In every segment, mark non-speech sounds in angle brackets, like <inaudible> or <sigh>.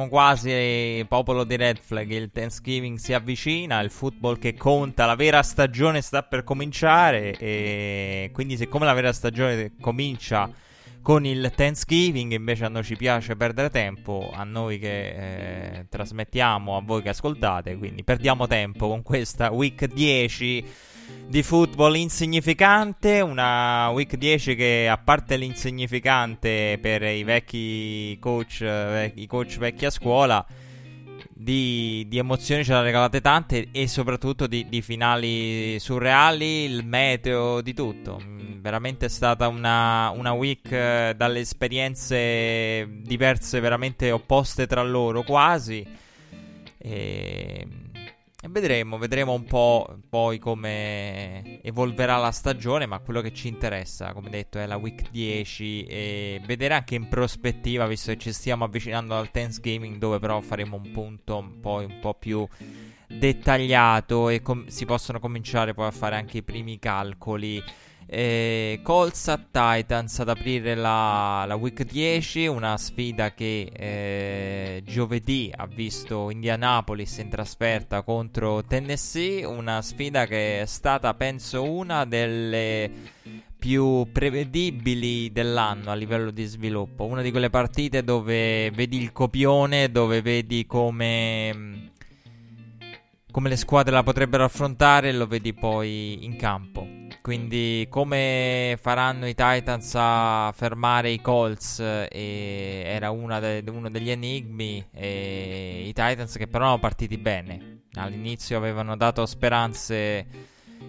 Siamo quasi popolo di Red Flag, il Thanksgiving si avvicina, il football che conta, la vera stagione sta per cominciare e quindi siccome la vera stagione comincia con il Thanksgiving invece a noi ci piace perdere tempo, a noi che eh, trasmettiamo, a voi che ascoltate, quindi perdiamo tempo con questa week 10 di football insignificante, una week 10 che a parte l'insignificante per i vecchi coach, eh, i coach vecchi a scuola, di, di emozioni ce l'ha regalate tante e soprattutto di, di, finali surreali, il meteo, di tutto. Mm, veramente è stata una, una week eh, dalle esperienze diverse, veramente opposte tra loro quasi. E Vedremo, vedremo un po' poi come evolverà la stagione, ma quello che ci interessa, come detto, è la week 10 e vedere anche in prospettiva, visto che ci stiamo avvicinando al Thanksgiving, dove però faremo un punto un po', un po più dettagliato e com- si possono cominciare poi a fare anche i primi calcoli eh, Colts a Titans ad aprire la, la, week 10, una sfida che eh, giovedì ha visto Indianapolis in trasferta contro Tennessee, una sfida che è stata penso una delle più prevedibili dell'anno a livello di sviluppo, una di quelle partite dove vedi il copione, dove vedi come come le squadre la potrebbero affrontare, lo vedi poi in campo. Quindi come faranno i Titans a fermare i Colts eh, era de- uno degli enigmi. E I Titans che però erano partiti bene. All'inizio avevano dato speranze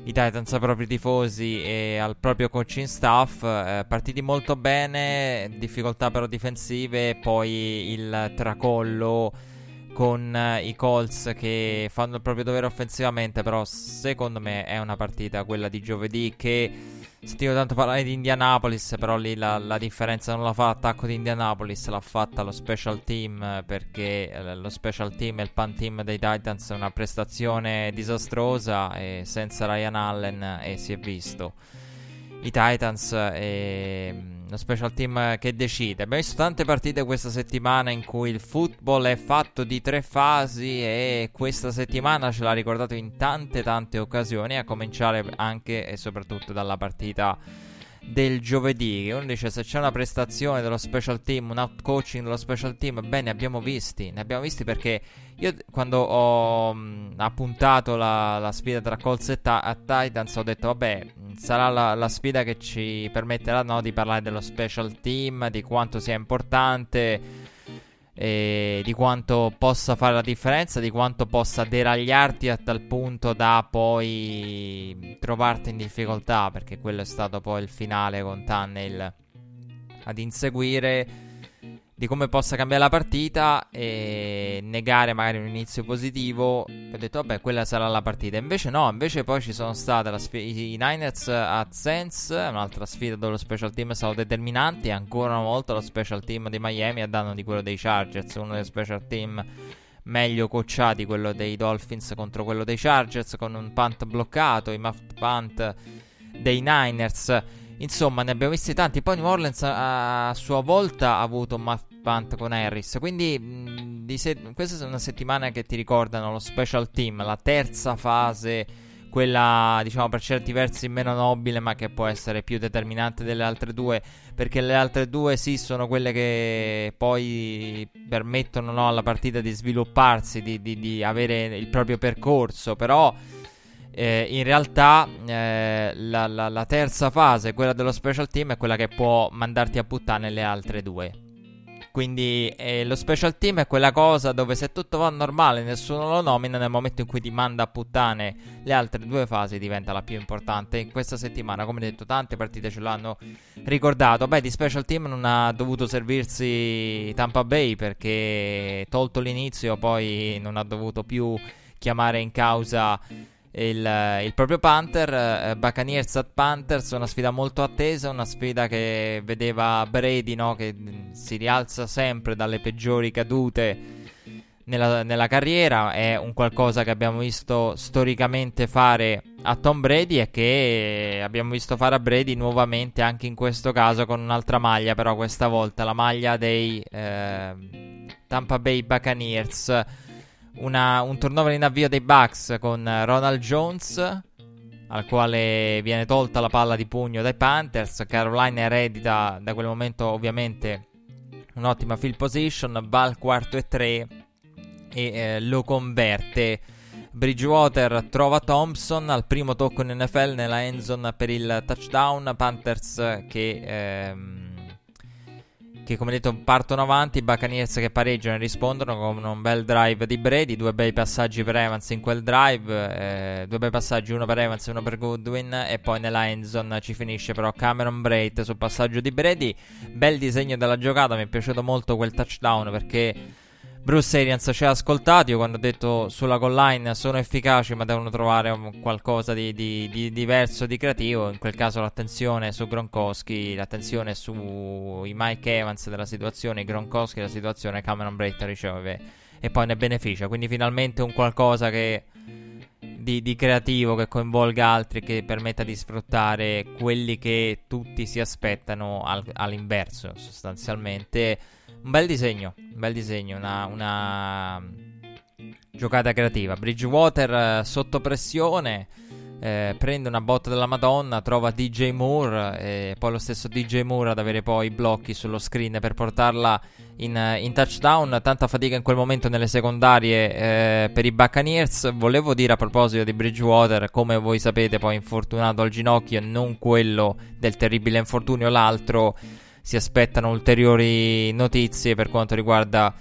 i Titans ai propri tifosi e al proprio coaching staff. Eh, partiti molto bene, difficoltà però difensive, poi il tracollo con uh, i Colts che fanno il proprio dovere offensivamente, però secondo me è una partita quella di giovedì che sentivo tanto parlare di Indianapolis, però lì la, la differenza non la fa l'attacco di Indianapolis, l'ha fatta lo special team perché eh, lo special team e il pan team dei Titans è una prestazione disastrosa e senza Ryan Allen e si è visto. I Titans e uno special team che decide. Abbiamo visto tante partite questa settimana in cui il football è fatto di tre fasi e questa settimana ce l'ha ricordato in tante tante occasioni, a cominciare anche e soprattutto dalla partita del giovedì. Uno dice se c'è una prestazione dello special team, un out coaching dello special team, bene, abbiamo visti. Ne abbiamo visti perché io quando ho mh, appuntato la, la, sfida tra Colts e ta- Titans ho detto vabbè sarà la, la sfida che ci permetterà no, di parlare dello special team, di quanto sia importante. E di quanto possa fare la differenza, di quanto possa deragliarti a tal punto da poi trovarti in difficoltà, perché quello è stato poi il finale con Tunnel ad inseguire di come possa cambiare la partita e negare magari un inizio positivo. Ho detto, vabbè, quella sarà la partita. Invece no, invece poi ci sono state sf- i Niners a Sense, un'altra sfida dove lo special team è stato determinante. E ancora una volta lo special team di Miami a danno di quello dei Chargers, uno dei special team meglio coacciati, quello dei Dolphins contro quello dei Chargers, con un punt bloccato, i muffed punt dei Niners. Insomma, ne abbiamo visti tanti. Poi New Orleans a, a sua volta ha avuto un muffed punt con Harris. Quindi mh, se- questa è una settimana che ti ricordano lo special team, la terza fase, quella diciamo per certi versi meno nobile, ma che può essere più determinante delle altre due. Perché le altre due sì sono quelle che poi permettono no, alla partita di svilupparsi, di, di, di avere il proprio percorso. Però. Eh, in realtà eh, la, la, la, terza fase, quella dello special team, è quella che può mandarti a puttane le altre due. Quindi eh, lo special team è quella cosa dove se tutto va normale nessuno lo nomina, nel momento in cui ti manda a puttane le altre due fasi diventa la più importante. In questa settimana, come detto, tante partite ce l'hanno ricordato. Beh, di special team non ha dovuto servirsi Tampa Bay perché tolto l'inizio poi non ha dovuto più chiamare in causa il, il, proprio Panther, eh, Buccaneers at Panthers, una sfida molto attesa, una sfida che vedeva Brady no, che si rialza sempre dalle peggiori cadute nella, nella, carriera, è un qualcosa che abbiamo visto storicamente fare a Tom Brady e che abbiamo visto fare a Brady nuovamente anche in questo caso con un'altra maglia, però questa volta la maglia dei eh, Tampa Bay Buccaneers una, un turnover in avvio dei Bucks con Ronald Jones al quale viene tolta la palla di pugno dai Panthers. Carolina eredita da quel momento ovviamente un'ottima field position, va al quarto e tre e eh, lo converte. Bridgewater trova Thompson al primo tocco in NFL nella end zone per il touchdown. Panthers che ehm, che come detto partono avanti, i Buccaneers che pareggiano e rispondono con un bel drive di Brady, due bei passaggi per Evans in quel drive, eh, due bei passaggi, uno per Evans e uno per Goodwin e poi nella endzone ci finisce però Cameron Braid sul passaggio di Brady, bel disegno della giocata, mi è piaciuto molto quel touchdown perché Bruce Arians ci ha ascoltato. Io quando ho detto sulla goal line sono efficaci, ma devono trovare un, qualcosa di, di, di, diverso, di creativo. In quel caso l'attenzione su Gronkowski, l'attenzione sui Mike Evans della situazione, Gronkowski della situazione, Cameron Brayton riceve e poi ne beneficia. Quindi finalmente un qualcosa che di, di, creativo che coinvolga altri, che permetta di sfruttare quelli che tutti si aspettano al, all'inverso, sostanzialmente. Un bel disegno, un bel disegno, una, una giocata creativa. Bridgewater eh, sotto pressione. Eh, prende una botta della Madonna, trova DJ Moore e poi lo stesso DJ Moore ad avere poi i blocchi sullo screen per portarla in, in touchdown. Tanta fatica in quel momento nelle secondarie eh, per i Buccaneers. Volevo dire a proposito di Bridgewater, come voi sapete, poi infortunato al ginocchio non quello del terribile infortunio, l'altro si aspettano ulteriori notizie per quanto riguarda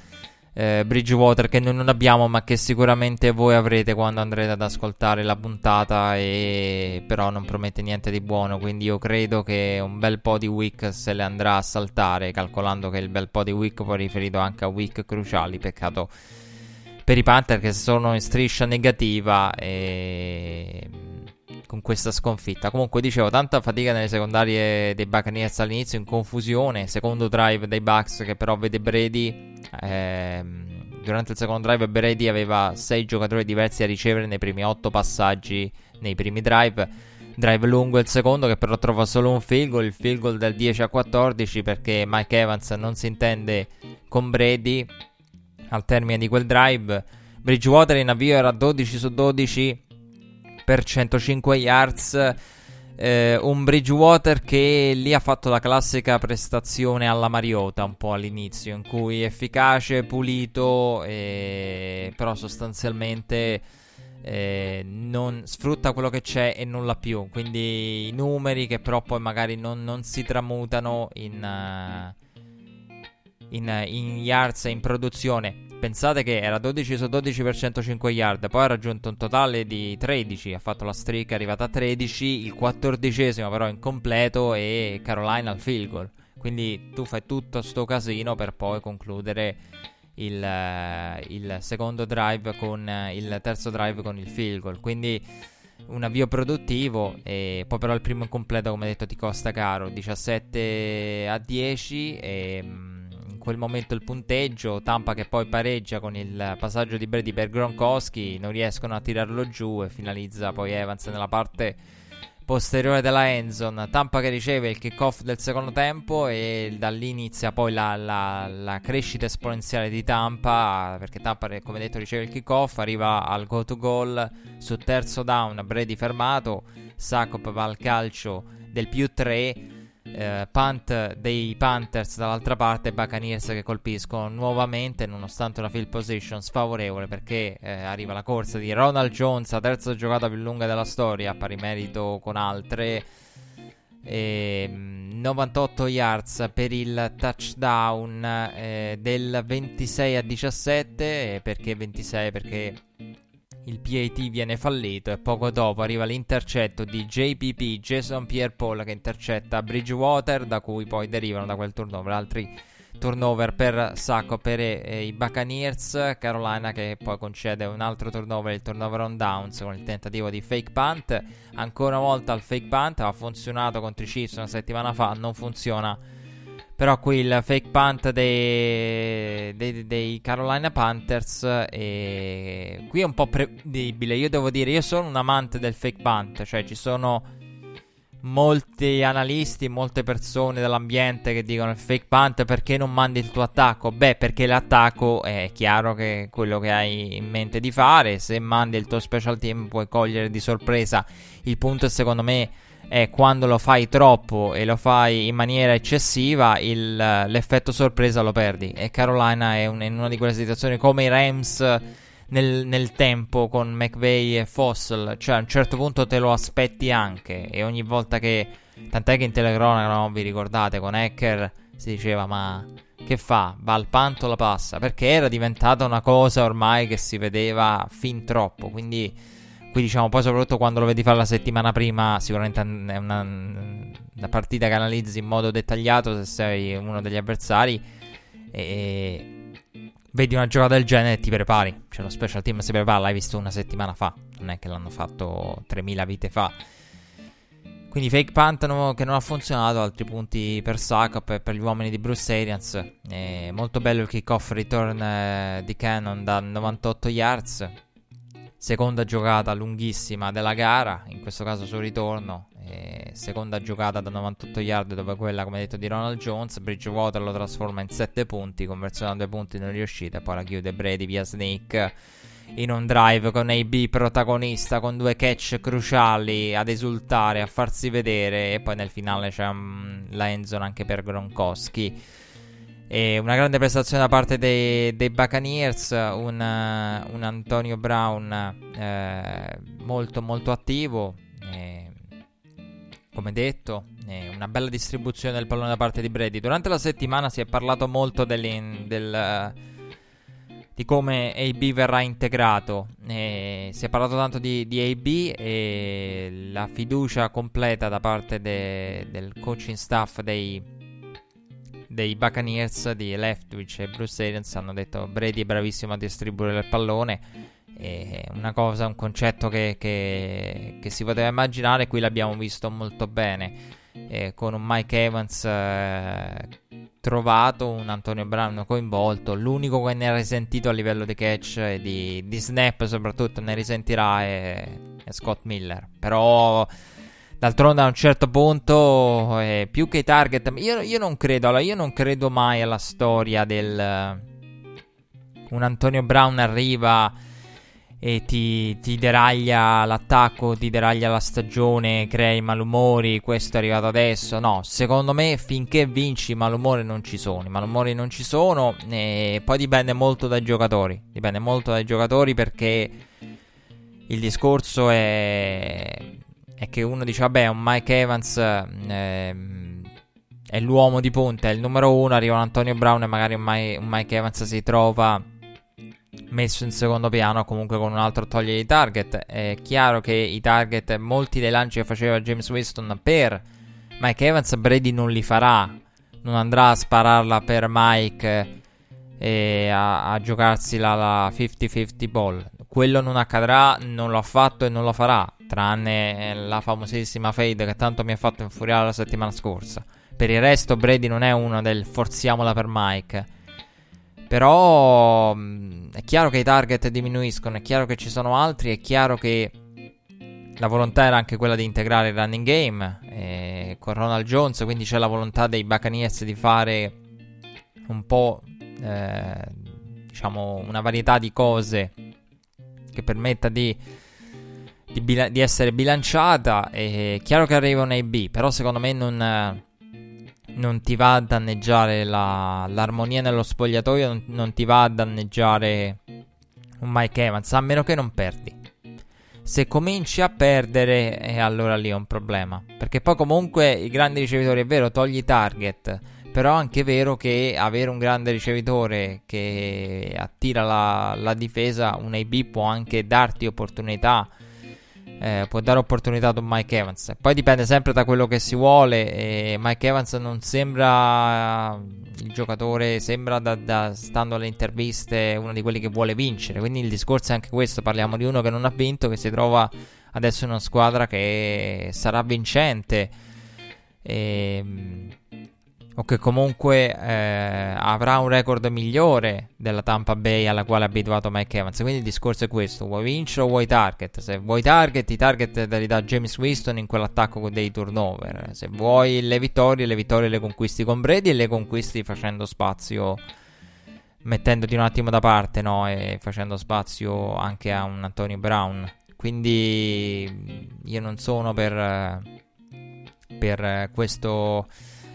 eh, Bridgewater che noi non abbiamo ma che sicuramente voi avrete quando andrete ad ascoltare la puntata e però non promette niente di buono quindi io credo che un bel po' di week se le andrà a saltare calcolando che il bel po' di week poi riferito anche a week cruciali peccato per i Panther che sono in striscia negativa e con questa sconfitta. Comunque dicevo, tanta fatica nelle secondarie dei Buccaneers all'inizio, in confusione. Secondo drive dei Bucks che però vede Brady. Ehm, durante il secondo drive Brady aveva 6 giocatori diversi a ricevere nei primi 8 passaggi nei primi drive. Drive lungo il secondo che però trova solo un field goal, il field goal del 10 a 14 perché Mike Evans non si intende con Brady al termine di quel drive. Bridgewater in avvio era 12 su 12 per 105 yards. Eh, un Bridgewater che lì ha fatto la classica prestazione alla Mariota un po' all'inizio, in cui efficace, pulito, eh, però sostanzialmente eh, non sfrutta quello che c'è e non l'ha più. Quindi i numeri che però poi magari non, non si tramutano in, uh, in, in yards e in produzione. Pensate che era 12 su 12 per 105 yard, poi ha raggiunto un totale di 13, ha fatto la streak, è arrivata a 13, il quattordicesimo però incompleto e Carolina al field goal. Quindi tu fai tutto sto casino per poi concludere il, uh, il secondo drive con uh, il terzo drive con il field goal. Quindi un avvio produttivo e poi però il primo incompleto come detto ti costa caro, 17 a 10 e... Quel momento il punteggio, Tampa che poi pareggia con il passaggio di Brady per Gronkowski, non riescono a tirarlo giù e finalizza poi Evans nella parte posteriore della endzone. Tampa che riceve il kickoff del secondo tempo e da lì inizia poi la, la, la, crescita esponenziale di Tampa perché Tampa come detto riceve il kickoff, arriva al go to goal su terzo down, Brady fermato, Sakop va al calcio del più 3 eh, punt dei Panthers dall'altra parte Buccaneers che colpiscono nuovamente nonostante una field position sfavorevole perché eh, arriva la corsa di Ronald Jones la terza giocata più lunga della storia a pari merito con altre. E, 98 yards per il touchdown eh, del 26 a 17 perché 26 perché il PAT viene fallito e poco dopo arriva l'intercetto di JPP Jason Pierre-Paul che intercetta Bridgewater da cui poi derivano da quel turnover altri turnover per Sacco per eh, i Buccaneers Carolina che poi concede un altro turnover il turnover on downs con il tentativo di fake punt. Ancora una volta il fake punt ha funzionato contro i Chiefs una settimana fa non funziona però qui il fake punt dei, dei, dei Carolina Panthers e qui è un po' prevedibile io devo dire io sono un amante del fake punt cioè ci sono molti analisti, molte persone dell'ambiente che dicono il fake punt perché non mandi il tuo attacco? Beh, perché l'attacco è chiaro che è quello che hai in mente di fare. Se mandi il tuo special team puoi cogliere di sorpresa. Il punto secondo me è quando lo fai troppo e lo fai in maniera eccessiva, il, l'effetto sorpresa lo perdi. E Carolina è un, in una di quelle situazioni come i Rams nel, nel, tempo con McVeigh e Fossil, cioè a un certo punto te lo aspetti anche e ogni volta che, tant'è che in telecronaca, non vi ricordate, con Hacker si diceva ma che fa? Va al panto la passa, perché era diventata una cosa ormai che si vedeva fin troppo, quindi, qui diciamo poi soprattutto quando lo vedi fare la settimana prima, sicuramente è una, una partita che analizzi in modo dettagliato se sei uno degli avversari e vedi una giocata del genere e ti prepari. Cioè, lo special team si prepara, l'hai visto una settimana fa. Non è che l'hanno fatto 3000 vite fa. Quindi fake punt no, che non ha funzionato, altri punti per Saka e per gli uomini di Bruce Arians. Eh, molto bello il kickoff return eh, di Cannon da 98 yards. Seconda giocata lunghissima della gara, in questo caso sul ritorno. Eh, seconda giocata da 98 yard dove quella come detto di Ronald Jones Bridgewater lo trasforma in 7 punti conversione a 2 punti non riuscita poi la chiude Brady via Snake in un drive con AB protagonista con due catch cruciali ad esultare, a farsi vedere e poi nel finale c'è um, la endzone anche per Gronkowski e una grande prestazione da parte dei, dei Buccaneers, un, un, Antonio Brown eh, molto molto attivo eh, come detto, una bella distribuzione del pallone da parte di Brady. Durante la settimana si è parlato molto del, di come AB verrà integrato. Si è parlato tanto di, di, AB e la fiducia completa da parte de, del coaching staff dei, dei Buccaneers di Leftwich e Bruce Arians hanno detto Brady è bravissimo a distribuire il pallone è una cosa, un concetto che, che, che, si poteva immaginare, qui l'abbiamo visto molto bene. Eh, con un Mike Evans eh, trovato, un Antonio Brown coinvolto. L'unico che ne ha risentito a livello di catch e di, di snap, soprattutto, ne risentirà è, è Scott Miller. Però. D'altronde a un certo punto, eh, più che i target, io, io, non credo, allora, io non credo mai alla storia del... un Antonio Brown arriva e ti, ti, deraglia l'attacco, ti deraglia la stagione, crei malumori, questo è arrivato adesso. No, secondo me finché vinci i malumori non ci sono, i malumori non ci sono e poi dipende molto dai giocatori, dipende molto dai giocatori perché il discorso è, è che uno dice vabbè un Mike Evans eh, è l'uomo di punta, è il numero uno, arriva un Antonio Brown e magari un Mike, un Mike Evans si trova messo in secondo piano comunque con un altro toglie i target. È chiaro che i target, molti dei lanci che faceva James Winston per Mike Evans, Brady non li farà. Non andrà a spararla per Mike e a, a giocarsi la, la 50-50 ball. Quello non accadrà, non lo ha fatto e non lo farà. Tranne la famosissima fade che tanto mi ha fatto infuriare la settimana scorsa. Per il resto, Brady non è uno del forziamola per Mike però mm, è chiaro che i target diminuiscono, è chiaro che ci sono altri, è chiaro che la volontà era anche quella di integrare il running game eh, con Ronald Jones, quindi c'è la volontà dei Buccaneers di fare un po' eh, diciamo una varietà di cose che permetta di, di, bila- di essere bilanciata. È chiaro che arriva un AB, però secondo me non non ti va a danneggiare la, l'armonia nello spogliatoio, non, non, ti va a danneggiare un Mike Evans, a meno che non perdi. Se cominci a perdere, eh, allora lì è un problema. Perché poi comunque i grandi ricevitori, è vero, togli target. Però è anche vero che avere un grande ricevitore che attira la, la difesa, un AB può anche darti opportunità eh, può dare opportunità ad un Mike Evans. Poi dipende sempre da quello che si vuole. E Mike Evans non sembra il giocatore, sembra da, da, stando alle interviste uno di quelli che vuole vincere. Quindi il discorso è anche questo: parliamo di uno che non ha vinto, che si trova adesso in una squadra che sarà vincente. E, ehm, o che comunque eh, avrà un record migliore della Tampa Bay alla quale è abituato Mike Evans. Quindi il discorso è questo: vuoi vincere o vuoi target? Se vuoi target, i target te li dà James Winston in quell'attacco con dei turnover. Se vuoi le vittorie, le vittorie le conquisti con Brady e le conquisti facendo spazio, mettendoti un attimo da parte, no? E facendo spazio anche a un Antonio Brown. Quindi io non sono per, per questo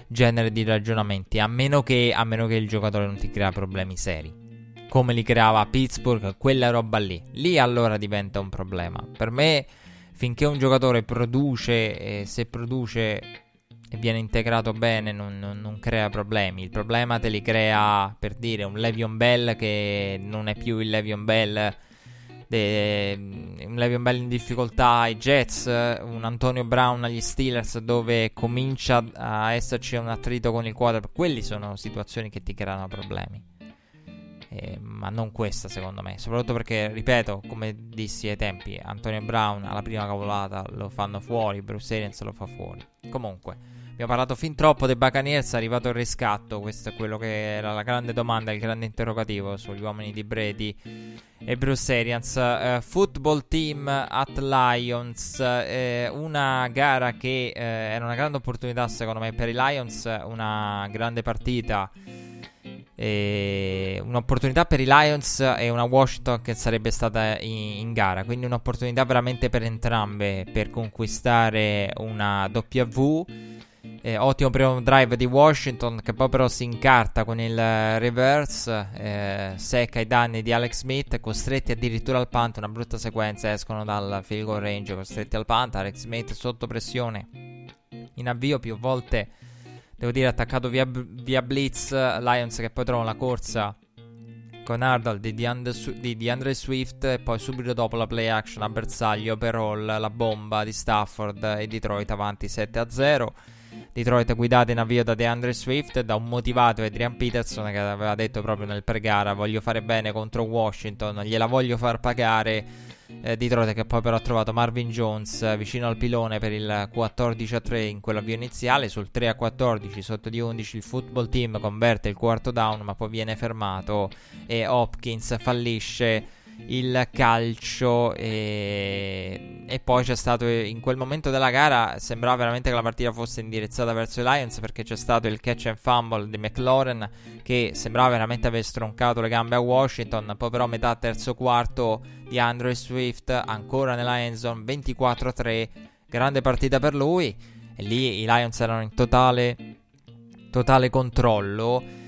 genere di ragionamenti, a meno, che, a meno che il giocatore non ti crea problemi seri. Come li creava Pittsburgh, quella roba lì. Lì allora diventa un problema. Per me, finché un giocatore produce, e se produce e viene integrato bene, non, non, non, crea problemi. Il problema te li crea, per dire, un Levion Bell che non è più il Levion Bell de, un Levion Bell in difficoltà ai Jets, un Antonio Brown agli Steelers dove comincia a esserci un attrito con il quarterback, quelli sono situazioni che ti creano problemi. Eh, ma non questa secondo me, soprattutto perché, ripeto, come dissi ai tempi, Antonio Brown alla prima cavolata lo fanno fuori, Bruce Arians lo fa fuori. Comunque, Abbiamo parlato fin troppo dei Buccaneers, è arrivato il riscatto. Questo è quello che era la grande domanda, il grande interrogativo sugli uomini di Brady e Bruce Arians. Uh, football Team at Lions, uh, una gara che uh, era una grande opportunità secondo me per i Lions, una grande partita. E un'opportunità per i Lions e una Washington che sarebbe stata in, in, gara. Quindi un'opportunità veramente per entrambe per conquistare una W. Eh, ottimo primo drive di Washington che poi però si incarta con il eh, reverse, eh, secca i danni di Alex Smith, costretti addirittura al punt, una brutta sequenza, escono dal field goal range, costretti al punt, Alex Smith sotto pressione, in avvio più volte, devo dire attaccato via, via blitz, Lions che poi trova la corsa con Arnold di DeAndre, di DeAndre Swift e poi subito dopo la play action a bersaglio per all la bomba di Stafford e Detroit avanti 7 0 Detroit guidata in avvio da DeAndre Swift da un motivato Adrian Peterson che aveva detto proprio nel pre-gara voglio fare bene contro Washington, gliela voglio far pagare. Eh, Detroit che poi però ha trovato Marvin Jones eh, vicino al pilone per il 14 a 3 in quell'avvio iniziale sul 3 a 14 sotto di 11 il football team converte il quarto down ma poi viene fermato e Hopkins fallisce il calcio e, e, poi c'è stato in quel momento della gara sembrava veramente che la partita fosse indirizzata verso i Lions perché c'è stato il catch and fumble di McLaurin che sembrava veramente aver stroncato le gambe a Washington. Poi però metà terzo quarto di Andrew Swift ancora nella end zone 24-3 grande partita per lui. E lì i Lions erano in totale totale controllo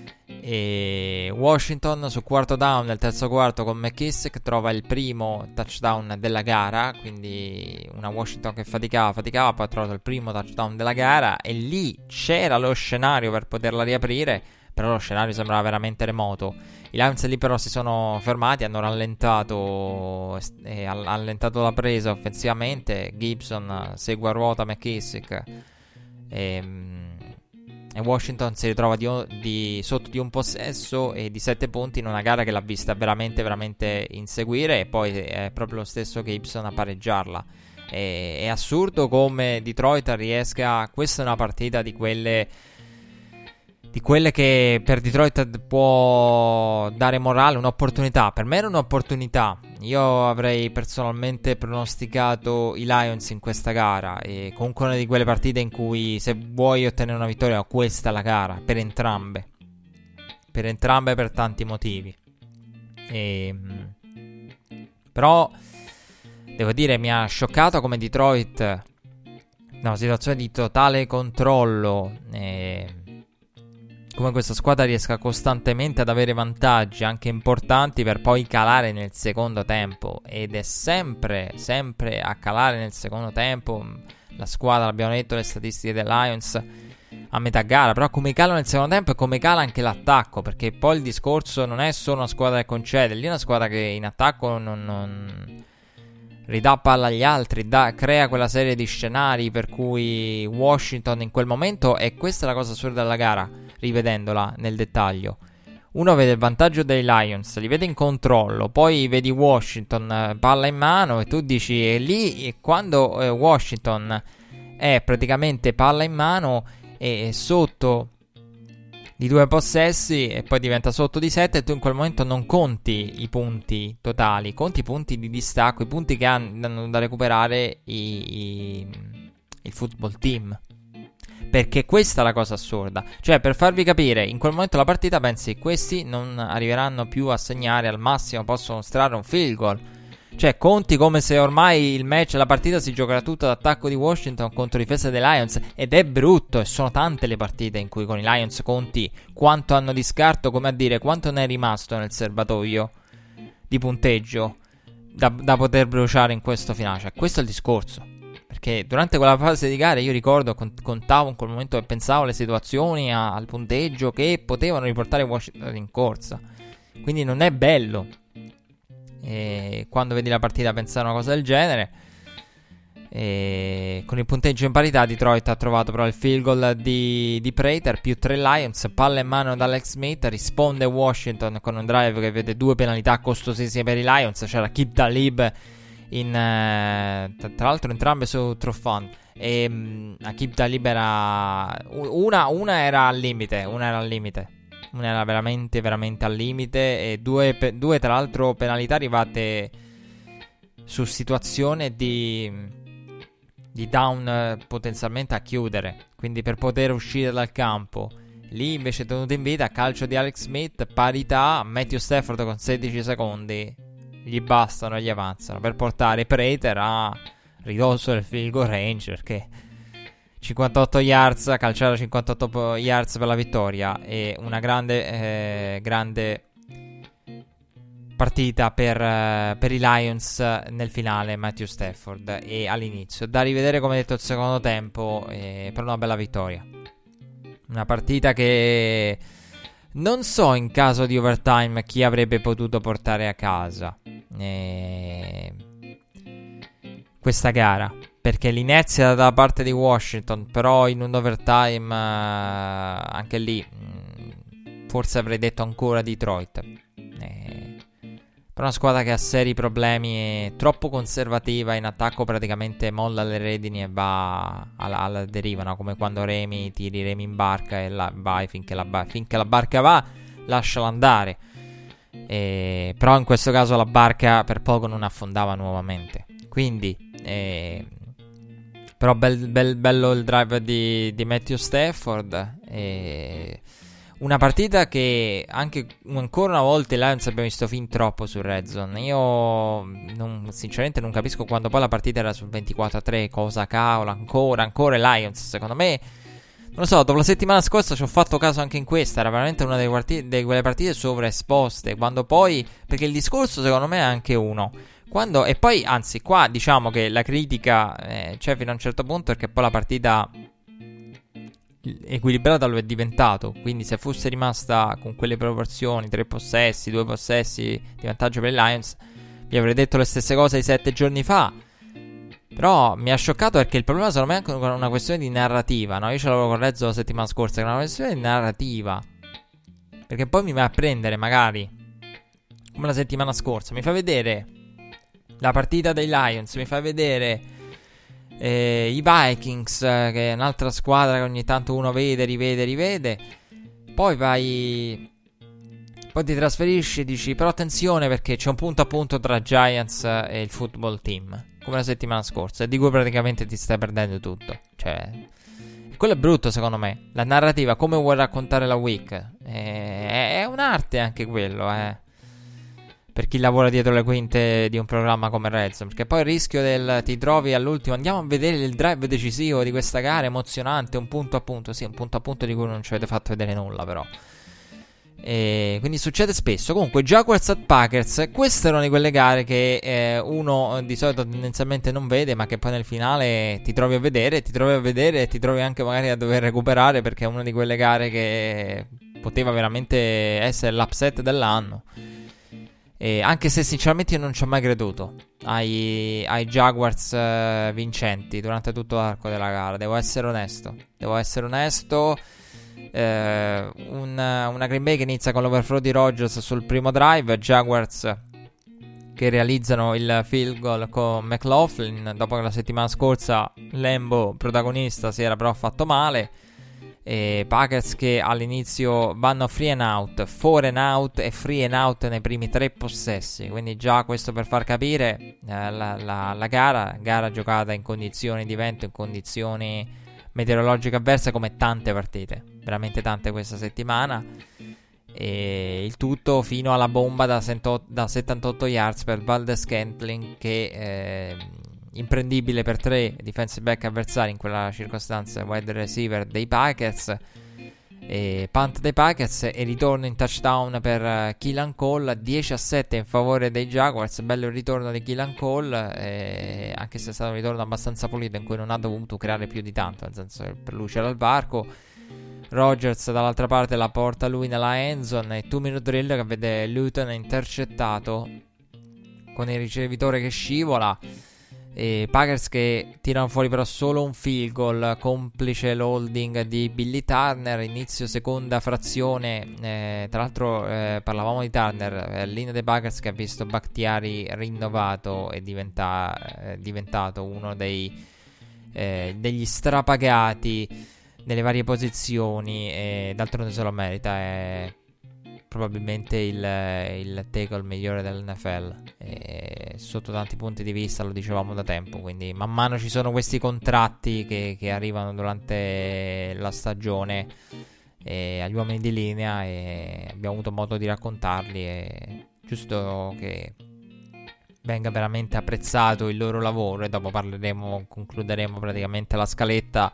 e Washington su quarto down nel terzo quarto con McKissick trova il primo touchdown della gara, quindi una Washington che faticava, faticava, poi ha trovato il primo touchdown della gara e lì c'era lo scenario per poterla riaprire, però lo scenario sembrava veramente remoto. I Lions lì però si sono fermati, hanno rallentato, eh, allentato la presa offensivamente, Gibson segue a ruota McKissick. E, ehm, e Washington si ritrova di, di, sotto di un possesso e di 7 punti in una gara che l'ha vista veramente, veramente inseguire. E poi è proprio lo stesso Gibson a pareggiarla. E, è assurdo come Detroit riesca. Questa è una partita di quelle di quelle che per Detroit può dare morale, un'opportunità. Per me era un'opportunità. Io avrei personalmente pronosticato i Lions in questa gara. E comunque una di quelle partite in cui se vuoi ottenere una vittoria, questa è la gara per entrambe. Per entrambe per tanti motivi. E, ehm, però devo dire, mi ha scioccato come Detroit. Una situazione di totale controllo. E come questa squadra riesca costantemente ad avere vantaggi anche importanti per poi calare nel secondo tempo. Ed è sempre, sempre a calare nel secondo tempo. La squadra, abbiamo detto le statistiche del Lions a metà gara, però come cala nel secondo tempo e come cala anche l'attacco, perché poi il discorso non è solo una squadra che concede, lì è una squadra che in attacco non, non ridà palla agli altri, da, crea quella serie di scenari per cui Washington in quel momento, e questa è la cosa assurda della gara, rivedendola nel dettaglio. Uno vede il vantaggio dei Lions, li vede in controllo, poi vedi Washington eh, palla in mano e tu dici e lì quando eh, Washington è praticamente palla in mano e sotto di due possessi e poi diventa sotto di 7 e tu in quel momento non conti i punti totali, conti i punti di distacco, i punti che hanno da recuperare i, i, il football team. Perché questa è la cosa assurda. Cioè, per farvi capire, in quel momento la partita pensi questi non arriveranno più a segnare al massimo, possono mostrare un field goal. Cioè, conti come se ormai il match, la partita si giocherà tutta d'attacco di Washington contro difesa dei Lions. Ed è brutto, e sono tante le partite in cui con i Lions conti quanto hanno di scarto, come a dire, quanto ne è rimasto nel serbatoio di punteggio da, da poter bruciare in questo finale. Cioè, questo è il discorso. Perché durante quella fase di gara io ricordo, contavo in quel momento e pensavo alle situazioni, al punteggio che potevano riportare Washington in corsa. Quindi non è bello e quando vedi la partita pensare a una cosa del genere. E con il punteggio in parità, Detroit ha trovato però il field goal di, di Prater più 3 Lions. Palla in mano da Alex Smith. Risponde Washington con un drive che vede due penalità costosissime per i Lions. C'era Kip Talib in, eh, tra l'altro entrambe su Trofan. E um, Akib Talib era una, una era al limite. Una era al limite una era veramente, veramente al limite. E due, pe- due tra l'altro, penalità arrivate su situazione di, di down eh, potenzialmente a chiudere. Quindi per poter uscire dal campo. Lì invece tenuto in vita calcio di Alex Smith, parità, Matthew Stafford con 16 secondi. Gli bastano e gli avanzano per portare Prater a ridosso del field goal range perché 58 yards, calciare 58 yards per la vittoria e una grande, eh, grande partita per, eh, per, i Lions nel finale Matthew Stafford e all'inizio. Da rivedere come detto il secondo tempo eh, per una bella vittoria. Una partita che non so in caso di overtime chi avrebbe potuto portare a casa eh, questa gara perché l'inezia da parte di Washington, però in un overtime uh, anche lì mh, mm, forse avrei detto ancora Detroit. Eh, però una squadra che ha seri problemi, è troppo conservativa in attacco, praticamente molla le redini e va alla, alla deriva, no? come quando remi, tiri remi in barca e la, vai finché la, finché la barca va, lasciala andare. Eh, però in questo caso la barca per poco non affondava nuovamente. Quindi eh, però bel, bel, bello il drive di, di Matthew Stafford. E una partita che anche ancora una volta i Lions abbiamo visto fin troppo su Red Zone. Io non, sinceramente non capisco quando poi la partita era sul 24-3. Cosa cavolo, ancora, ancora i Lions. Secondo me, non lo so, dopo la settimana scorsa ci ho fatto caso anche in questa. Era veramente una delle partite, quelle partite sovraesposte. Quando poi, perché il discorso secondo me è anche uno. Quando, e poi, anzi, qua diciamo che la critica eh, c'è fino a un certo punto perché poi la partita equilibrata lo è diventato. Quindi, se fosse rimasta con quelle proporzioni, tre possessi, due possessi di vantaggio per i Lions, vi avrei detto le stesse cose di sette giorni fa. Però mi ha scioccato perché il problema secondo me è anche una questione di narrativa. No? Io ce l'avevo corretto la settimana scorsa, che è una questione di narrativa. Perché poi mi va a prendere, magari, come la settimana scorsa, mi fa vedere la partita dei Lions, mi fai vedere eh, i Vikings, eh, che è un'altra squadra che ogni tanto uno vede, rivede, rivede. Poi vai. Poi ti trasferisci e dici: Però attenzione perché c'è un punto a punto tra Giants e il football team. Come la settimana scorsa, e di cui praticamente ti stai perdendo tutto. Cioè. Quello è brutto secondo me. La narrativa, come vuoi raccontare la week. Eh, è, è un'arte anche quello, eh. per chi lavora dietro le quinte di un programma come Redzone. Perché poi il rischio del ti trovi all'ultimo, andiamo a vedere il drive decisivo di questa gara, emozionante, un punto a punto, sì, un punto a punto di cui non ci avete fatto vedere nulla però. E quindi succede spesso. Comunque, Jaguars at Packers, queste erano di quelle gare che eh, uno di solito tendenzialmente non vede, ma che poi nel finale ti trovi a vedere, ti trovi a vedere e ti trovi anche magari a dover recuperare perché è una di quelle gare che poteva veramente essere l'upset dell'anno. E anche se sinceramente io non ci ho mai creduto ai, ai Jaguars uh, vincenti durante tutto l'arco della gara, devo essere onesto. Devo essere onesto. Eh, una, una Green Bay che inizia con l'overflow di Rodgers sul primo drive, Jaguars che realizzano il field goal con McLaughlin dopo che la settimana scorsa Lambo protagonista si era però fatto male e Packers che all'inizio vanno free and out, four and out e free and out nei primi tre possessi. Quindi già questo per far capire eh, la, la, la, gara, gara giocata in condizioni di vento, in condizioni meteorologiche avverse come tante partite, veramente tante questa settimana. E il tutto fino alla bomba da, 78 yards per Valdes Scantling che eh, imprendibile per tre defensive back avversari in quella circostanza, wide receiver dei Packers. E punt dei Packers e ritorno in touchdown per uh, Killan Cole 10 a 7 in favore dei Jaguars. Bello il ritorno di Killan Cole eh, anche se è stato un ritorno abbastanza pulito in cui non ha dovuto creare più di tanto nel senso che per lui c'era il varco. Rogers dall'altra parte la porta lui nella endzone e 2 minute drill che vede Luton intercettato con il ricevitore che scivola e Packers che tirano fuori però solo un field goal, complice l'holding di Billy Turner, inizio seconda frazione. Eh, tra l'altro eh, parlavamo di Turner, eh, linea dei Packers che ha visto Bakhtiari rinnovato e diventa, eh, diventato uno dei, eh, degli strapagati nelle varie posizioni e d'altronde se lo merita. È probabilmente il, il tackle migliore dell'NFL e sotto tanti punti di vista lo dicevamo da tempo quindi man mano ci sono questi contratti che, che arrivano durante la stagione eh, agli uomini di linea e abbiamo avuto modo di raccontarli e giusto che venga veramente apprezzato il loro lavoro e dopo parleremo concluderemo praticamente la scaletta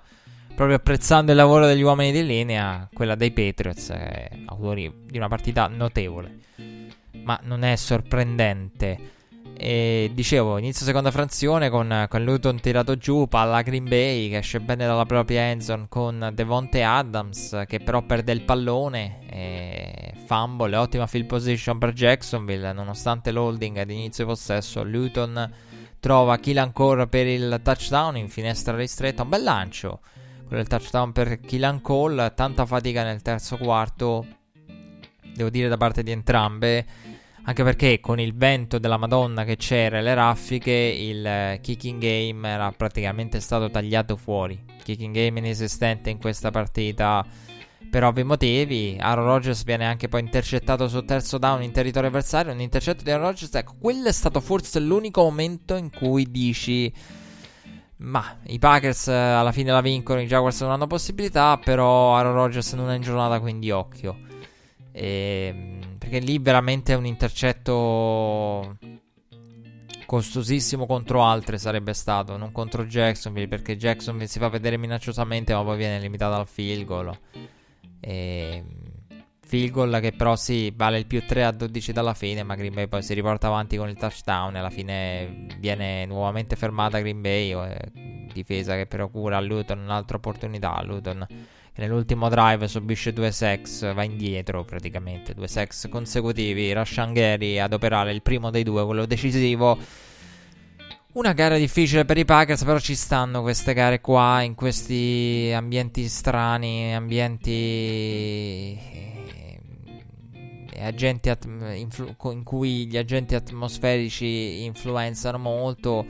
proprio apprezzando il lavoro degli uomini di linea, quella dei Patriots, eh, autori di una partita notevole. Ma non è sorprendente. E dicevo, inizio seconda frazione con, con Luton tirato giù, palla Green Bay che esce bene dalla propria endzone con Devonte Adams che però perde il pallone, e fumble, ottima field position per Jacksonville nonostante l'holding ad inizio possesso. Luton trova kill ancora per il touchdown in finestra ristretta, un bel lancio quello del touchdown per Killan Cole. Tanta fatica nel terzo quarto, devo dire, da parte di entrambe. Anche perché con il vento della Madonna che c'era e le raffiche, il kicking game era praticamente stato tagliato fuori. Kicking game inesistente in questa partita per ovvi motivi. Aaron Rodgers viene anche poi intercettato sul terzo down in territorio avversario. Un intercetto di Aaron Rodgers, ecco, quello è stato forse l'unico momento in cui dici ma i Packers eh, alla fine la vincono, i Jaguars non hanno possibilità, però Aaron Rodgers non è in giornata, quindi occhio. E, ehm, perché lì veramente è un intercetto costosissimo contro altre sarebbe stato, non contro Jacksonville, perché Jacksonville si fa vedere minacciosamente, ma poi viene limitato al field goal. E, field goal che però sì, vale il più 3 a 12 dalla fine, ma Green Bay poi si riporta avanti con il touchdown e alla fine viene nuovamente fermata Green Bay, eh, difesa che procura a Luton un'altra opportunità, Luton che nell'ultimo drive subisce due sex, va indietro praticamente, due sex consecutivi, Rashan Gary ad operare il primo dei due, quello decisivo. Una gara difficile per i Packers, però ci stanno queste gare qua, in questi ambienti strani, ambienti agenti at- influ- in cui gli agenti atmosferici influenzano molto.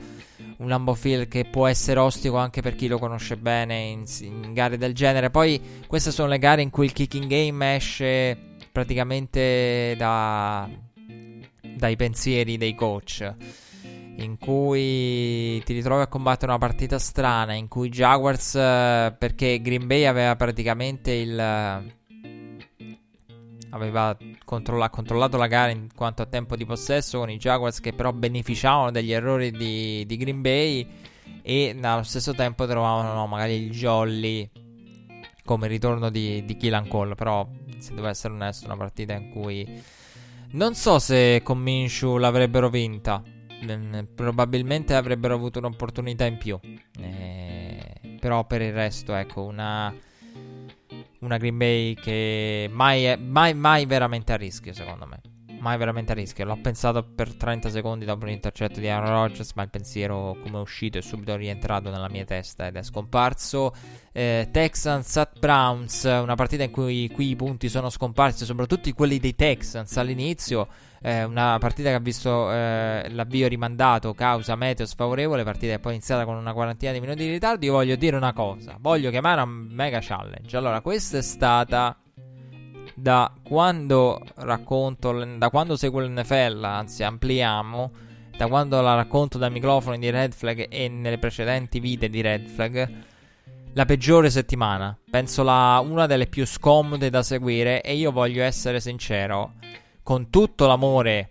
Un Lambo Field che può essere ostico anche per chi lo conosce bene in, in gare del genere. Poi queste sono le gare in cui il kicking game esce praticamente da, dai pensieri dei coach in cui ti ritrovi a combattere una partita strana, in cui Jaguars, perché Green Bay aveva praticamente il, aveva controlla- controllato la gara in quanto a tempo di possesso con i Jaguars che però beneficiavano degli errori di, di Green Bay e allo stesso tempo trovavano no, magari il jolly come ritorno di, di Killan Cole però se devo essere onesto una partita in cui non so se con Minshu l'avrebbero vinta probabilmente avrebbero avuto un'opportunità in più eh, però per il resto ecco una una Green Bay che mai, è, mai, mai veramente a rischio, secondo me. Mai veramente a rischio. L'ho pensato per 30 secondi dopo l'intercetto di Aaron Rodgers, ma il pensiero, come è uscito, è subito rientrato nella mia testa ed è scomparso. Eh, Texans at Browns, una partita in cui qui i punti sono scomparsi, soprattutto quelli dei Texans all'inizio. Eh, una partita che ha visto eh, l'avvio rimandato causa meteo sfavorevole, partita che poi è iniziata con una quarantina di minuti di ritardo. Io voglio dire una cosa, voglio chiamare un mega challenge. Allora, questa è stata da quando racconto, da quando seguo l'NFL, anzi ampliamo, da quando la racconto dai microfoni di Red Flag e nelle precedenti vite di Red Flag, la peggiore settimana. Penso la, una delle più scomode da seguire e io voglio essere sincero con tutto l'amore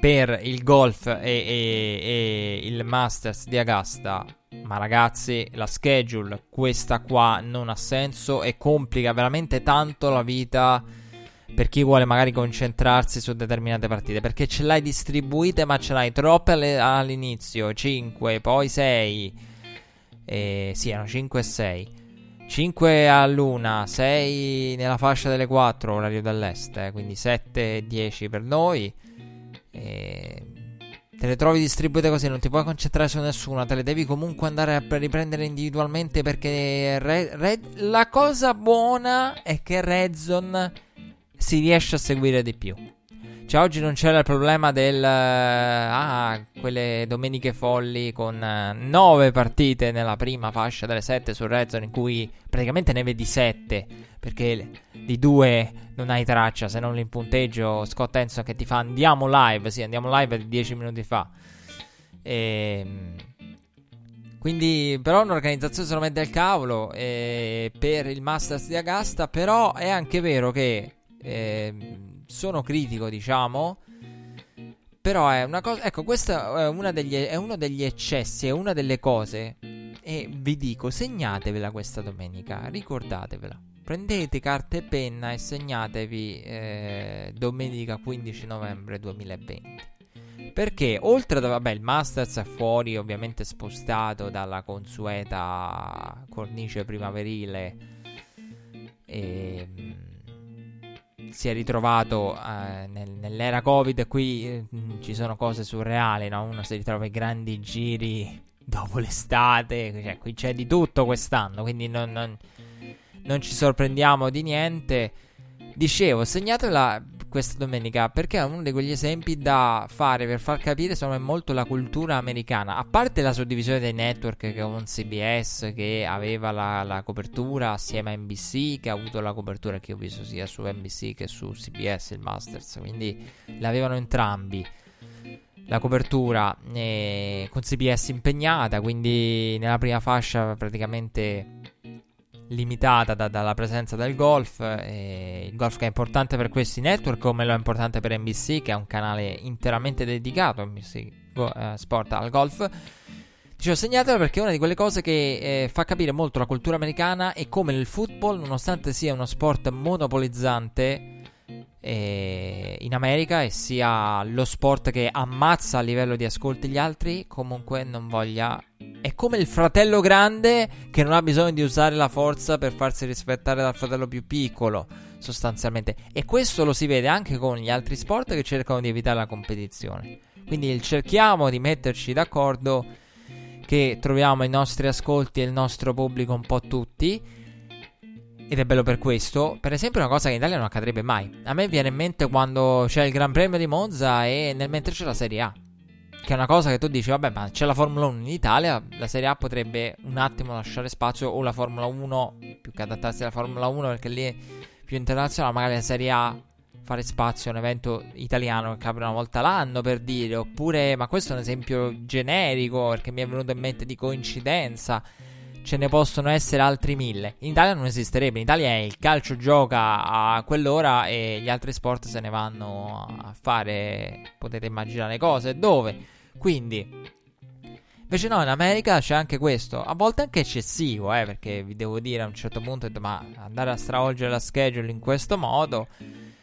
per il golf e, e, e, il Masters di Augusta. Ma ragazzi, la schedule, questa qua non ha senso e complica veramente tanto la vita per chi vuole magari concentrarsi su determinate partite. Perché ce l'hai distribuite, ma ce l'hai troppe all'inizio, 5, poi 6. Eh, sì, erano 5 e 6. 5 all'una, 6 nella fascia delle 4, orario dell'est, eh, quindi 7 e 10 per noi. E te le trovi distribuite così, non ti puoi concentrare su nessuna, te le devi comunque andare a riprendere individualmente perché Re- Re- la cosa buona è che Redzone si riesce a seguire di più. Cioè, oggi non c'era il problema del. Ah, quelle domeniche folli con 9 uh, partite nella prima fascia delle 7 sul Red Zone, in cui praticamente ne vedi 7. Perché di due non hai traccia se non il punteggio. Scott Henson che ti fa andiamo live. Sì, andiamo live di 10 minuti fa. E. Ehm, quindi, però, un'organizzazione mette al cavolo eh, per il Masters di Agasta. Però è anche vero che. Eh, sono critico, diciamo. Però è una cosa. Ecco, questo è, degli, è, uno degli eccessi, è una delle cose. E vi dico, segnatevela questa domenica, ricordatevela. Prendete carta e penna e segnatevi eh, domenica 15 novembre 2020. Perché oltre a vabbè, il Masters è fuori, ovviamente spostato dalla consueta cornice primaverile. E ehm, si è ritrovato eh, nel, nell'era Covid. Qui eh, ci sono cose surreali, no? Uno si ritrova i grandi giri dopo l'estate. Cioè, qui c'è di tutto quest'anno, quindi non, non, non ci sorprendiamo di niente. Dicevo, segnatela questa domenica perché è uno di quegli esempi da fare per far capire secondo me molto la cultura americana. A parte la suddivisione dei network che con CBS che aveva la, la, copertura assieme a NBC che ha avuto la copertura che ho visto sia su NBC che su CBS il Masters, quindi l'avevano entrambi. La copertura eh, con CBS impegnata, quindi nella prima fascia praticamente limitata da, dalla presenza del golf. Eh, il golf che è importante per questi network, come lo è importante per NBC, che è un canale interamente dedicato NBC go, eh, Sport al golf. Dicevo, segnatela perché è una di quelle cose che eh, fa capire molto la cultura americana e come il football, nonostante sia uno sport monopolizzante eh, in America e sia lo sport che ammazza a livello di ascolti gli altri, comunque non voglia è come il fratello grande che non ha bisogno di usare la forza per farsi rispettare dal fratello più piccolo, sostanzialmente. E questo lo si vede anche con gli altri sport che cercano di evitare la competizione. Quindi cerchiamo di metterci d'accordo che troviamo i nostri ascolti e il nostro pubblico un po' tutti. Ed è bello per questo. Per esempio, una cosa che in Italia non accadrebbe mai. A me viene in mente quando c'è il Gran Premio di Monza e nel mentre c'è la Serie A. Che è una cosa che tu dici, vabbè, ma c'è la Formula 1 in Italia, la Serie A potrebbe un attimo lasciare spazio, o la Formula 1, più che adattarsi alla Formula 1 perché lì è più internazionale, magari la Serie A fare spazio a un evento italiano che capita una volta l'anno per dire, oppure, ma questo è un esempio generico perché mi è venuto in mente di coincidenza. Ce ne possono essere altri mille. In Italia non esisterebbe. In Italia il calcio gioca a quell'ora e gli altri sport se ne vanno a fare. Potete immaginare cose. Dove? Quindi. Invece no, in America c'è anche questo, a volte anche eccessivo, eh, perché vi devo dire a un certo punto, ma andare a stravolgere la schedule in questo modo,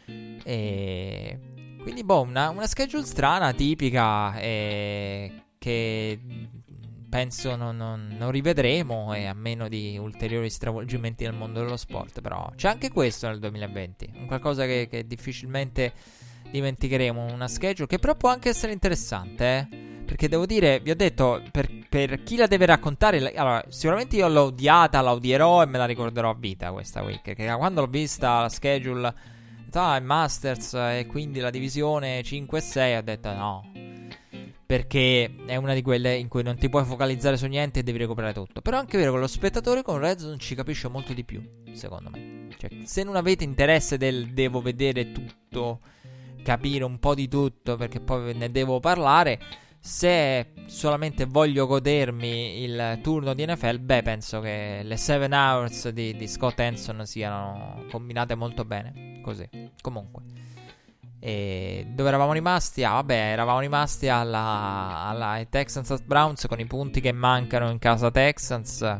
e quindi boh, una, una schedule strana, tipica, eh, che penso non, non, non, rivedremo e a meno di ulteriori stravolgimenti nel mondo dello sport. Però c'è anche questo nel 2020, un qualcosa che, che difficilmente dimenticheremo. Una schedule che però può anche essere interessante, eh? Perché devo dire, vi ho detto, per, per chi la deve raccontare, allora, sicuramente io l'ho odiata, la odierò e me la ricorderò a vita questa week. Che quando l'ho vista la schedule, ah, il Masters e quindi la divisione 5 e 6, ho detto no perché è una di quelle in cui non ti puoi focalizzare su niente e devi recuperare tutto. Però è anche vero che lo spettatore con Red Zone ci capisce molto di più, secondo me. Cioè, se non avete interesse del devo vedere tutto, capire un po' di tutto, perché poi ne devo parlare, se solamente voglio godermi il turno di NFL, beh, penso che le 7 hours di, di Scott Hanson siano combinate molto bene. Così, comunque. E dove eravamo rimasti? Ah, vabbè, eravamo rimasti alla, alla Texans at Browns con i punti che mancano in casa Texans.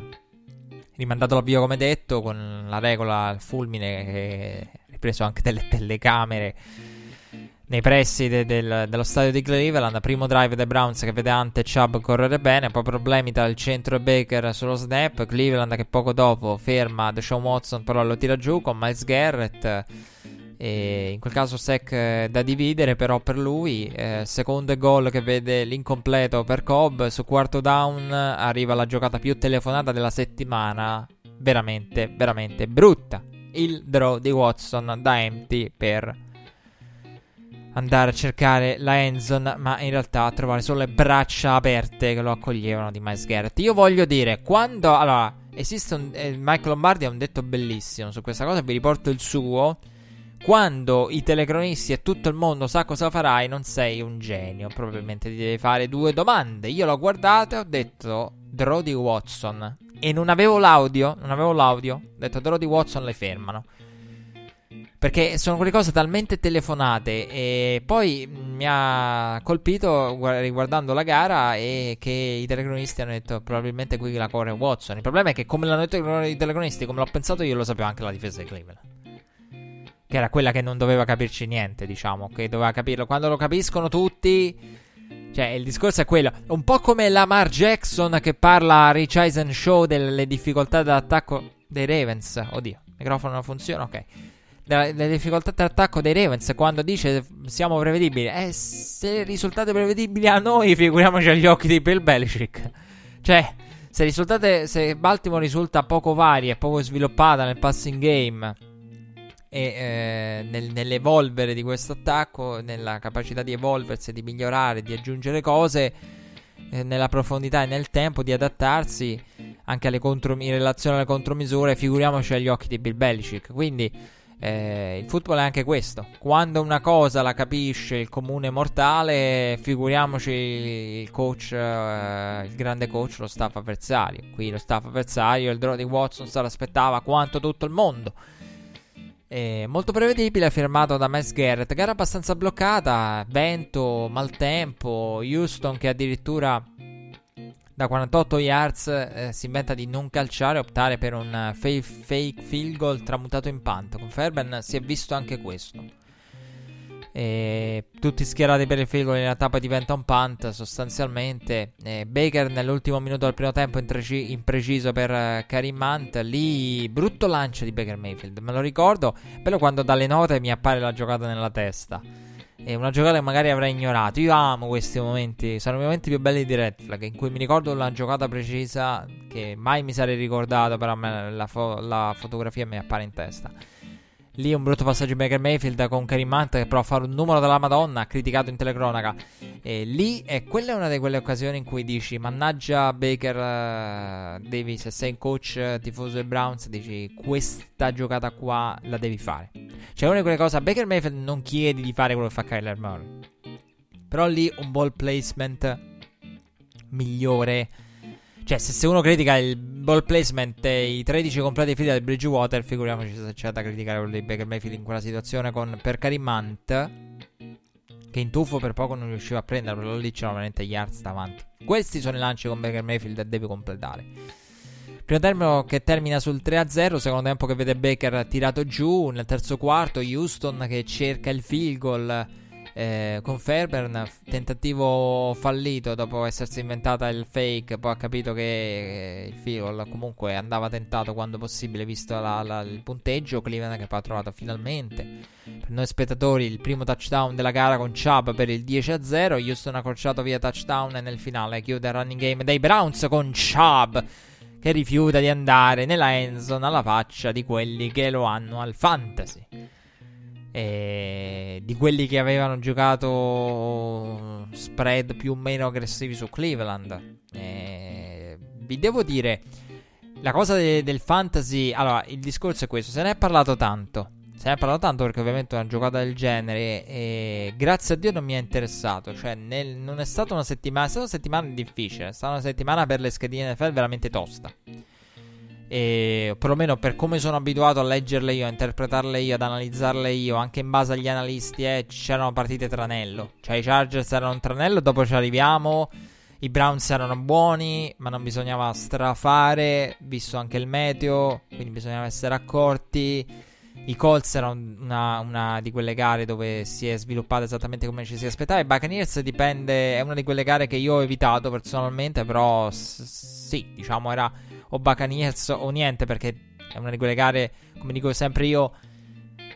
Rimandato l'avvio come detto, con la regola al fulmine che ripreso anche delle telecamere nei pressi de- del- dello stadio di Cleveland. Primo drive dei Browns che vede Ante e Chubb correre bene, poi problemi tra il centro e Baker sullo snap. Cleveland che poco dopo ferma Deshaun Watson, però lo tira giù con Miles Garrett. E in quel caso sec eh, da dividere però per lui eh, secondo gol che vede l'incompleto per Cobb su quarto down arriva la giocata più telefonata della settimana. Veramente veramente brutta. Il draw di Watson da empty per andare a cercare la endzone ma in realtà trovare solo le braccia aperte che lo accoglievano di Miles Garrett. Io voglio dire quando allora esiste un eh, Mike Lombardi ha un detto bellissimo su questa cosa vi riporto il suo quando i telecronisti e tutto il mondo sa cosa farai, non sei un genio. Probabilmente ti devi fare due domande. Io l'ho guardato e ho detto Drody Watson. E non avevo l'audio. Non avevo l'audio. Ho detto Drody Watson le fermano. Perché sono quelle cose talmente telefonate. E poi mi ha colpito riguardando la gara. E che i telecronisti hanno detto probabilmente qui la corre Watson. Il problema è che, come l'hanno detto i telecronisti, come l'ho pensato io, lo sapevo anche la difesa di Cleveland che era quella che non doveva capirci niente, diciamo, che doveva capirlo. Quando lo capiscono tutti, cioè il discorso è quello, un po' come Lamar Jackson che parla a Rich Eisen Show delle difficoltà dell'attacco dei Ravens. Oddio, il microfono non funziona, ok. Delle difficoltà dell'attacco dei Ravens quando dice siamo prevedibili. Eh, se risultate prevedibili a noi, figuriamoci agli occhi di Bill Belichick. Cioè, se se Baltimore risulta poco varia e poco sviluppata nel passing game e eh, nel, nell'evolvere di questo attacco, nella capacità di evolversi, di migliorare, di aggiungere cose eh, nella profondità e nel tempo, di adattarsi anche contro- in relazione alle contromisure, figuriamoci agli occhi di Bill Belichick. Quindi eh, il football è anche questo. Quando una cosa la capisce il comune mortale, figuriamoci il coach, eh, il grande coach, lo staff avversario. Qui lo staff avversario, il draw di Watson se l'aspettava quanto tutto il mondo. Eh, molto prevedibile, firmato da Miles Garrett. Gara abbastanza bloccata, vento, maltempo. Houston che addirittura da 48 yards eh, si inventa di non calciare e optare per un fake, fake field goal tramutato in punt. Con Fairbairn si è visto anche questo. E tutti schierati per il field goal in realtà poi diventa un punt sostanzialmente. E Baker nell'ultimo minuto del primo tempo intreci- impreciso per uh, Karim Hunt. Lì brutto lancio di Baker Mayfield, me lo ricordo. Però quando dalle note mi appare la giocata nella testa. È una giocata che magari avrei ignorato. Io amo questi momenti, sono i momenti più belli di Red Flag. In cui mi ricordo una giocata precisa che mai mi sarei ricordato. Però la, fo- la fotografia mi appare in testa. Lì un brutto passaggio di Baker Mayfield con Karim Hunt che prova a fare un numero della Madonna, criticato in telecronaca. E lì, e quella è una di quelle occasioni in cui dici, mannaggia Baker, uh, devi, se sei un coach uh, tifoso dei Browns, dici, questa giocata qua la devi fare. Cioè, una di quelle cose, Baker Mayfield non chiedi di fare quello che fa Kyler Murray. Però lì un ball placement migliore Cioè, se uno critica il ball placement e i 13 completi fila del Bridgewater, figuriamoci se c'è da criticare quello di Baker Mayfield in quella situazione con per Carimant che in tuffo per poco non riusciva a prenderlo, però lì c'erano veramente yards davanti. Questi sono i lanci con Baker Mayfield e deve completare. Primo termine che termina sul 3-0, secondo tempo che vede Baker tirato giù, nel terzo quarto Houston che cerca il field goal eh, con Fairburn, tentativo fallito dopo essersi inventata il fake, poi ha capito che eh, il field comunque andava tentato quando possibile visto la, la, il punteggio, Cleveland che poi ha trovato finalmente per noi spettatori il primo touchdown della gara con Chubb per il 10-0, Houston ha accorciato via touchdown e nel finale chiude il running game dei Browns con Chubb che rifiuta di andare nella endzone alla faccia di quelli che lo hanno al fantasy eh, di quelli che avevano giocato spread più o meno aggressivi su Cleveland. Eh, vi devo dire, la cosa de- del fantasy, allora il discorso è questo, se ne è parlato tanto. Se ne è parlato tanto perché ovviamente una giocata del genere e grazie a Dio non mi è interessato. Cioè, nel, non è stata una settimana, è stata una settimana difficile. È stata una settimana per le schedine NFL veramente tosta. E perlomeno per come sono abituato a leggerle io, a interpretarle io, ad analizzarle io, anche in base agli analisti, eh, c'erano partite tranello. Cioè i Chargers erano un tranello, dopo ci arriviamo. I Browns erano buoni, ma non bisognava strafare, visto anche il meteo, quindi bisognava essere accorti. I Colts erano una, una, di quelle gare dove si è sviluppata esattamente come ci si aspettava. I Buccaneers dipende, è una di quelle gare che io ho evitato personalmente, però s- sì, diciamo era o Buccaneers o niente perché è una di quelle gare, come dico sempre io,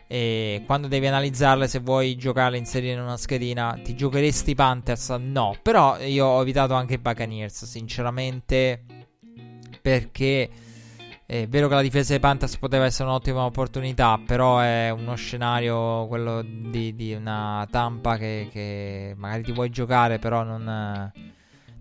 e quando devi analizzarle se vuoi giocarle inserire in una schedina ti giocheresti Panthers? No, però io ho evitato anche i Buccaneers sinceramente perché è vero che la difesa dei Panthers poteva essere un'ottima opportunità, però è uno scenario quello di, di una Tampa che, che, magari ti vuoi giocare però non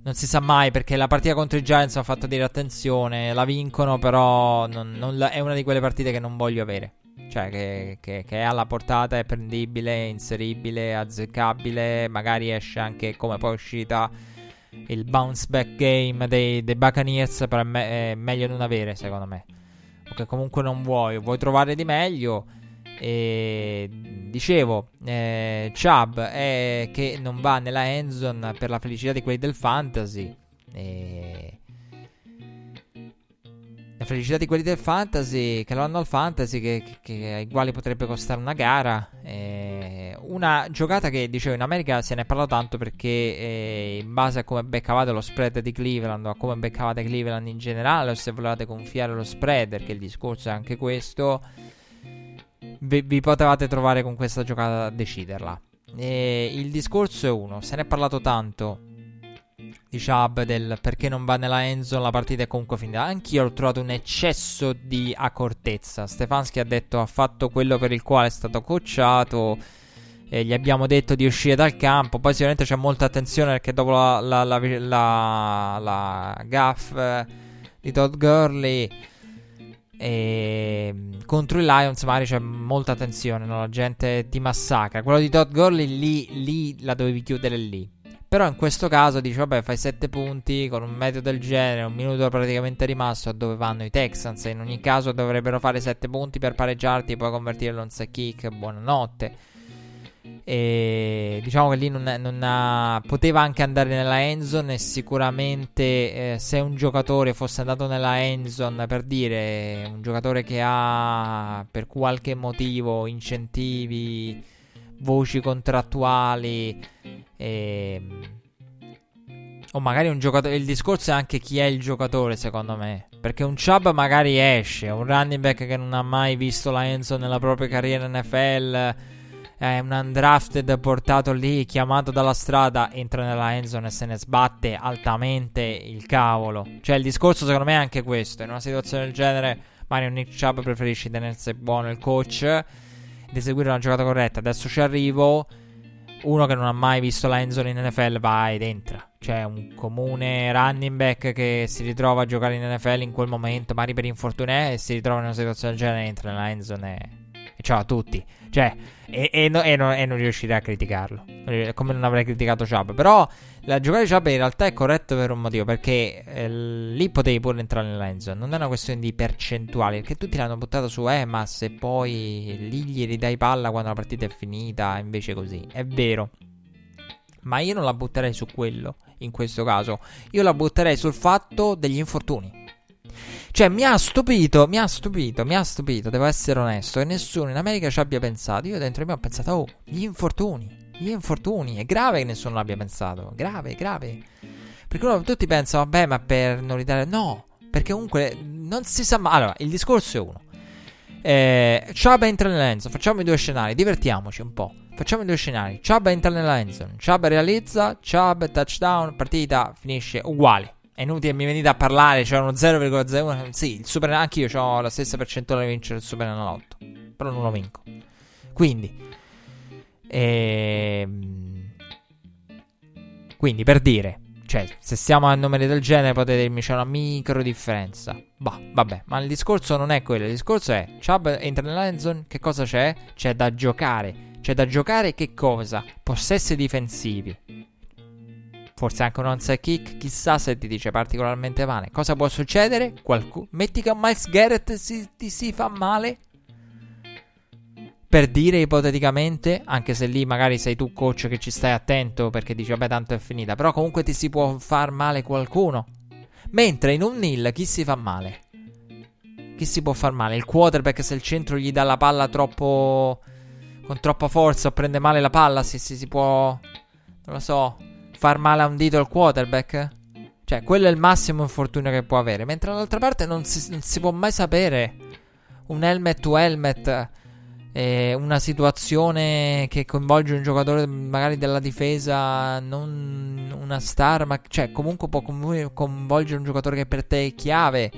non si sa mai perché la partita contro i Giants ha fatto dire attenzione, la vincono, però non, non la, è una di quelle partite che non voglio avere. Cioè, che, che, che, è alla portata, è prendibile, inseribile, azzeccabile. Magari esce anche come poi è uscita il bounce back game dei, dei Buccaneers. Però è, me- è meglio non avere, secondo me. O che comunque non vuoi, vuoi trovare di meglio. E dicevo, eh, Chubb è che non va nella endzone per la felicità di quelli del fantasy. E... La felicità di quelli del fantasy che lo hanno al fantasy, che, che, che ai quali potrebbe costare una gara. Eh, una giocata che dicevo in America se ne è parlato tanto perché eh, in base a come beccavate lo spread di Cleveland o a come beccavate Cleveland in generale, o se volevate gonfiare lo spread, perché il discorso è anche questo vi, vi potevate trovare con questa giocata a deciderla. E il discorso è uno, se ne è parlato tanto di Chubb del perché non va nella endzone la partita è comunque finita. Anch'io ho trovato un eccesso di accortezza. Stefanski ha detto ha fatto quello per il quale è stato coachato. E gli abbiamo detto di uscire dal campo. Poi sicuramente c'è molta attenzione perché dopo la, la, la, la, la gaff di Todd Gurley e ehm, contro i Lions magari c'è molta tensione, no? la gente ti massacra. Quello di Todd Gurley lì, lì la dovevi chiudere lì. Però in questo caso dici, vabbè, fai 7 punti con un metodo del genere, un minuto praticamente rimasto a dove vanno i Texans. In ogni caso dovrebbero fare 7 punti per pareggiarti e poi convertirlo in set kick. Buonanotte. E diciamo che lì non, non ha, poteva anche andare nella endzone. E sicuramente eh, se un giocatore fosse andato nella endzone per dire un giocatore che ha per qualche motivo incentivi, voci contrattuali. E, o magari un giocatore. Il discorso è anche chi è il giocatore, secondo me. Perché un Chubb magari esce, un running back che non ha mai visto la endzone nella propria carriera NFL è un undrafted portato lì, chiamato dalla strada, entra nella endzone e se ne sbatte altamente il cavolo. Cioè, il discorso secondo me è anche questo. In una situazione del genere, Mario Nick Chubb preferisce tenersi buono il coach ed eseguire una giocata corretta. Adesso ci arrivo. Uno che non ha mai visto la endzone in NFL va ed entra. Cioè, un comune running back che si ritrova a giocare in NFL in quel momento, magari per infortunio, e si ritrova in una situazione del genere, entra nella endzone e ciao a tutti. Cioè, e, e, no, e, no, e non riuscirei a criticarlo. eh, come non avrei criticato Chubb. Però la giocata di Chubb in realtà è corretta per un motivo. Perché eh, lì potevi pure entrare nell'endzone. Non è una questione di percentuali. Perché tutti l'hanno buttato su eh, ma se poi lì gli ridai palla quando la partita è finita, invece così. È vero. Ma io non la butterei su quello. In questo caso, io la butterei sul fatto degli infortuni. Cioè, mi ha stupito, mi ha stupito, mi ha stupito, devo essere onesto, che nessuno in America ci abbia pensato. Io dentro di me ho pensato, oh, gli infortuni. Gli infortuni, è grave che nessuno l'abbia pensato. Grave, grave. Perché uno, tutti pensano, vabbè, ma per non ridare. No, perché comunque non si sa mai. Allora, il discorso è uno. Eh, Chubb entra nell'enzo, facciamo i due scenari, divertiamoci un po'. Facciamo i due scenari. Chubb entra nella endzone, Chubb realizza, Chubb touchdown, partita finisce uguale. È inutile mi venite a parlare, c'è uno 0,01. Sì, il super anche io ho la stessa percentuale di vincere il Super Enalotto, però non lo vinco. Quindi Ehm, quindi per dire, cioè, se siamo a numeri del genere potete dirmi c'è una micro differenza. Bah, vabbè, ma il discorso non è quello. Il discorso è: Chubb entra nella zone, che cosa c'è? C'è da giocare. C'è da giocare che cosa? Possessi difensivi. Forse anche un onside kick, chissà se ti dice particolarmente male. Cosa può succedere? Qualcuno... Metti che Miles Garrett si, ti si fa male per dire ipoteticamente, anche se lì magari sei tu coach che ci stai attento perché dici vabbè tanto è finita, però comunque ti si può far male qualcuno. Mentre in un nil chi si fa male? Chi si può far male? Il quarterback se il centro gli dà la palla troppo con troppa forza o prende male la palla, si, si, si può non lo so, far male a un dito al quarterback? Cioè, quello è il massimo infortunio che può avere, mentre dall'altra parte non si, non si può mai sapere un helmet to helmet eh, una situazione che coinvolge un giocatore magari della difesa, non una star, ma cioè comunque può coinvolgere un giocatore che per te è chiave.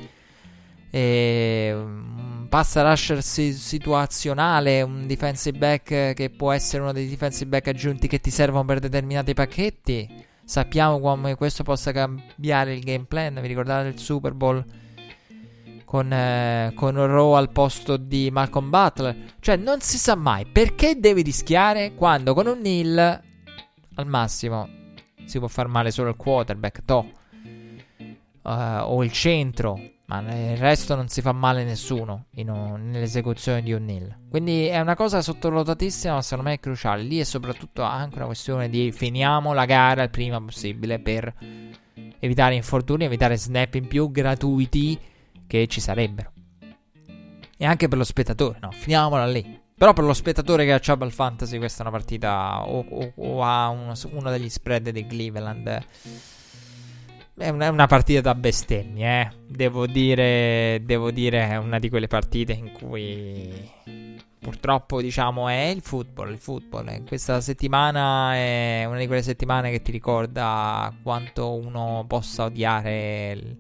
Un pass rusher situazionale, un defensive back che può essere uno dei defensive back aggiunti che ti servono per determinati pacchetti. Sappiamo come questo possa cambiare il game plan. Vi ricordate il Super Bowl? con, eh, con Rowe al posto di Malcolm Butler. Cioè, non si sa mai perché devi rischiare quando con un nil al massimo si può far male solo il quarterback, to. Uh, o il centro, ma il resto non si fa male nessuno un, nell'esecuzione di un nil. Quindi è una cosa sottovalutatissima, ma secondo me è cruciale. Lì è soprattutto anche una questione di finiamo la gara il prima possibile per evitare infortuni, evitare snap in più gratuiti che ci sarebbero. E anche per lo spettatore, no? Finiamola lì. Però per lo spettatore che ha Chabal Fantasy questa è una partita o, o, o ha uno, uno, degli spread di Cleveland. È una, una partita da bestemmie, eh. Devo dire, devo dire, è una di quelle partite in cui purtroppo diciamo è il football, il football. Questa settimana è una di quelle settimane che ti ricorda quanto uno possa odiare... Il,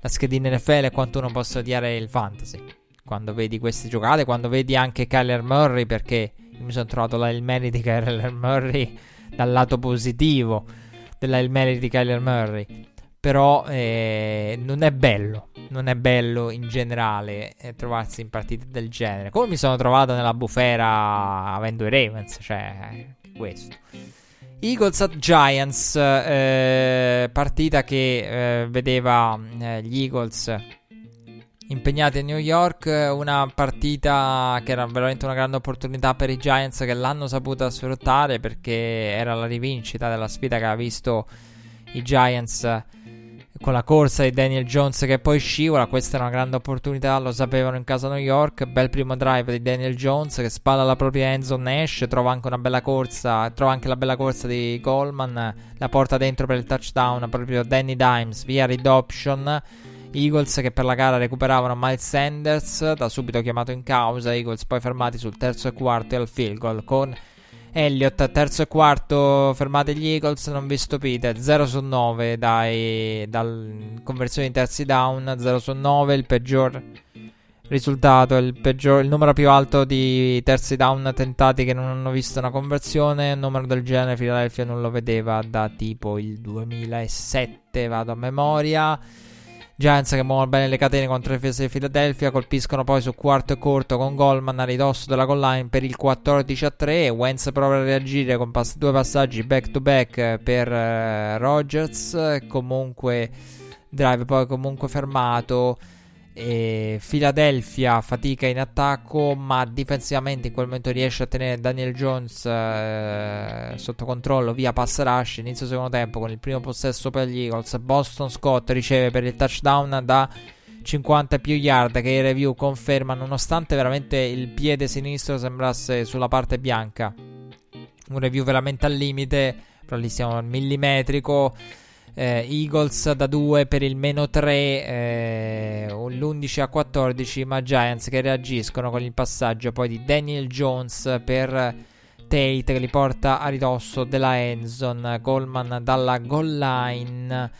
la schedina NFL e quanto uno possa odiare il fantasy. Quando vedi queste giocate, quando vedi anche Kyler Murray, perché mi sono trovato la il merito di Kyler Murray dal lato positivo della il merito di Kyler Murray. Però eh, non è bello, non è bello in generale eh, trovarsi in partite del genere. Come mi sono trovato nella bufera avendo i Ravens, cioè questo. Eagles at Giants, eh, partita che eh, vedeva eh, gli Eagles impegnati a New York, una partita che era veramente una grande opportunità per i Giants che l'hanno saputa sfruttare perché era la rivincita della sfida che ha visto i Giants con la corsa di Daniel Jones che poi scivola. Questa è una grande opportunità, lo sapevano in casa New York. Bel primo drive di Daniel Jones che spalla la propria Enzo Nash. Trova anche una bella corsa. Trova anche la bella corsa di Goldman. La porta dentro per il touchdown. Proprio Danny Dimes via read option. Eagles che per la gara recuperavano Miles Sanders, da subito chiamato in causa. Eagles poi fermati sul terzo e quarto e al field goal con Elliott, terzo e quarto, fermate gli Eagles, non vi stupite, 0 su 9 dai, dal conversione di terzi down, 0 su 9, il peggior risultato, il, peggior, il numero più alto di terzi down tentati che non hanno visto una conversione, un numero del genere Philadelphia non lo vedeva da tipo il 2007, vado a memoria. Giants che muovono bene le catene contro le difese di Philadelphia, colpiscono poi su quarto e corto con Goldman a ridosso della goal line per il 14 a 3. Wentz prova a reagire con pass- due passaggi back to back per uh, Rogers. Comunque, drive poi comunque fermato. E Philadelphia fatica in attacco, ma difensivamente in quel momento riesce a tenere Daniel Jones eh, sotto controllo via pass rush. Inizio secondo tempo con il primo possesso per gli Eagles. Boston Scott riceve per il touchdown da 50 più yard che i review conferma, nonostante veramente il piede sinistro sembrasse sulla parte bianca. Un review veramente al limite, però lì siamo al millimetrico eh, Eagles da 2 per il meno 3, eh, l'11 a 14, ma Giants che reagiscono con il passaggio poi di Daniel Jones per Tate che li porta a ridosso della endzone, Goldman dalla goal line.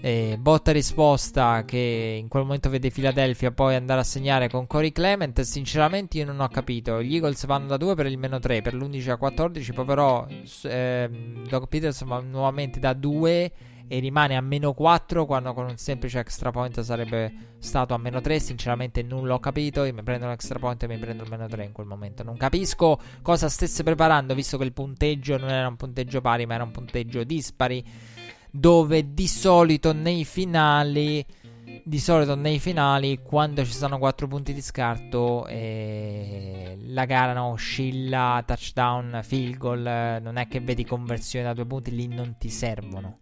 Eh, botta risposta che in quel momento vede Philadelphia poi andare a segnare con Corey Clement. Sinceramente, io non ho capito. Gli Eagles vanno da 2 per il meno 3 per l'11 a 14. Poi, però, eh, Doc Peters va nuovamente da 2 e rimane a meno 4 quando con un semplice extra point sarebbe stato a meno 3. Sinceramente non l'ho capito. Io mi prendo un extra point e mi prendo il meno 3 in quel momento. Non capisco cosa stesse preparando, visto che il punteggio non era un punteggio pari, ma era un punteggio dispari. Dove di solito nei finali di solito nei finali, quando ci sono 4 punti di scarto, eh, la gara no, oscilla, touchdown, field goal. Eh, non è che vedi conversione da 2 punti, lì non ti servono.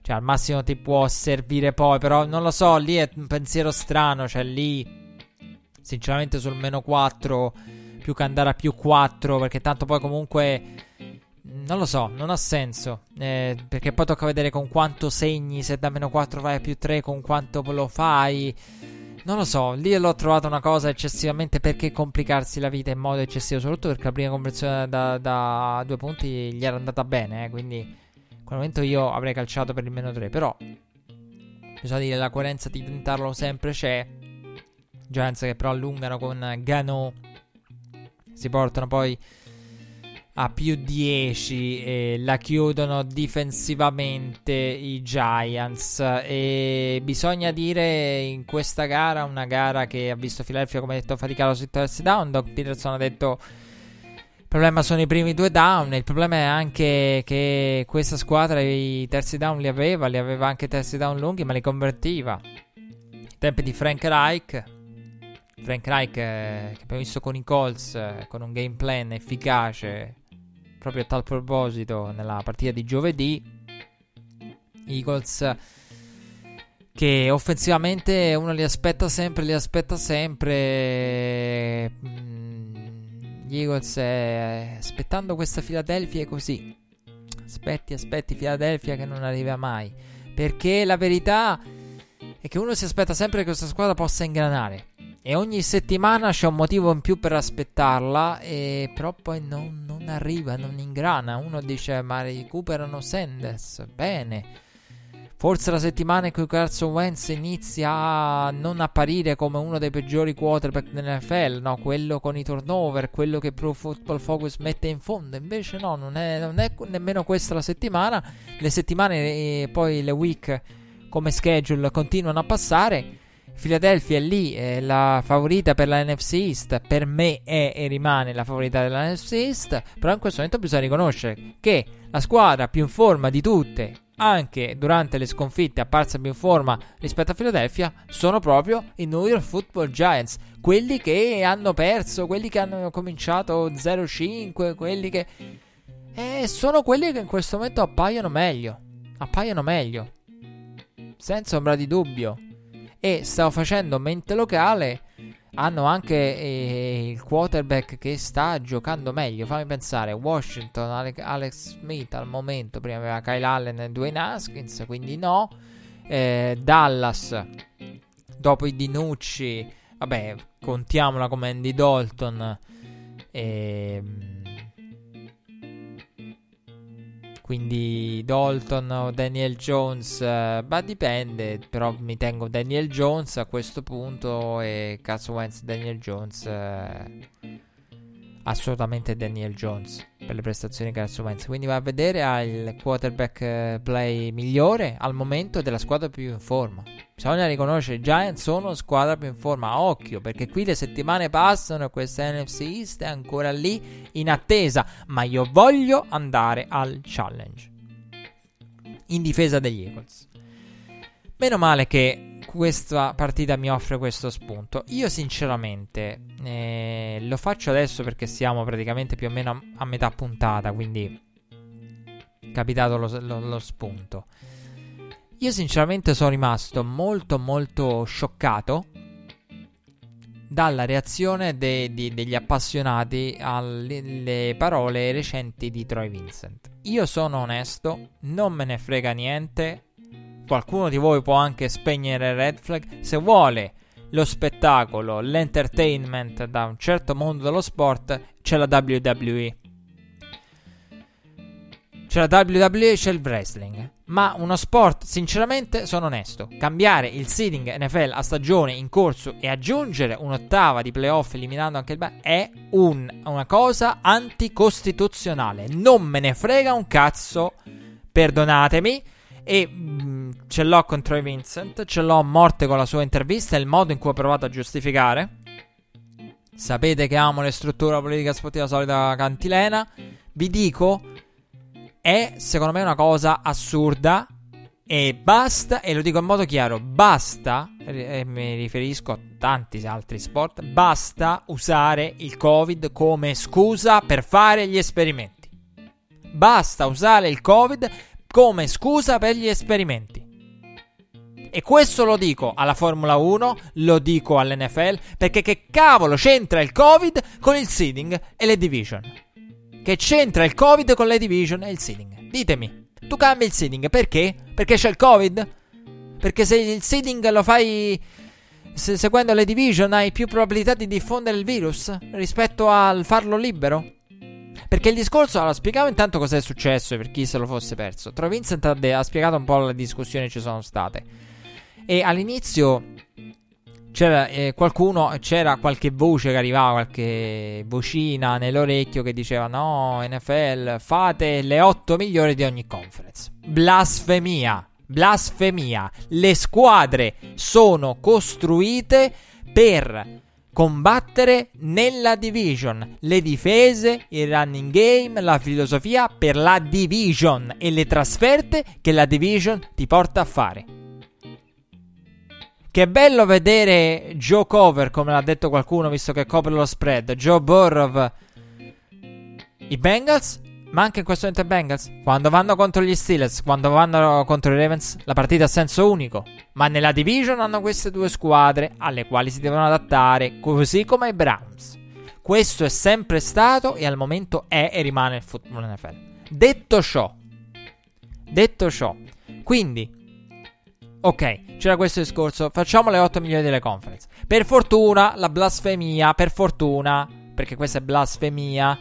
Cioè, al massimo ti può servire poi, però non lo so, lì è un pensiero strano. Cioè, lì, sinceramente, sul meno 4, più che andare a più 4, perché tanto poi comunque non lo so, non ha senso. Eh, perché poi tocca vedere con quanto segni. Se da meno 4 vai a più 3, con quanto lo fai. Non lo so, lì l'ho trovata una cosa eccessivamente perché complicarsi la vita in modo eccessivo, soprattutto perché la prima conversione da, da due punti gli era andata bene, eh, quindi in quel momento io avrei calciato per il meno 3, però bisogna dire la coerenza di tentarlo sempre c'è. Giants che però allungano con Gano, si portano poi a più 10 e la chiudono difensivamente i Giants. E bisogna dire in questa gara una gara che ha visto Philadelphia come detto faticato sui terzi down. Doc Peterson ha detto il problema sono i primi due down. Il problema è anche che questa squadra i terzi down li aveva li aveva anche terzi down lunghi ma li convertiva. Tempi di Frank Reich. Frank Reich eh, che abbiamo visto con i Colts eh, con un game plan efficace proprio a tal proposito nella partita di giovedì. Eagles che offensivamente uno li aspetta sempre, li aspetta sempre. Mm, gli Eagles eh, aspettando questa Philadelphia è così. Aspetti, aspetti Philadelphia che non arriva mai. Perché la verità è che uno si aspetta sempre che questa squadra possa ingranare. E ogni settimana c'è un motivo in più per aspettarla, e però poi non, non arriva, non ingrana. Uno dice: Ma recuperano Sanders. Bene. Forse la settimana in cui Carson Wentz inizia a non apparire come uno dei peggiori quarterback dell'NFL, no? Quello con i turnover, quello che Pro Football Focus mette in fondo. Invece no, non è, non è nemmeno questa la settimana. Le settimane e poi le week come schedule continuano a passare. Philadelphia è lì, è la favorita per la NFC East, per me è e rimane la favorita della NFC East, però in questo momento bisogna riconoscere che la squadra più in forma di tutte, anche durante le sconfitte apparsa più in forma rispetto a Philadelphia, sono proprio i New York Football Giants, quelli che hanno perso, quelli che hanno cominciato 0-5, quelli che... Eh, sono quelli che in questo momento appaiono meglio, appaiono meglio, senza ombra di dubbio e stavo facendo mente locale hanno anche eh, il quarterback che sta giocando meglio. Fammi pensare: Washington, Ale- Alex Smith al momento. Prima aveva Kyle Allen e Dwayne Haskins, quindi no. Eh, Dallas, dopo i Dinucci, vabbè, contiamola come Andy Dalton. Eh, quindi Dalton o Daniel Jones, eh, ma dipende, però mi tengo Daniel Jones a questo punto e cazzo Wentz Daniel Jones, eh, assolutamente Daniel Jones. per le prestazioni ha su Wentz. Quindi va a vedere il quarterback eh, play migliore al momento della squadra più in forma. Bisogna riconoscere i Giants sono squadra più in forma. Occhio, perché qui le settimane passano e questa NFC East è ancora lì in attesa. Ma io voglio andare al challenge in difesa degli Eagles. Meno male che questa partita mi offre questo spunto. Io sinceramente eh, lo faccio adesso perché siamo praticamente più o meno a, a metà puntata, quindi capitato lo, lo, lo spunto. Io sinceramente sono rimasto molto molto scioccato dalla reazione de, de, degli appassionati alle parole recenti di Troy Vincent. Io sono onesto, non me ne frega niente qualcuno di voi può anche spegnere Red Flag se vuole lo spettacolo, l'entertainment da un certo mondo dello sport, c'è la WWE. C'è la WWE e c'è il wrestling. Ma uno sport, sinceramente, sono onesto. Cambiare il seeding NFL a stagione in corso e aggiungere un'ottava di playoff eliminando anche il bye è un, una cosa anticostituzionale. Non me ne frega un cazzo. Perdonatemi. E mh, mm, ce l'ho con Troy Vincent, ce l'ho a morte con la sua intervista e il modo in cui ha provato a giustificare. Sapete che amo le strutture politica sportiva solita cantilena. Vi dico, è secondo me una cosa assurda. E basta, e lo dico in modo chiaro, basta, e mi riferisco a tanti altri sport, basta usare il Covid come scusa per fare gli esperimenti. Basta usare il Covid come scusa per gli esperimenti. E questo lo dico alla Formula 1, lo dico all'NFL, perché che cavolo c'entra il Covid con il seeding e le division? Che c'entra il Covid con le division e il seeding? Ditemi, tu cambi il seeding perché? Perché c'è il Covid? Perché se il seeding lo fai se, seguendo le division hai più probabilità di diffondere il virus rispetto al farlo libero? Perché il discorso, allora, spiegavo intanto cosa è successo per chi se lo fosse perso. Troy Vincent ha, de- ha spiegato un po' le discussioni che ci sono state. E all'inizio c'era eh, qualcuno, c'era qualche voce che arrivava, qualche vocina nell'orecchio che diceva no, NFL, fate le 8 migliori di ogni conference. Blasfemia, blasfemia. Le squadre sono costruite per combattere nella division, le difese, il running game, la filosofia per la division e le trasferte che la division ti porta a fare. Che bello vedere Joe Cover, come l'ha detto qualcuno, visto che copre lo spread. Joe Burrow. I Bengals ma anche in questo momento i Bengals, quando vanno contro gli Steelers, quando vanno contro i Ravens, la partita ha senso unico. Ma nella division hanno queste due squadre alle quali si devono adattare, così come i Browns. Questo è sempre stato e al momento è e rimane il football NFL. Detto ciò, detto ciò, quindi, ok, c'era questo discorso, facciamo le 8 milioni delle conference. Per fortuna, la blasfemia, per fortuna, perché questa è blasfemia,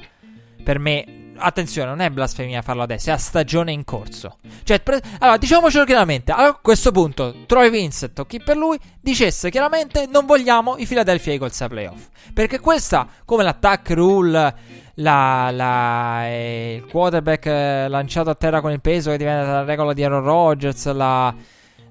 per me attenzione, non è blasfemia farlo adesso, è a stagione in corso. Cioè, pre- allora, diciamocelo chiaramente, a questo punto Troy Vincent o chi per lui dicesse chiaramente non vogliamo i Philadelphia Eagles a playoff. Perché questa, come l'attack rule, la, la, eh, il quarterback eh, lanciato a terra con il peso che diventa la regola di Aaron Rodgers, la,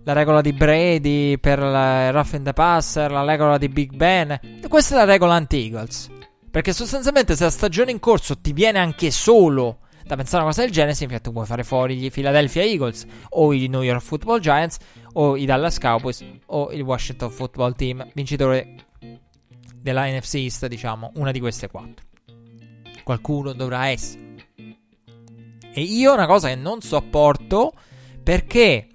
la regola di Brady per il rough in the passer, la regola di Big Ben, questa è la regola anti-Eagles. Perché sostanzialmente se la stagione in corso ti viene anche solo da pensare a una cosa del genere, che tu puoi fare fuori gli Philadelphia Eagles o i New York Football Giants o i Dallas Cowboys o il Washington Football Team, vincitore della NFC East, diciamo, una di queste quattro. Qualcuno dovrà essere. E io una cosa che non sopporto perché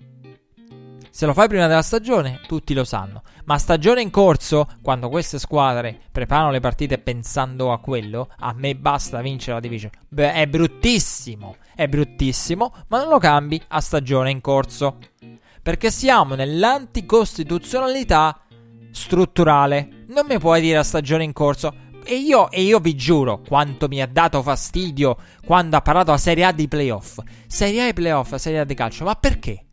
se lo fai prima della stagione, tutti lo sanno. Ma stagione in corso, quando queste squadre preparano le partite pensando a quello, a me basta vincere la division. Beh, è bruttissimo, è bruttissimo, ma non lo cambi a stagione in corso. Perché siamo nell'anticostituzionalità strutturale. Non mi puoi dire a stagione in corso. E io, e io vi giuro quanto mi ha dato fastidio quando ha parlato a Serie A di playoff. Serie A di playoff, Serie A di calcio. Ma perché?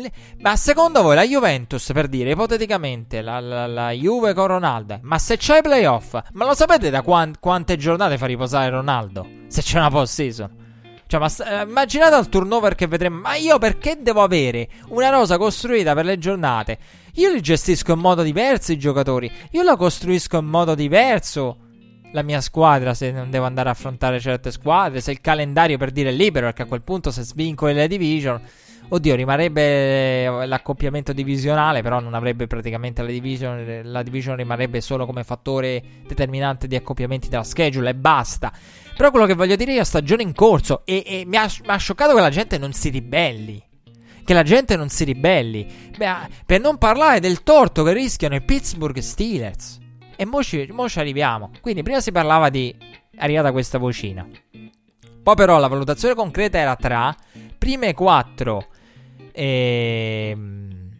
Le, ma secondo voi la Juventus, per dire, ipoteticamente, la, la, la Juve con Ronaldo, ma se c'è i playoff, ma lo sapete da quant- quante giornate fa riposare Ronaldo? Se c'è una post-season. Cioè, ma eh, immaginate il turnover che vedremo. Ma io perché devo avere una rosa costruita per le giornate? Io li gestisco in modo diverso i giocatori. Io la costruisco in modo diverso la mia squadra se non devo andare a affrontare certe squadre. Se il calendario per dire è libero, perché a quel punto se svincoli le division. Oddio, rimarrebbe l'accoppiamento divisionale, però non avrebbe praticamente la division. La division rimarrebbe solo come fattore determinante di accoppiamenti della schedule e basta. Però quello che voglio dire io, stagione in corso. E, e mi, ha, mi, ha, scioccato che la gente non si ribelli. Che la gente non si ribelli. Beh, per non parlare del torto che rischiano i Pittsburgh Steelers. E mo ci, mo ci arriviamo. Quindi prima si parlava di... arrivata questa vocina. Poi però la valutazione concreta era tra prime quattro e... Ehm,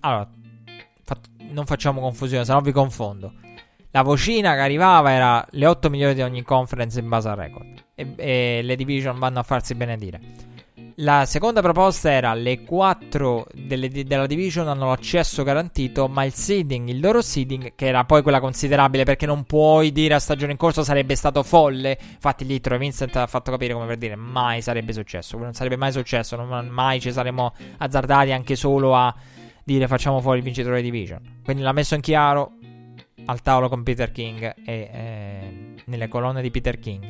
allora, non facciamo confusione, se no vi confondo. La vocina che arrivava era le 8 migliori di ogni conference in base al record. E, e le division vanno a farsi benedire. La seconda proposta era le 4 delle, della division hanno l'accesso garantito, ma il seeding, il loro seeding, che era poi quella considerabile perché non puoi dire a stagione in corso sarebbe stato folle. Infatti lì Troy Vincent ha fatto capire come per dire mai sarebbe successo, non sarebbe mai successo, non, mai ci saremmo azzardati anche solo a dire facciamo fuori il vincitore di division. Quindi l'ha messo in chiaro, al tavolo con Peter King e eh, nelle colonne di Peter King.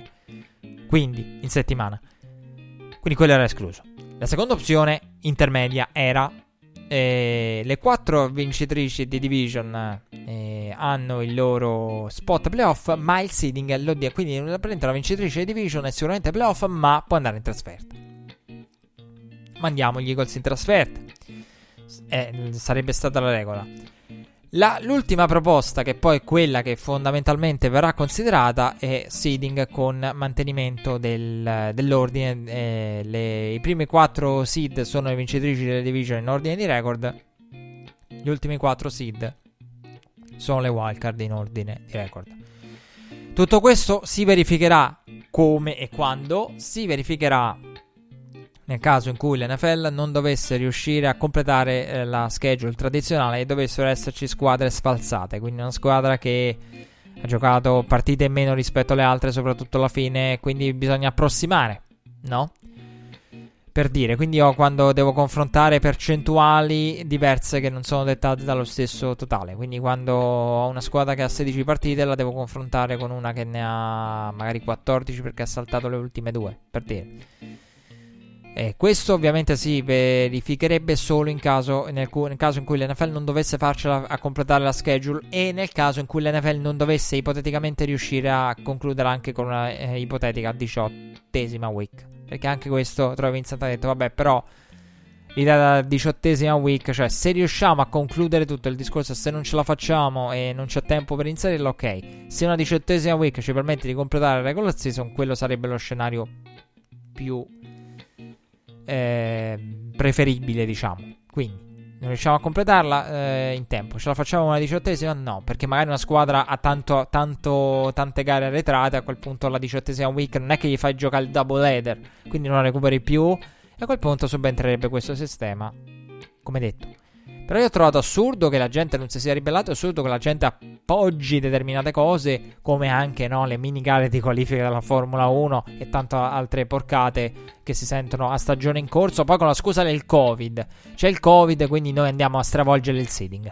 Quindi, in settimana. Quindi quello era escluso. La seconda opzione, intermedia, era eh, le quattro vincitrici di division eh, hanno il loro spot playoff, ma il seeding lo dia. Quindi la vincitrice di division è sicuramente playoff, ma può andare in trasferta. Mandiamo gli Eagles in trasferta. Eh, sarebbe stata la regola. La, l'ultima proposta, che poi è quella che fondamentalmente verrà considerata, è seeding con mantenimento del, dell'ordine. Eh, le, I primi quattro seed sono le vincitrici delle division in ordine di record. Gli ultimi quattro seed sono le wildcard in ordine di record. Tutto questo si verificherà come e quando si verificherà nel caso in cui l'NFL non dovesse riuscire a completare eh, la schedule tradizionale e dovessero esserci squadre sfalsate, quindi una squadra che ha giocato partite in meno rispetto alle altre, soprattutto alla fine, quindi bisogna approssimare, no? Per dire, quindi io quando devo confrontare percentuali diverse che non sono dettate dallo stesso totale, quindi quando ho una squadra che ha 16 partite la devo confrontare con una che ne ha magari 14 perché ha saltato le ultime due, per dire. Eh, questo ovviamente si verificherebbe solo in caso, nel, nel, caso in cui l'NFL non dovesse farcela a completare la schedule e nel caso in cui l'NFL non dovesse ipoteticamente riuscire a concludere anche con una eh, ipotetica diciottesima week. Perché anche questo Troy Vincent ha detto, vabbè, però l'idea della diciottesima week, cioè se riusciamo a concludere tutto il discorso, se non ce la facciamo e non c'è tempo per inserirlo, ok. Se una diciottesima week ci permette di completare la regular season, quello sarebbe lo scenario più eh, preferibile, diciamo. Quindi non riusciamo a completarla eh, in tempo. Ce la facciamo una diciottesima? No, perché magari una squadra ha tanto, tanto, tante gare arretrate. A quel punto la diciottesima week non è che gli fai giocare il double header, quindi non la recuperi più. E a quel punto subentrerebbe questo sistema, come detto. Però io ho trovato assurdo che la gente non si sia ribellato, è assurdo che la gente appoggi determinate cose, come anche no, le mini gare di qualifica della Formula 1 e tante altre porcate che si sentono a stagione in corso, poi con la scusa del Covid. C'è il Covid, quindi noi andiamo a stravolgere il seeding.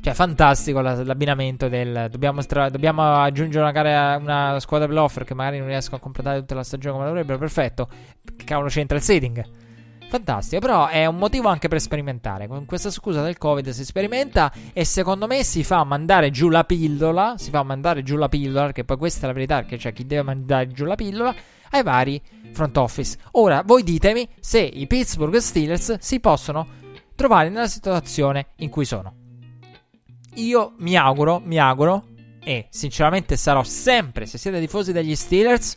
Cioè, fantastico l'abbinamento del. Dobbiamo, stra- dobbiamo aggiungere una, gara, una squadra playoff che magari non riescono a completare tutta la stagione come dovrebbero. Perfetto. Che cavolo c'entra il seeding? Fantastico, però è un motivo anche per sperimentare. Con questa scusa del Covid si sperimenta e secondo me si fa mandare giù la pillola, si fa mandare giù la pillola, perché poi questa è la verità, perché c'è chi deve mandare giù la pillola ai vari front office. Ora, voi ditemi se i Pittsburgh Steelers si possono trovare nella situazione in cui sono. Io mi auguro, mi auguro e sinceramente sarò sempre, se siete tifosi degli Steelers,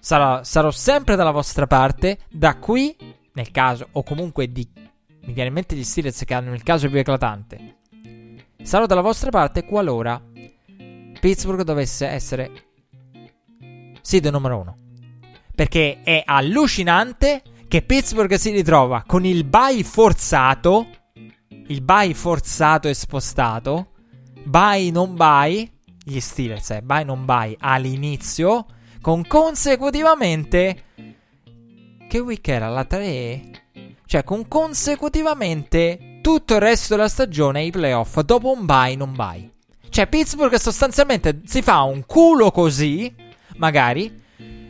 sarò, sarò sempre dalla vostra parte da qui nel caso, o comunque di, mi viene in mente gli Steelers che hanno il caso più eclatante, sarò dalla vostra parte qualora Pittsburgh dovesse essere seed numero uno. Perché è allucinante che Pittsburgh si ritrova con il bye forzato, il bye forzato e spostato, bye non bye, gli Steelers, eh, bye non bye all'inizio, con consecutivamente che week era la 3? Cioè, con consecutivamente tutto il resto della stagione ai playoff dopo un bye non bye. Cioè, Pittsburgh sostanzialmente si fa un culo così, magari,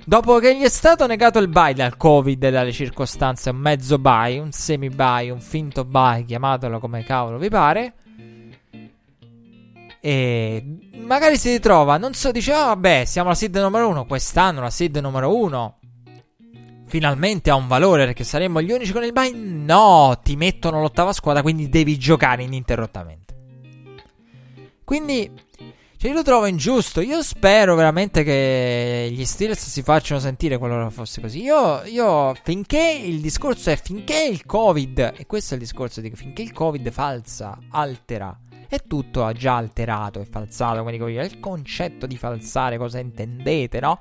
dopo che gli è stato negato il bye dal Covid e dalle circostanze, un mezzo bye, un semi bye, un finto bye, chiamatelo come cavolo vi pare. E magari si ritrova, non so, dice, oh, vabbè, siamo la seed numero uno, quest'anno la seed numero uno finalmente ha un valore perché saremmo gli unici con il bye. No, ti mettono l'ottava squadra, quindi devi giocare ininterrottamente. Quindi, cioè, io lo trovo ingiusto. Io spero veramente che gli Steelers si facciano sentire qualora fosse così. Io, io, finché il discorso è finché il Covid, e questo è il discorso di finché il Covid falsa, altera. E tutto ha già alterato e falsato. Quindi, il concetto di falsare, cosa intendete, no?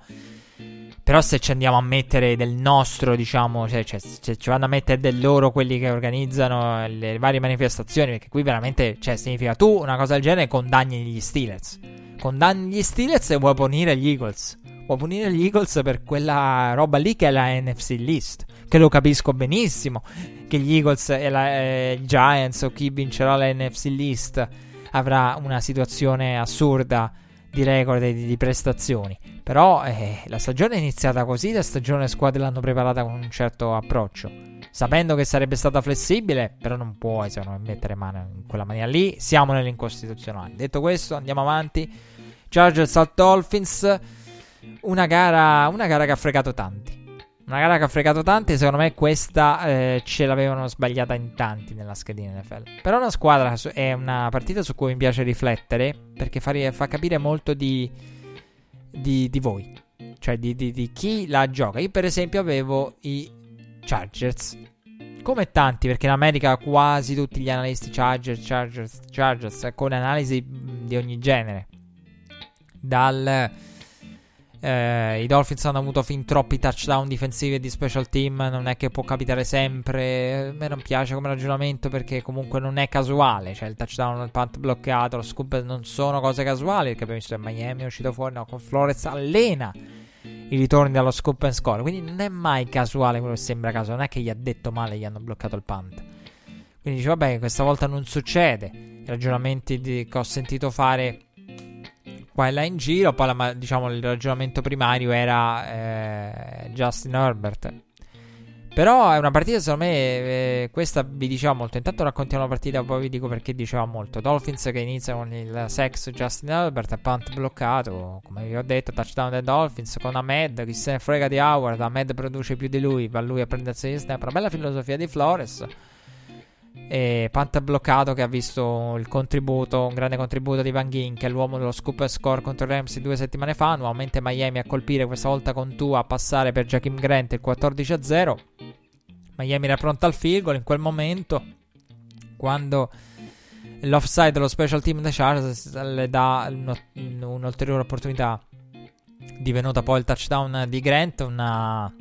Però se ci andiamo a mettere del nostro, diciamo, cioè, cioè, se ci vanno a mettere del loro quelli che organizzano le varie manifestazioni, perché qui veramente, cioè, significa tu una cosa del genere condanni gli Steelers. Condanni gli Steelers e vuoi punire gli Eagles. Vuoi punire gli Eagles per quella roba lì che è la NFC list. Che lo capisco benissimo. Che gli Eagles e la, eh, Giants o chi vincerà la NFC list avrà una situazione assurda di record e di, di prestazioni. Però eh, la stagione è iniziata così, la stagione le squadre l'hanno preparata con un certo approccio. Sapendo che sarebbe stata flessibile, però non puoi secondo me mettere mano in quella maniera lì. Siamo nell'incostituzionale. Detto questo, andiamo avanti. Chargers al Dolphins. Una gara, una gara che ha fregato tanti. Una gara che ha fregato tanti. Secondo me questa eh, ce l'avevano sbagliata in tanti nella schedina NFL. Però una squadra è una partita su cui mi piace riflettere. Perché fa, fa capire molto di, di, di voi. Cioè di, di chi la gioca. Io per esempio avevo i Chargers. Come tanti, perché in America quasi tutti gli analisti Chargers, Chargers, Chargers, con analisi di ogni genere. Dal eh, I Dolphins hanno avuto fin troppi touchdown difensivi e di special team. Non è che può capitare sempre. A me non piace come ragionamento perché comunque non è casuale. Cioè, il touchdown, il punt bloccato, lo scoop non sono cose casuali. Perché abbiamo visto che Miami è uscito fuori. No, con Flores allena i ritorni dallo scoop and score. Quindi non è mai casuale quello che sembra caso. Non è che gli ha detto male, gli hanno bloccato il punt. Quindi dice, vabbè, questa volta non succede. I ragionamenti di, che ho sentito fare qua e là in giro. Poi la, diciamo il ragionamento primario era eh, Justin Herbert. Però è una partita, secondo me, eh, questa vi diceva molto. Intanto raccontiamo la partita, poi vi dico perché diceva molto. Dolphins che inizia con il sex Justin Herbert, punt bloccato, come vi ho detto, touchdown dei Dolphins con Ahmed, chi se ne frega di Howard, Ahmed produce più di lui, va lui a prendersi gli snap. Una bella filosofia di Flores. E punt bloccato che ha visto il contributo, un grande contributo di Van Ghin, che è l'uomo dello scoop score contro i Ramsey due settimane fa. Nuovamente Miami a colpire, questa volta con Tua a passare per Jakim Grant il 14 0. Miami era pronta al field goal in quel momento. Quando l'offside dello special team dei Chargers le dà un'ulteriore opportunità. Divenuta poi il touchdown di Grant, una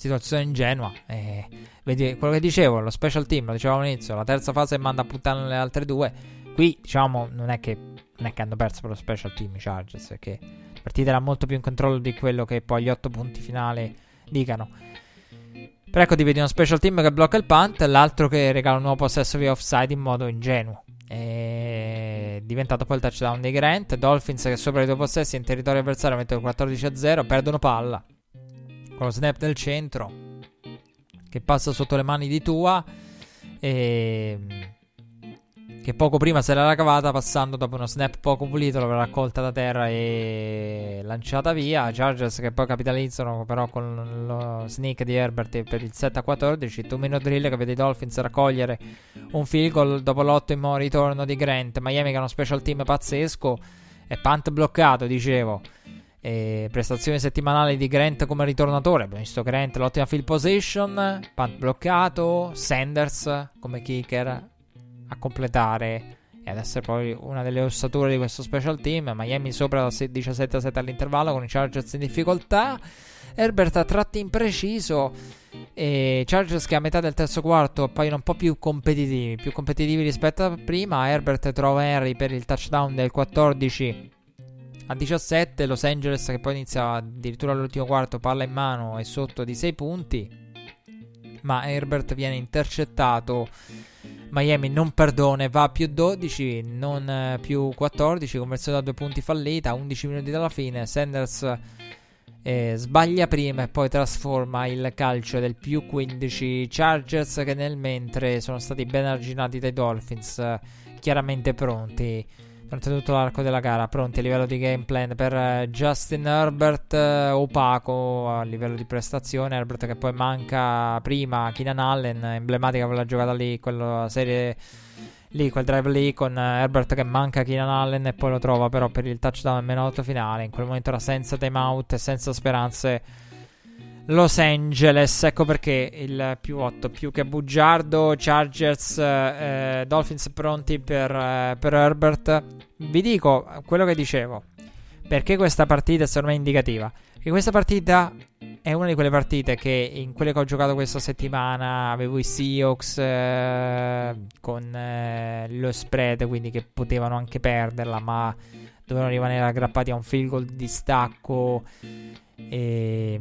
situazione ingenua. E Vedi, quello che dicevo, lo special team, lo dicevo all'inizio, la terza fase manda a puttane le altre due. Qui, diciamo, non è che, non è che hanno perso per lo special team i Chargers, perché la partita era molto più in controllo di quello che poi gli otto punti finali dicano. Però ecco, ti vedi uno special team che blocca il punt, l'altro che regala un nuovo possesso via offside in modo ingenuo. È diventato poi il touchdown dei Grant. Dolphins che sopra i due possessi in territorio avversario mettono 14 0, perdono palla. Con lo snap del centro che passa sotto le mani di Tua e che poco prima se l'era cavata passando dopo uno snap poco pulito l'aveva raccolta da terra e lanciata via. Chargers che poi capitalizzano però con lo sneak di Herbert per il 7 a 14 two minute drill che vede i Dolphins raccogliere un field goal dopo l'ottimo ritorno di Grant. Miami che è uno special team pazzesco e punt bloccato dicevo e prestazioni settimanali di Grant come ritornatore. Abbiamo visto Grant l'ottima field position, punt bloccato, Sanders come kicker a completare e ad essere poi una delle ossature di questo special team. Miami sopra da 17 7 all'intervallo con i Chargers in difficoltà. Herbert a tratti impreciso e Chargers che a metà del terzo quarto appaiono un po' più competitivi, più competitivi rispetto a prima. Herbert trova Henry per il touchdown del 14 a 17. Los Angeles che poi inizia addirittura all'ultimo quarto, palla in mano e sotto di 6 punti. Ma Herbert viene intercettato. Miami non perdona, va a più 12, non più 14, conversione da due punti fallita, 11 minuti dalla fine. Sanders eh, sbaglia prima e poi trasforma il calcio del più 15 Chargers che nel mentre sono stati ben arginati dai Dolphins, eh, chiaramente pronti durante tutto l'arco della gara, pronti a livello di game plan per uh, Justin Herbert, uh, opaco a livello di prestazione, Herbert che poi manca prima, Keenan Allen, emblematica quella giocata lì, quella serie lì, quel drive lì con Herbert che manca Keenan Allen e poi lo trova però per il touchdown al meno finale, in quel momento era senza timeout e senza speranze Los Angeles. Ecco perché il più 8 più che bugiardo. Chargers, eh, Dolphins pronti per, eh, per, Herbert. Vi dico quello che dicevo. Perché questa partita è secondo me indicativa? Perché questa partita è una di quelle partite che in quelle che ho giocato questa settimana avevo i Seahawks eh, con eh, lo spread, quindi che potevano anche perderla, ma dovevano rimanere aggrappati a un field goal di stacco. E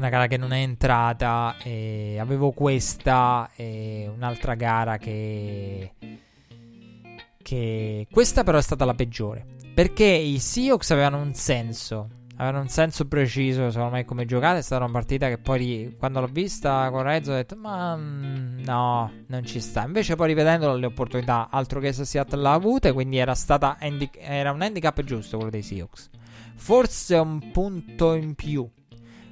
una gara che non è entrata. E avevo questa e un'altra gara che. Che questa però è stata la peggiore. Perché i Seahawks avevano un senso. Avevano un senso preciso, secondo me, come giocare. È stata una partita che poi, quando l'ho vista con Rezzo, ho detto: Ma mm, no, non ci sta. Invece, poi rivedendo le opportunità, altro che Seattle l'ha avute. Quindi era, stata handi- era un handicap giusto quello dei Seahawks. Forse un punto in più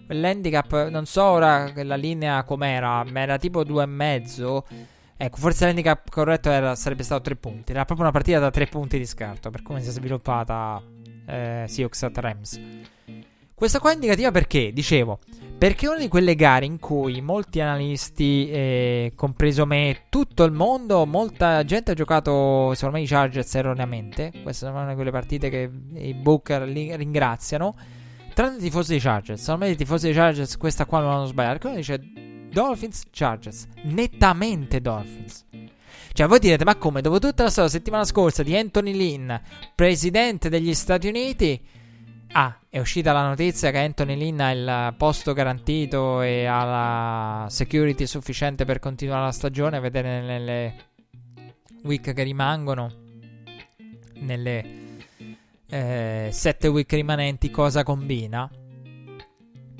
l'handicap, non so ora la linea com'era, ma era tipo due e mezzo. Ecco, forse l'handicap corretto era, sarebbe stato tre punti. Era proprio una partita da tre punti di scarto per come si è sviluppata eh, Seahawks at Rams. Questa qua è indicativa perché, dicevo, perché è una di quelle gare in cui molti analisti, eh, compreso me, tutto il mondo, molta gente ha giocato, secondo me, i Chargers erroneamente. Queste sono una di quelle partite che i Booker ringraziano tranne i tifosi dei Chargers. Secondo me i tifosi dei Chargers questa qua non hanno sbagliato. Quindi dice Dolphins, Chargers. Nettamente Dolphins. Cioè, voi direte, ma come? Dopo tutta la storia, settimana scorsa di Anthony Lynn, presidente degli Stati Uniti. Ah, è uscita la notizia che Anthony Lynn ha il posto garantito e ha la security sufficiente per continuare la stagione. Vedere nelle week che rimangono. Nelle eh, sette week rimanenti cosa combina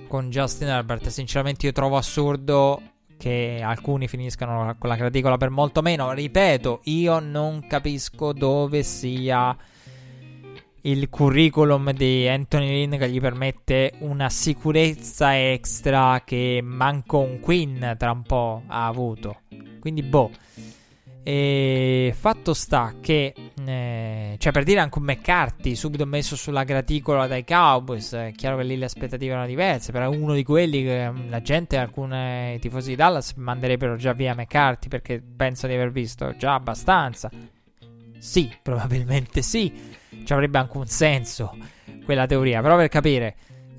con Justin Herbert. Sinceramente io trovo assurdo che alcuni finiscano con la graticola per molto meno. Ripeto, io non capisco dove sia il curriculum di Anthony Lynn che gli permette una sicurezza extra che manco un Queen tra un po' ha avuto. Quindi boh. E fatto sta che, eh, cioè per dire anche un McCarthy subito messo sulla graticola dai Cowboys, è chiaro che lì le aspettative erano diverse, però uno di quelli che mm, la gente, alcuni tifosi di Dallas manderebbero già via McCarthy perché penso di aver visto già abbastanza. Sì, probabilmente sì, ci avrebbe anche un senso quella teoria, però per capire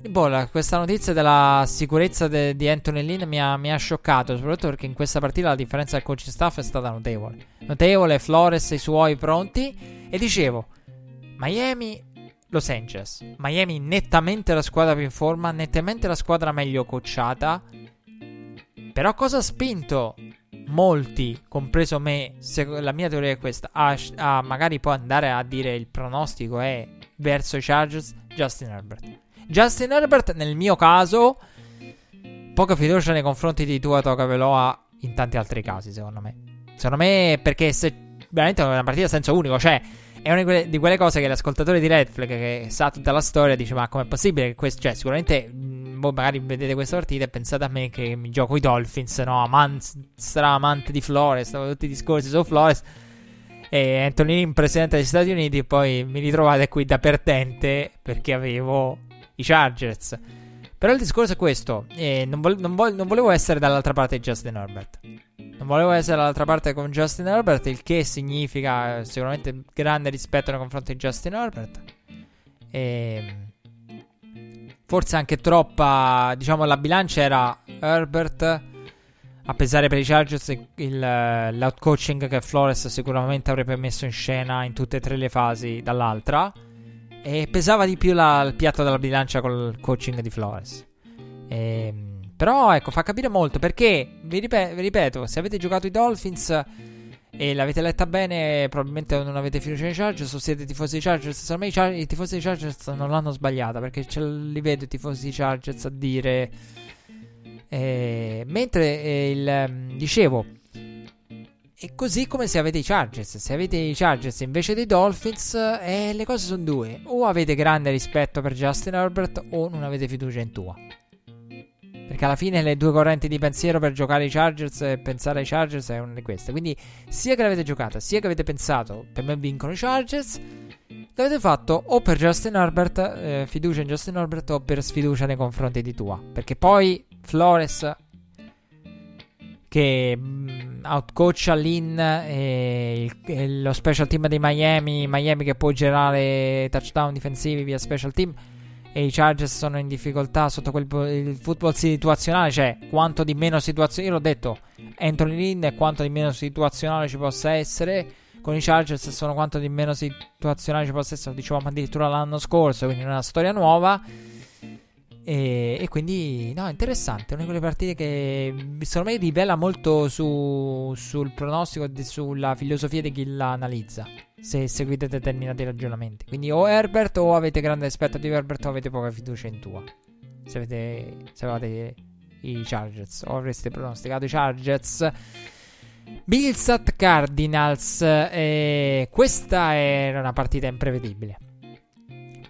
Boh, questa notizia della sicurezza de- di Anthony Lynn mi ha, mi ha, scioccato, soprattutto perché in questa partita la differenza del coaching staff è stata notevole. Notevole, Flores e i suoi pronti. E dicevo, Miami, Los Angeles. Miami nettamente la squadra più in forma, nettamente la squadra meglio coachata. Però cosa ha spinto molti, compreso me, la mia teoria è questa, a, a magari poi andare a dire il pronostico è verso i Chargers, Justin Herbert. Justin Herbert, nel mio caso, poca fiducia nei confronti di Tua Veloa in tanti altri casi, secondo me. Secondo me, perché se veramente è una partita a senso unico, cioè è una di quelle, cose che l'ascoltatore di Red Flag che sa tutta la storia dice ma com'è possibile che questo, cioè sicuramente voi magari vedete questa partita e pensate a me che mi gioco i Dolphins, no, amante, stra amante di Flores, tutti i discorsi su Flores e Anthony presidente degli Stati Uniti e poi mi ritrovate qui da perdente perché avevo i Chargers. Però il discorso è questo: eh, non, vo- non, vo- non, volevo essere dall'altra parte di Justin Herbert. Non volevo essere dall'altra parte con Justin Herbert, il che significa sicuramente grande rispetto nei confronti di Justin Herbert. E... Ehm, forse anche troppa, diciamo la bilancia era Herbert a pesare per i Chargers il, l'outcoaching che Flores sicuramente avrebbe messo in scena in tutte e tre le fasi dall'altra e pesava di più la, il piatto della bilancia col coaching di Flores. E, ehm, però ecco, fa capire molto perché, vi, ripet- vi ripeto, se avete giocato i Dolphins e l'avete letta bene, probabilmente non avete fiducia nei Chargers o siete tifosi di Chargers. Secondo me i, Char- i tifosi di Chargers non l'hanno sbagliata perché ce li vedo i tifosi di Chargers a dire... Eh, mentre eh, il, dicevo, è così come se avete i Chargers. Se avete i Chargers invece dei Dolphins, eh, le cose sono due. O avete grande rispetto per Justin Herbert o non avete fiducia in tua. Perché alla fine le due correnti di pensiero per giocare ai Chargers e pensare ai Chargers è una di queste. Quindi sia che l'avete giocata, sia che avete pensato per me vincono i Chargers, l'avete fatto o per Justin Herbert, eh, fiducia in Justin Herbert o per sfiducia nei confronti di tua. Perché poi Flores che mm, outcoacha Lin e, il, e, lo special team dei Miami, Miami che può generare touchdown difensivi via special team e i Chargers sono in difficoltà sotto quel il football situazionale, cioè quanto di meno situazionale, io l'ho detto, Anthony Lin e quanto di meno situazionale ci possa essere con i Chargers sono quanto di meno situazionale ci possa essere, dicevamo addirittura l'anno scorso, quindi una storia nuova e, e, quindi, no, interessante. Una di quelle partite che secondo me rivela molto su, sul pronostico e sulla filosofia di chi la analizza. Se seguite determinati ragionamenti. Quindi, o Herbert, o avete grande aspettativa di Herbert, o avete poca fiducia in tua. Se avete, se avete i Chargers, o avreste pronosticato i Chargers. Bills at Cardinals. Eh, questa era una partita imprevedibile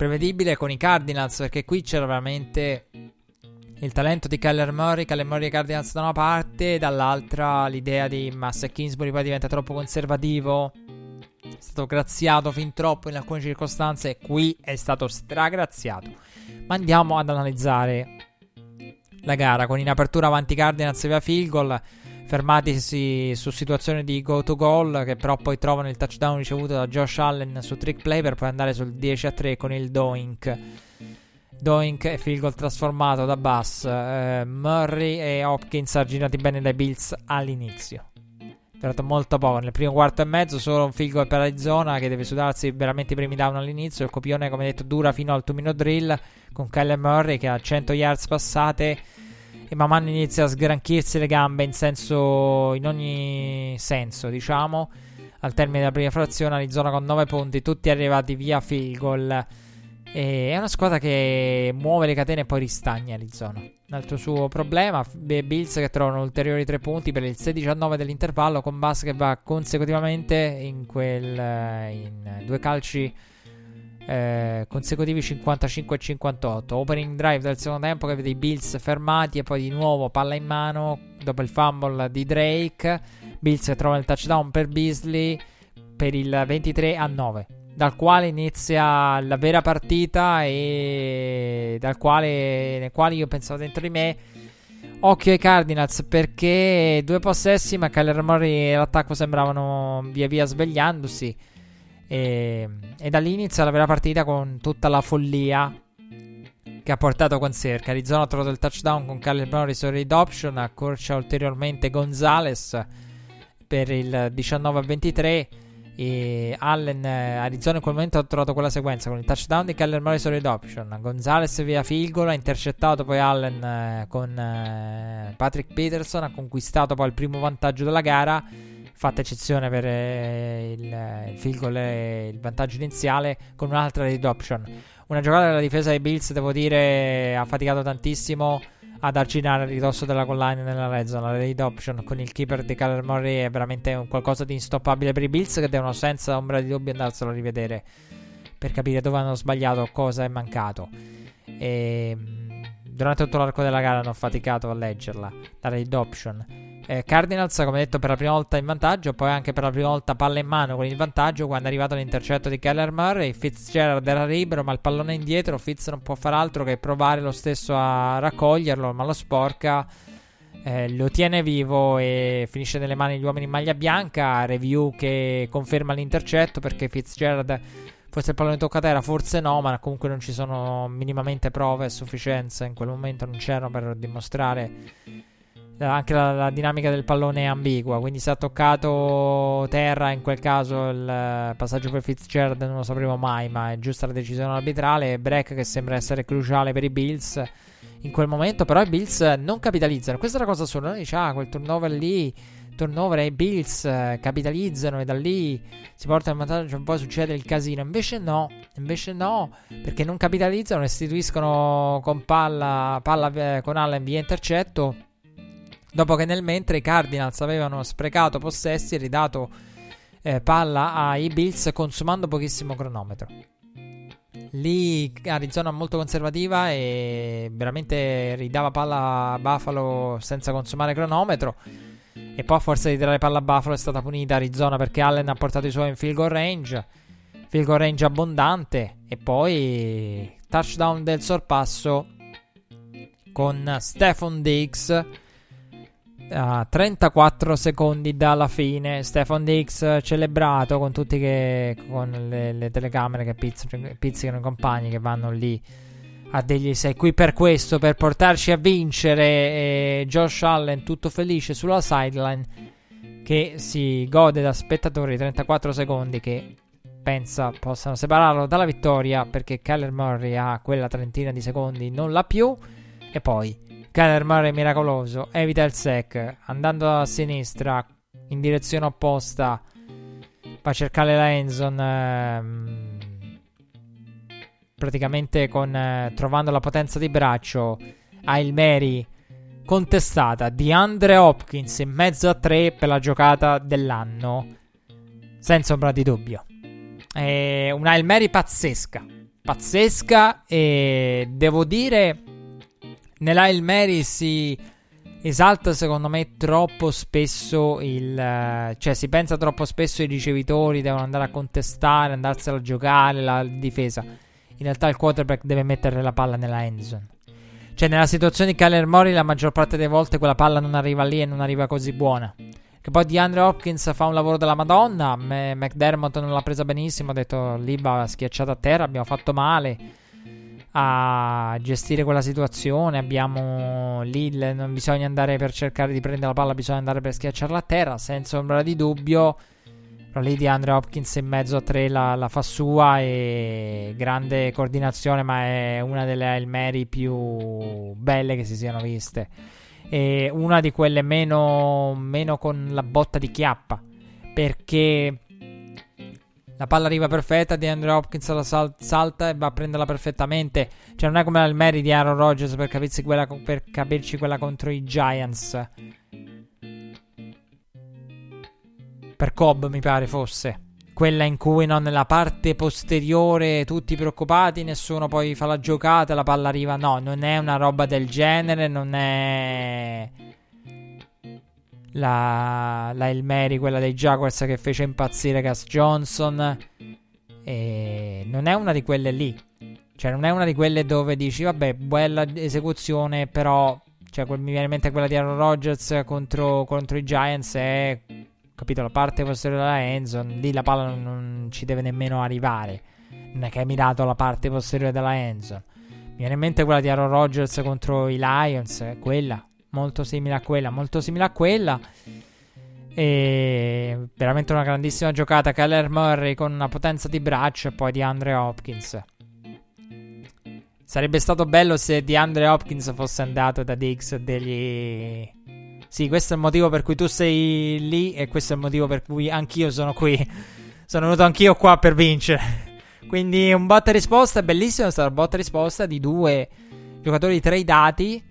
prevedibile con i Cardinals perché qui c'era veramente il talento di Keller Murray, Keller Murray e Cardinals da una parte, dall'altra l'idea di Massa Kingsbury poi diventa troppo conservativo. È stato graziato fin troppo in alcune circostanze, qui è stato stragraziato. Ma andiamo ad analizzare la gara con in apertura avanti Cardinals via field goal fermatisi su situazione di go to goal che però poi trovano il touchdown ricevuto da Josh Allen su trick play per poi andare sul 10 a 3 con il Doink. Doink e field goal trasformato da Bass eh, Murray e Hopkins arginati bene dai Bills all'inizio. Durato molto poco nel primo quarto e mezzo solo un field goal per Arizona che deve sudarsi veramente i primi down all'inizio. Il copione come detto dura fino al 2 minute drill con Kyler Murray che ha 100 yards passate e man mano inizia a sgranchirsi le gambe in senso in ogni senso, diciamo. Al termine della prima frazione Arizona con 9 punti, tutti arrivati via field goal. E è una squadra che muove le catene e poi ristagna Arizona. Un altro suo problema, Bills che trovano ulteriori 3 punti per il 16-9 dell'intervallo con Bass che va consecutivamente in, quel, in due calci eh, consecutivi 55 e 58. Opening drive del secondo tempo che vede i Bills fermati e poi di nuovo palla in mano dopo il fumble di Drake. Bills che trova il touchdown per Beasley per il 23 a 9. Dal quale inizia la vera partita e dal quale, nel quale io pensavo dentro di me Occhio ai Cardinals perché due possessi ma Kyler Murray e l'attacco sembravano via via svegliandosi. E, e da lì inizia la vera partita con tutta la follia che ha portato con sé. Arizona ha trovato il touchdown con Kyler Murray su read option, accorcia ulteriormente Gonzalez per il 19 23. E Allen, Arizona in quel momento ha trovato quella sequenza con il touchdown di Kyler Murray su read option. Gonzalez via goal, ha intercettato poi Allen eh, con eh, Patrick Peterson, ha conquistato poi il primo vantaggio della gara fatta eccezione per il, il field goal e il vantaggio iniziale con un'altra read option. Una giocata della difesa dei Bills, devo dire, ha faticato tantissimo ad arginare il ridosso della goal line nella red zone. La read option con il keeper di Kyler Murray è veramente un qualcosa di instoppabile per i Bills che devono senza ombra di dubbio andarselo a rivedere per capire dove hanno sbagliato, cosa è mancato. E durante tutto l'arco della gara hanno faticato a leggerla, la read option. Eh, Cardinals, come detto, per la prima volta in vantaggio, poi anche per la prima volta palla in mano con il vantaggio quando è arrivato l'intercetto di Keller Murray. Fitzgerald era libero, ma il pallone è indietro. Fitz non può fare altro che provare lo stesso a raccoglierlo, ma lo sporca. Eh, lo tiene vivo e finisce nelle mani degli uomini in maglia bianca. Review che conferma l'intercetto perché Fitzgerald Forse il pallone tocca terra, forse no, ma comunque non ci sono minimamente prove a sufficienza. In quel momento non c'erano per dimostrare anche la, la, dinamica del pallone è ambigua. Quindi se ha toccato terra, in quel caso il passaggio per Fitzgerald non lo sapremo mai, ma è giusta la decisione arbitrale. Break che sembra essere cruciale per i Bills in quel momento, però i Bills non capitalizzano. Questa è la cosa sola. Noi dice, ah, quel turnover lì turnover e i Bills eh, capitalizzano e da lì si portano in vantaggio un po' succede il casino. Invece no, invece no, perché non capitalizzano, restituiscono con palla, palla eh, con Allen via intercetto. Dopo che nel mentre i Cardinals avevano sprecato possessi e ridato eh, palla ai Bills consumando pochissimo cronometro. Lì Arizona molto conservativa e veramente ridava palla a Buffalo senza consumare cronometro. E poi a forza di tirare palla a Buffalo è stata punita Arizona perché Allen ha portato i suoi in field goal range. Field goal range abbondante. E poi touchdown del sorpasso con Stephon Diggs a 34 secondi dalla fine. Stephon Diggs celebrato con tutti che con le, le telecamere che pizzicano i compagni che vanno lì a degli sei qui per questo, per portarci a vincere. E Josh Allen tutto felice sulla sideline che si gode da spettatori 34 secondi che pensa possano separarlo dalla vittoria perché Kyler Murray ha quella trentina di secondi, non l'ha più. E poi Murray miracoloso, evita il sec, andando a sinistra in direzione opposta, va a cercare la Endzone. Ehm, praticamente con, eh, trovando la potenza di braccio. A il Mary contestata di Andre Hopkins in mezzo a tre per la giocata dell'anno. Senza ombra di dubbio. È una Il Mary pazzesca. Pazzesca e devo dire nella Il Mary si esalta secondo me troppo spesso il cioè si pensa troppo spesso ai ricevitori devono andare a contestare andarsela a giocare la difesa in realtà il quarterback deve mettere la palla nella end zone. Cioè, nella situazione di Kyler Murray, la maggior parte delle volte quella palla non arriva lì e non arriva così buona. Che poi DeAndre Hopkins fa un lavoro della Madonna. McDermott non l'ha presa benissimo. Ha detto lì va schiacciata a terra. Abbiamo fatto male a gestire quella situazione. Abbiamo lì non bisogna andare per cercare di prendere la palla, bisogna andare per schiacciarla a terra. Senza ombra di dubbio. Però lì di Andre Hopkins in mezzo a tre la, la, fa sua e grande coordinazione, ma è una delle Mary più belle che si siano viste. E una di quelle meno, meno con la botta di chiappa, perché la palla arriva perfetta, di Andre Hopkins la sal- salta e va a prenderla perfettamente. Cioè non è come la Mary di Aaron Rodgers per capirci quella, per capirci quella contro i Giants per Cobb mi pare fosse. Quella in cui no, nella parte posteriore tutti preoccupati, nessuno poi fa la giocata, la palla arriva. No, non è una roba del genere, non è la, la El Mary, quella dei Jaguars che fece impazzire Gas Johnson. E non è una di quelle lì. Cioè, non è una di quelle dove dici, vabbè, bella esecuzione, però. Cioè, mi viene in mente quella di Aaron Rodgers contro, contro i Giants. È capito? La parte posteriore della endzone, lì la palla non, non, ci deve nemmeno arrivare. Non è che hai mirato la parte posteriore della endzone. Mi viene in mente quella di Aaron Rodgers contro i Lions, quella, molto simile a quella, molto simile a quella. E veramente una grandissima giocata. Kyler Murray con una potenza di braccio e poi di Andre Hopkins. Sarebbe stato bello se di Andre Hopkins fosse andato da Dix degli sì, questo è il motivo per cui tu sei lì e questo è il motivo per cui anch'io sono qui. Sono venuto anch'io qua per vincere. Quindi un botta e risposta, bellissimo, è stato un botta e risposta di due giocatori tradati.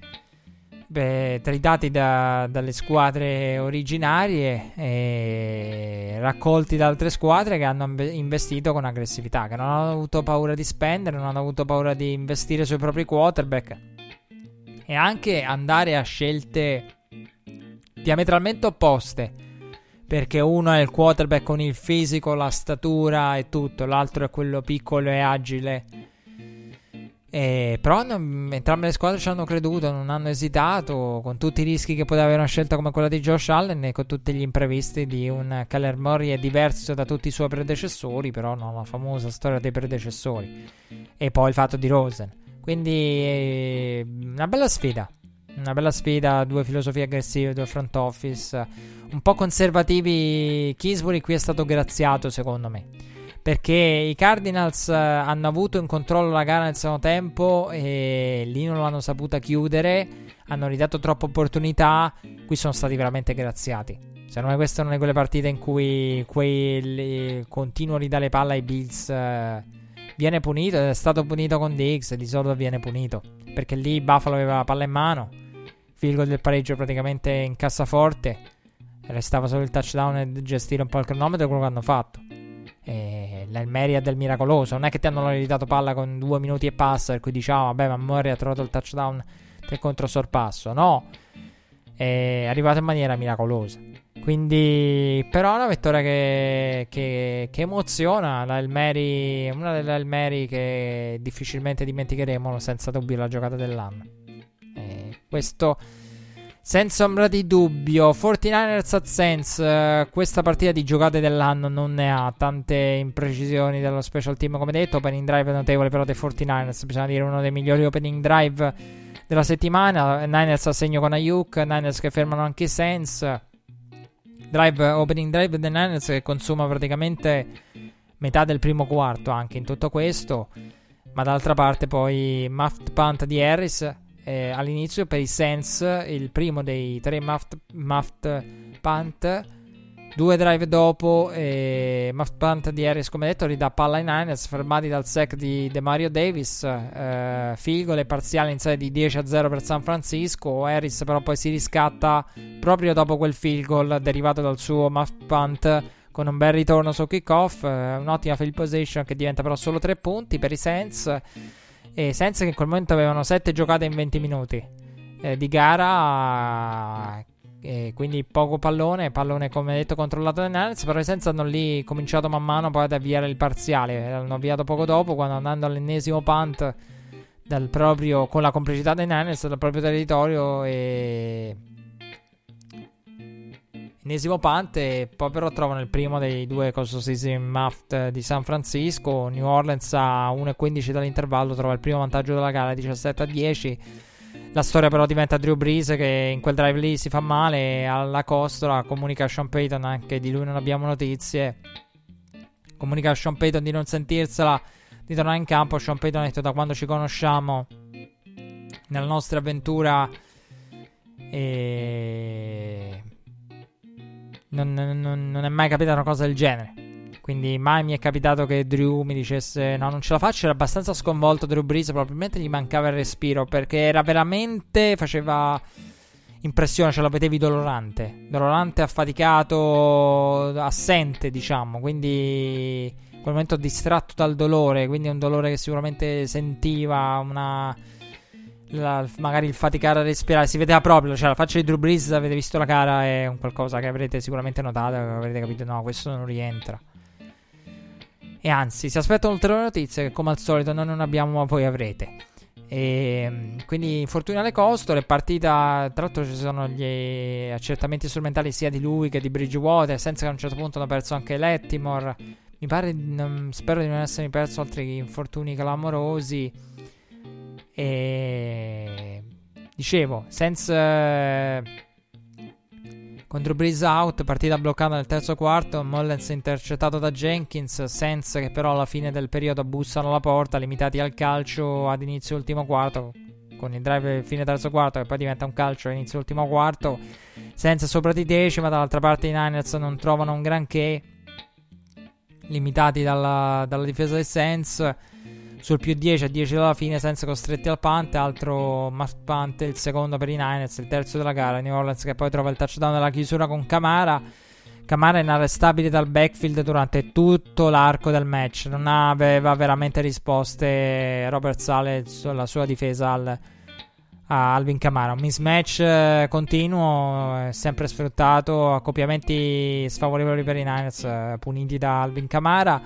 Beh, tradati da, dalle squadre originarie e raccolti da altre squadre che hanno investito con aggressività, che non hanno avuto paura di spendere, non hanno avuto paura di investire sui propri quarterback e anche andare a scelte diametralmente opposte. Perché uno è il quarterback con il fisico, la statura e tutto, l'altro è quello piccolo e agile E, però non, entrambe le squadre ci hanno creduto, non hanno esitato, con tutti i rischi che poteva avere una scelta come quella di Josh Allen e con tutti gli imprevisti di un Keller Murray è diverso da tutti i suoi predecessori, però no, la famosa storia dei predecessori. E poi il fatto di Rosen. Quindi eh, una bella sfida. Una bella sfida, due filosofie aggressive, due front office, un po' conservativi. Kingsbury qui è stato graziato secondo me perché i Cardinals eh, hanno avuto in controllo la gara nel secondo tempo e lì non l'hanno saputa chiudere, hanno ridato troppe opportunità, qui sono stati veramente graziati. Secondo me questa è una di quelle partite in cui quei continuo ridare le palle ai Bills eh, viene punito, è stato punito con Diggs, di solito viene punito, perché lì Buffalo aveva la palla in mano, field del pareggio praticamente in cassaforte, restava solo il touchdown e gestire un po' il cronometro, quello che hanno fatto. E il Meria del miracoloso. Non è che ti hanno ridato palla con due minuti e passa, per cui diciamo, vabbè, ma Murray ha trovato il touchdown del controsorpasso. No, è arrivato in maniera miracolosa. Quindi, però, è una vittoria che, che, che emoziona. La Elmeri, una delle Elmeri che difficilmente dimenticheremo, senza dubbio, la giocata dell'anno. E questo senza ombra di dubbio, 49ers at Sense, uh, questa partita di giocate dell'anno non ne ha tante imprecisioni dello special team come detto, opening drive notevole però dei 49ers, bisogna dire uno dei migliori opening drive della settimana, Niners a segno con Ayuk, Niners che fermano anche Sense, drive, opening drive dei Niners che consuma praticamente metà del primo quarto anche in tutto questo, ma d'altra parte poi muffed punt di Harris eh, all'inizio per i Saints, il primo dei tre muffed, muffed punt. Due drive dopo, eh, muffed punt di Harris, come detto, ridà palla ai Niners, fermati dal sec di Demario Davis. Eh, field goal e parziale in sede di 10 a 0 per San Francisco. Harris, però, poi si riscatta proprio dopo quel field goal derivato dal suo muffed punt con un bel ritorno su kickoff. Eh, un'ottima field position che diventa però solo 3 punti per i Saints e senza che in quel momento avevano 7 giocate in 20 minuti eh, di gara. E quindi poco pallone, pallone come detto controllato dai Niners, però i Senza hanno lì cominciato man mano poi ad avviare il parziale, l'hanno avviato poco dopo quando andando all'ennesimo punt proprio, con la complicità dei Niners dal proprio territorio e Ennesimo punt e poi però trovano il primo dei due costosissimi muffed di San Francisco. New Orleans a 1.15 dall'intervallo trova il primo vantaggio della gara 17 a 10. La storia però diventa Drew Brees che in quel drive lì si fa male alla costola, comunica a Sean Payton anche di lui non abbiamo notizie. Comunica a Sean Payton di non sentirsela, di tornare in campo. Sean Payton ha detto da quando ci conosciamo nella nostra avventura e non, non, non, è mai capitata una cosa del genere. Quindi mai mi è capitato che Drew mi dicesse no, non ce la faccio. Era abbastanza sconvolto Drew Brees, probabilmente gli mancava il respiro perché era veramente, faceva impressione, ce la vedevi dolorante. Dolorante, affaticato, assente, diciamo. Quindi in quel momento distratto dal dolore, quindi un dolore che sicuramente sentiva, una la, magari il faticare a respirare. Si vedeva proprio, cioè la faccia di Drew Brees, avete visto la cara, è un qualcosa che avrete sicuramente notato, avrete capito, no, questo non rientra. E anzi, si aspettano ulteriori notizie che come al solito noi non abbiamo, ma voi avrete. E ehm, quindi infortunio alle costole, partita, tra l'altro ci sono gli accertamenti strumentali sia di lui che di Bridgewater, senza che a un certo punto hanno perso anche Lettimore. Mi pare, spero di non essermi perso altri infortuni clamorosi. E dicevo, senza contro Breeze out, partita bloccata nel terzo quarto, Mullens intercettato da Jenkins, senza che però alla fine del periodo bussano alla porta, limitati al calcio ad inizio ultimo quarto, con il drive fine terzo quarto che poi diventa un calcio a inizio ultimo quarto, senza sopra di decima, dall'altra parte i Niners non trovano un granché, limitati dalla, dalla difesa dei Saints sul più 10 a 10 dalla fine senza costretti al punt, altro must punt, il secondo per i Niners, il terzo della gara, New Orleans che poi trova il touchdown nella chiusura con Camara. Camara è inarrestabile dal backfield durante tutto l'arco del match, non aveva veramente risposte Robert Sale sulla sua difesa al, a Alvin Camara. Un mismatch eh, continuo, sempre sfruttato, accoppiamenti sfavorevoli per i Niners, eh, puniti da Alvin Camara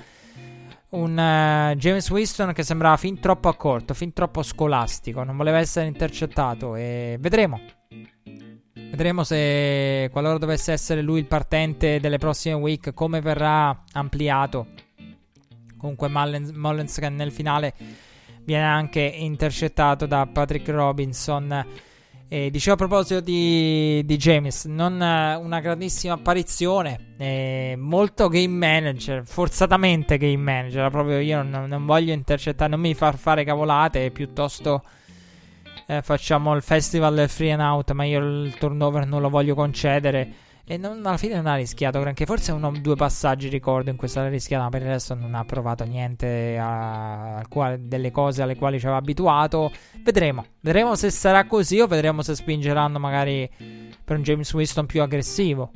un uh, James Winston che sembrava fin troppo accorto, fin troppo scolastico, non voleva essere intercettato e vedremo. Vedremo se qualora dovesse essere lui il partente delle prossime week, come verrà ampliato. Comunque Mullins, Mullins che nel finale viene anche intercettato da Patrick Robinson. E dicevo a proposito di, di James, non eh, una grandissima apparizione, eh, molto game manager, forzatamente game manager, proprio io non, non voglio intercettare, non mi far fare cavolate, piuttosto eh, facciamo il festival free and out, ma io il turnover non lo voglio concedere. E non, alla fine non ha rischiato granché. Forse uno o due passaggi ricordo in questa rischiata, ma per il resto non ha provato niente a, a quale, delle cose alle quali ci aveva abituato. Vedremo. Vedremo se sarà così o vedremo se spingeranno magari per un James Winston più aggressivo.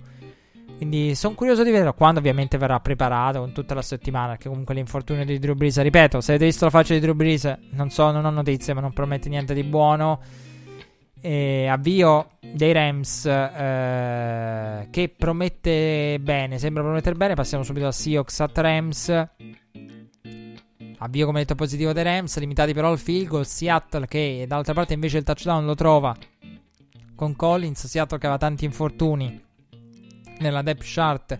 Quindi sono curioso di vedere quando ovviamente verrà preparato con tutta la settimana. Perché comunque l'infortunio di Drew Brees, ripeto, se avete visto la faccia di Drew Brees, non so, non ho notizie, ma non promette niente di buono. E avvio dei Rams eh, che promette bene, sembra promettere bene. Passiamo subito a Seahawks at Rams. Avvio come detto positivo dei Rams, limitati però al field goal. Seattle che d'altra parte invece il touchdown lo trova con Collins. Seattle che aveva tanti infortuni nella depth chart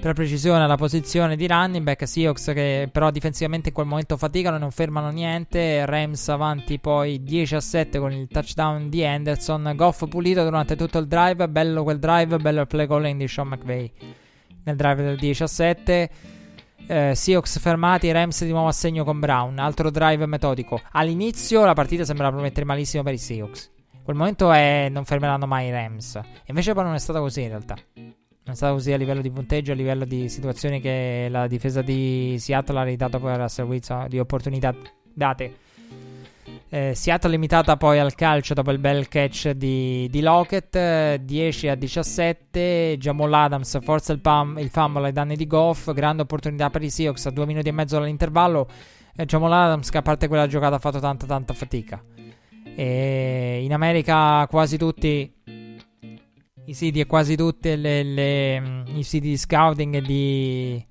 per precisione la posizione di running back Seahawks che però difensivamente in quel momento faticano e non fermano niente. Rams avanti poi 10 a 7 con il touchdown di Henderson Goff pulito durante tutto il drive. Bello quel drive bello il play calling di Sean McVay. Nel drive del 10 a 7 eh, Seahawks fermati Rams di nuovo a segno con Brown. Altro drive metodico. All'inizio la partita sembra promettere malissimo per i Seahawks. Quel momento è non fermeranno mai i Rams. Invece poi non è stata così in realtà è stato così a livello di punteggio, a livello di situazioni che la difesa di Seattle ha ridato poi a Russell Wilson, di opportunità date. Eh, Seattle limitata poi al calcio dopo il bel catch di, di Lockett 10 a 17 Jamal Adams forza il, pam, il fumble ai danni di Goff grande opportunità per i Seahawks a due minuti e mezzo dall'intervallo eh, Jamal Adams che a parte quella giocata ha fatto tanta tanta fatica e in America quasi tutti i siti e quasi tutti i siti di scouting e di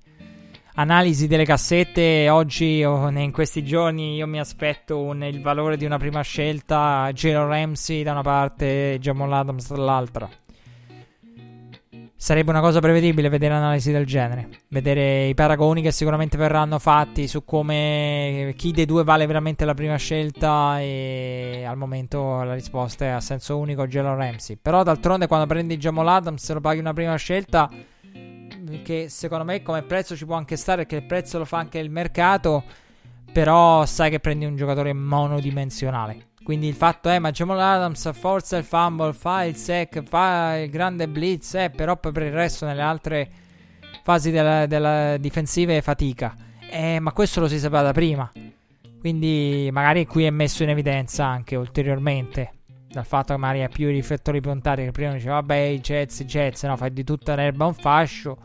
analisi delle cassette. Oggi o in questi giorni io mi aspetto un, il valore di una prima scelta Jalen Ramsey da una parte e Jamal Adams dall'altra Sarebbe una cosa prevedibile vedere analisi del genere, vedere i paragoni che sicuramente verranno fatti su come chi dei due vale veramente la prima scelta e al momento la risposta è a senso unico Jalen Ramsey. Però d'altronde quando prendi Jamal Adams se lo paghi una prima scelta che secondo me come prezzo ci può anche stare perché il prezzo lo fa anche il mercato, però sai che prendi un giocatore monodimensionale. Quindi il fatto è, ma Jamal Adams forza il fumble, fa il sec, fa il grande blitz, eh, però poi per il resto nelle altre fasi della, della difensiva fatica. Eh, ma questo lo si sapeva da prima. Quindi magari qui è messo in evidenza anche ulteriormente dal fatto che magari ha più riflettori puntati che prima diceva vabbè i Jets, i Jets, no, fai di tutta l'erba un fascio.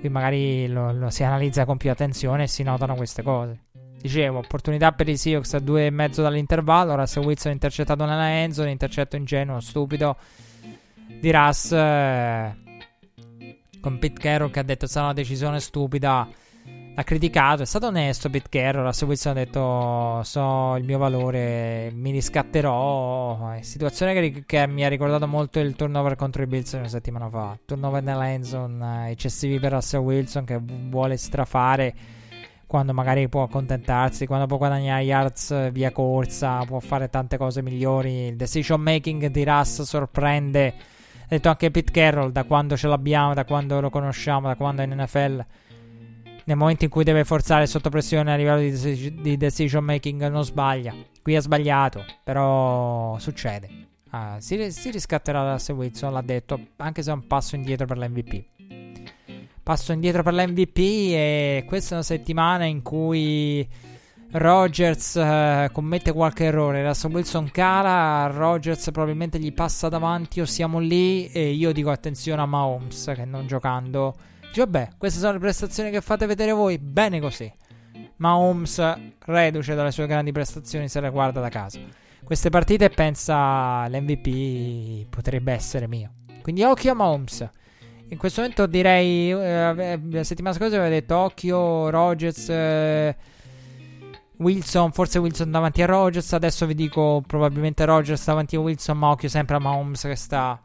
Qui magari lo, lo si analizza con più attenzione e si notano queste cose. Dicevo, opportunità per i Seahawks a due e mezzo dall'intervallo. Russell Wilson intercettato nella endzone, intercetto ingenuo, stupido di Russ. Eh, con Pete Carroll che ha detto sarà una decisione stupida. Ha criticato, è stato onesto Pete Carroll. Russell Wilson ha detto so il mio valore, mi riscatterò. È situazione che, che, mi ha ricordato molto il turnover contro i Bills una settimana fa. Turnover nella endzone, eh, eccessivi per Russell Wilson che vuole strafare quando magari può accontentarsi, quando può guadagnare yards via corsa, può fare tante cose migliori. Il decision making di Russ sorprende. Ha detto anche Pete Carroll, da quando ce l'abbiamo, da quando lo conosciamo, da quando è in NFL. Nel momento in cui deve forzare sotto pressione a livello di, di decision making non sbaglia. Qui ha sbagliato, però succede. Ah, si, si riscatterà Russell Wilson, l'ha detto, anche se è un passo indietro per l'MVP passo indietro per l'MVP e questa è una settimana in cui Rogers uh, commette qualche errore, Russell Wilson cala, Rogers probabilmente gli passa davanti o siamo lì e io dico attenzione a Mahomes che non giocando. Dice, vabbè, queste sono le prestazioni che fate vedere voi, bene così. Mahomes reduce dalle sue grandi prestazioni se le guarda da casa. Queste partite pensa l'MVP potrebbe essere mio. Quindi occhio a Mahomes. In questo momento direi, eh, la settimana scorsa aveva detto occhio, Rogers, eh, Wilson, forse Wilson davanti a Rogers, adesso vi dico probabilmente Rogers davanti a Wilson, ma occhio sempre a Mahomes che sta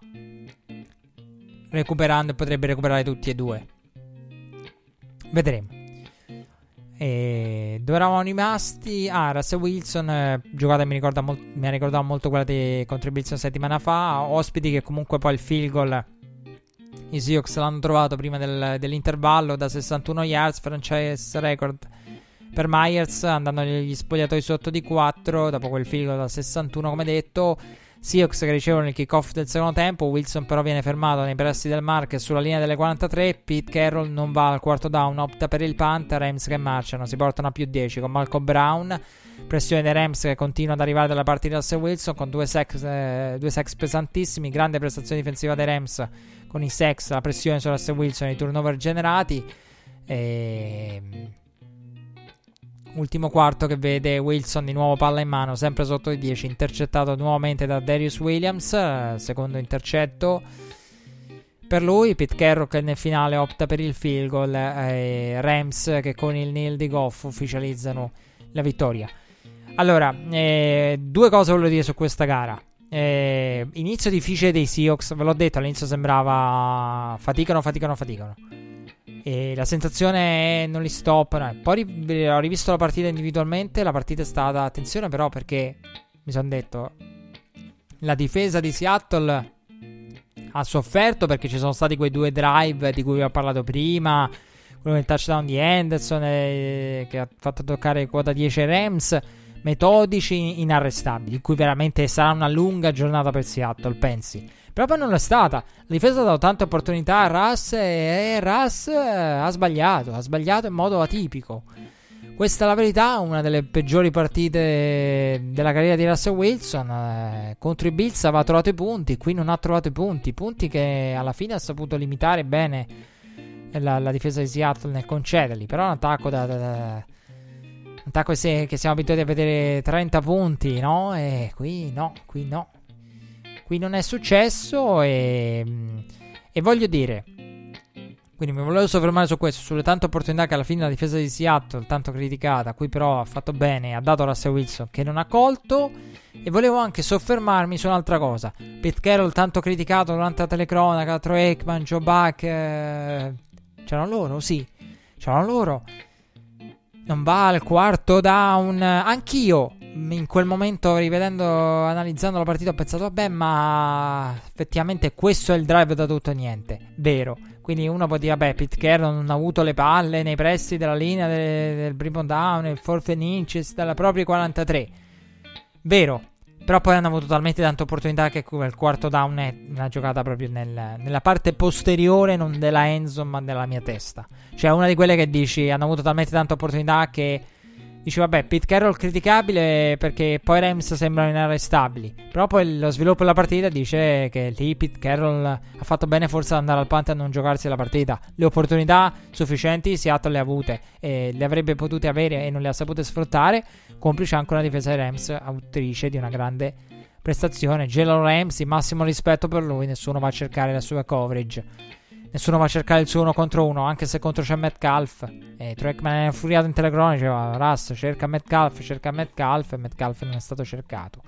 recuperando e potrebbe recuperare tutti e due. Vedremo. E dove eravamo rimasti? Ah, Russell Wilson, eh, giocata mi, ricorda mol- mi ha ricordato molto quella di Bills settimana fa. Ospiti che comunque poi il field goal i Seahawks l'hanno trovato prima del, dell'intervallo da 61 yards, franchise record per Myers, andando negli spogliatoi sotto di 4 dopo quel goal da 61 come detto. Seahawks che ricevono il kickoff del secondo tempo, Wilson però viene fermato nei pressi del Mark sulla linea delle 43, Pete Carroll non va al quarto down, opta per il punt, Rams che marciano, si portano a più 10 con Malcolm Brown, pressione dei Rams che continua ad arrivare dalla parte di Russell Wilson con due sacks, eh, due sacks pesantissimi, grande prestazione difensiva dei Rams con i sacks, la pressione su Russell Wilson i turnover generati. E Ultimo quarto che vede Wilson di nuovo palla in mano, sempre sotto i 10, intercettato nuovamente da Darius Williams, secondo intercetto per lui. Pete Carroll che nel finale opta per il field goal e Rams che con il nil di Goff ufficializzano la vittoria. Allora, eh, due cose voglio dire su questa gara. Eh, inizio difficile dei Seahawks, ve l'ho detto, all'inizio sembrava faticano, faticano, faticano. E la sensazione è non li stoppano. Poi ri- ho rivisto la partita individualmente. La partita è stata. Attenzione, però, perché mi sono detto. La difesa di Seattle ha sofferto perché ci sono stati quei due drive di cui vi ho parlato prima. Quello del touchdown di Henderson eh, che ha fatto toccare quota 10 Rams. Metodici inarrestabili. In cui veramente sarà una lunga giornata per Seattle, pensi. Però poi non l'è stata. La difesa ha dato tante opportunità a Russ e, Russ eh, ha sbagliato. Ha sbagliato in modo atipico. Questa è la verità, una delle peggiori partite della carriera di Russell Wilson. Eh, contro i Bills aveva trovato i punti, qui non ha trovato i punti. Punti che alla fine ha saputo limitare bene la, la difesa di Seattle nel concederli. Però un attacco da, da, da un attacco che siamo abituati a vedere 30 punti, no? E qui no, qui no. Qui non è successo e, e voglio dire, quindi mi volevo soffermare su questo, sulle tante opportunità che alla fine la difesa di Seattle, tanto criticata, qui però ha fatto bene, ha dato a Russell Wilson che non ha colto. E volevo anche soffermarmi su un'altra cosa. Pete Carroll, tanto criticato durante la telecronaca, Troy Aikman, Joe Buck. Eh, c'erano loro? Sì, c'erano loro. Non va al quarto down. Anch'io in quel momento, rivedendo, analizzando la partita, ho pensato, vabbè, ma effettivamente questo è il drive da tutto o niente. Vero. Quindi uno può dire, vabbè, Pete Carroll non ha avuto le palle nei pressi della linea del, del primo down, il fourth and inches, dalla propria 43. Vero. Però poi hanno avuto talmente tante opportunità che quel quarto down è una giocata proprio nel, nella parte posteriore, non della Enzo, ma della mia testa. Cioè, una di quelle che dici, hanno avuto talmente tante opportunità che Dice, vabbè, Pete Carroll criticabile perché poi Rams sembrano inarrestabili. Però poi lo sviluppo della partita dice che lì Pete Carroll ha fatto bene forse ad andare al punt e a non giocarsi la partita. Le opportunità sufficienti Seattle le ha avute e le avrebbe potute avere e non le ha sapute sfruttare. Complice anche una difesa dei Rams, autrice di una grande prestazione. Jalen Ramsey, massimo rispetto per lui, nessuno va a cercare la sua coverage. Nessuno va a cercare il suo uno contro uno, anche se contro c'è Metcalf. E Trackman è infuriato in telecronaca, diceva Russ cerca Metcalf, cerca Metcalf e Metcalf non è stato cercato.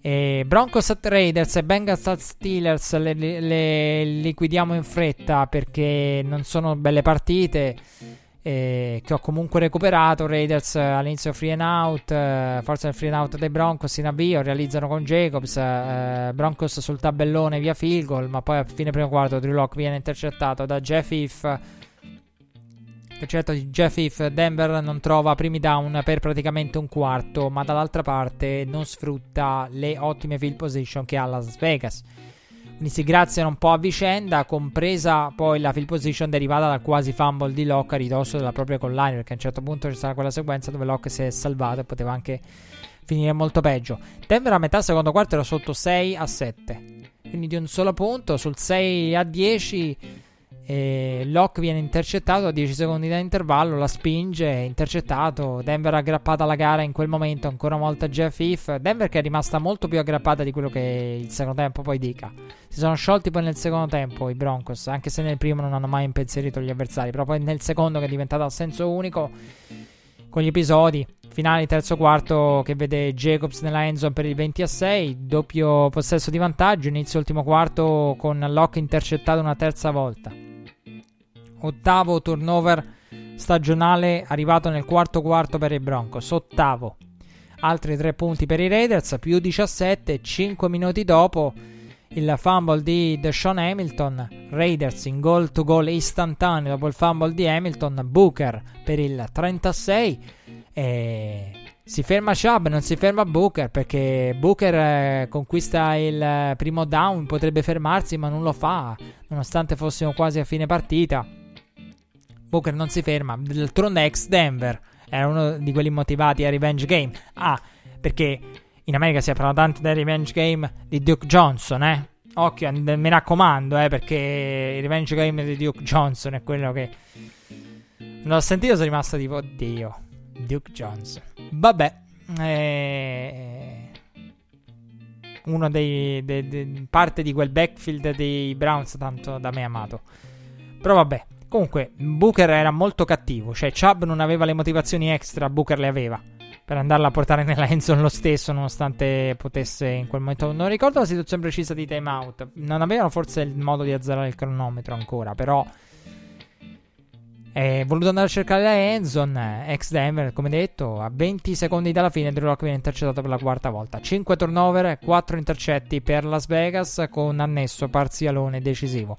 E Broncos at Raiders e Bengals at Steelers le, le, le liquidiamo in fretta perché non sono belle partite eh, che ho comunque recuperato. Raiders eh, all'inizio free and out, eh, forza del free and out dei Broncos in avvio, realizzano con Jacobs, eh, Broncos sul tabellone via field goal, ma poi a fine primo quarto Drew Locke viene intercettato da Jeff If. Certo, Jeff If Denver non trova primi down per praticamente un quarto, ma dall'altra parte non sfrutta le ottime field position che ha Las Vegas. Quindi si graziano un po' a vicenda, compresa poi la field position derivata dal quasi fumble di Locke a ridosso della propria collina, perché a un certo punto c'è stata quella sequenza dove Locke si è salvato e poteva anche finire molto peggio. Denver a metà secondo quarto era sotto 6 a 7, quindi di un solo punto sul 6 a 10 E Locke viene intercettato a 10 secondi dall'intervallo, la spinge, intercettato. Denver aggrappata alla gara in quel momento, ancora una volta Jeff If. Denver che è rimasta molto più aggrappata di quello che il secondo tempo poi dica. Si sono sciolti poi nel secondo tempo i Broncos, anche se nel primo non hanno mai impensierito gli avversari, però poi nel secondo che è diventato a senso unico con gli episodi finali terzo quarto che vede Jacobs nella endzone per il 20 a 6, doppio possesso di vantaggio, inizio ultimo quarto con Locke intercettato una terza volta. Ottavo turnover stagionale arrivato nel quarto quarto per i Broncos, ottavo. Altri tre punti per i Raiders, più 17, 5 minuti dopo il fumble di Deshaun Hamilton, Raiders in goal to goal istantaneo dopo il fumble di Hamilton, Booker per il 36 e si ferma Chubb, non si ferma Booker perché Booker eh, conquista il primo down, potrebbe fermarsi ma non lo fa nonostante fossimo quasi a fine partita. Booker non si ferma, d'altronde ex Denver era uno di quelli motivati a revenge game. Ah, perché in America si parla tanto del revenge game di Duke Johnson, eh? Occhio, mi raccomando, eh, perché il revenge game di Duke Johnson è quello che... Non l'ho sentito, sono rimasto tipo, oddio, Duke Johnson. Vabbè, eh, uno dei, de, de, parte di quel backfield dei Browns tanto da me amato. Però vabbè, comunque Booker era molto cattivo, cioè Chubb non aveva le motivazioni extra, Booker le aveva per andarla a portare nella <laughs> endzone lo stesso, nonostante potesse in quel momento. Non ricordo la situazione precisa di timeout. Non avevano forse il modo di azzerare il cronometro ancora, però. È voluto andare a cercare la endzone. Ex Denver, come detto, a 20 secondi dalla fine, Drew Lock viene intercettato per la quarta volta. 5 turnover, 4 intercetti per Las Vegas, con annesso parzialone decisivo.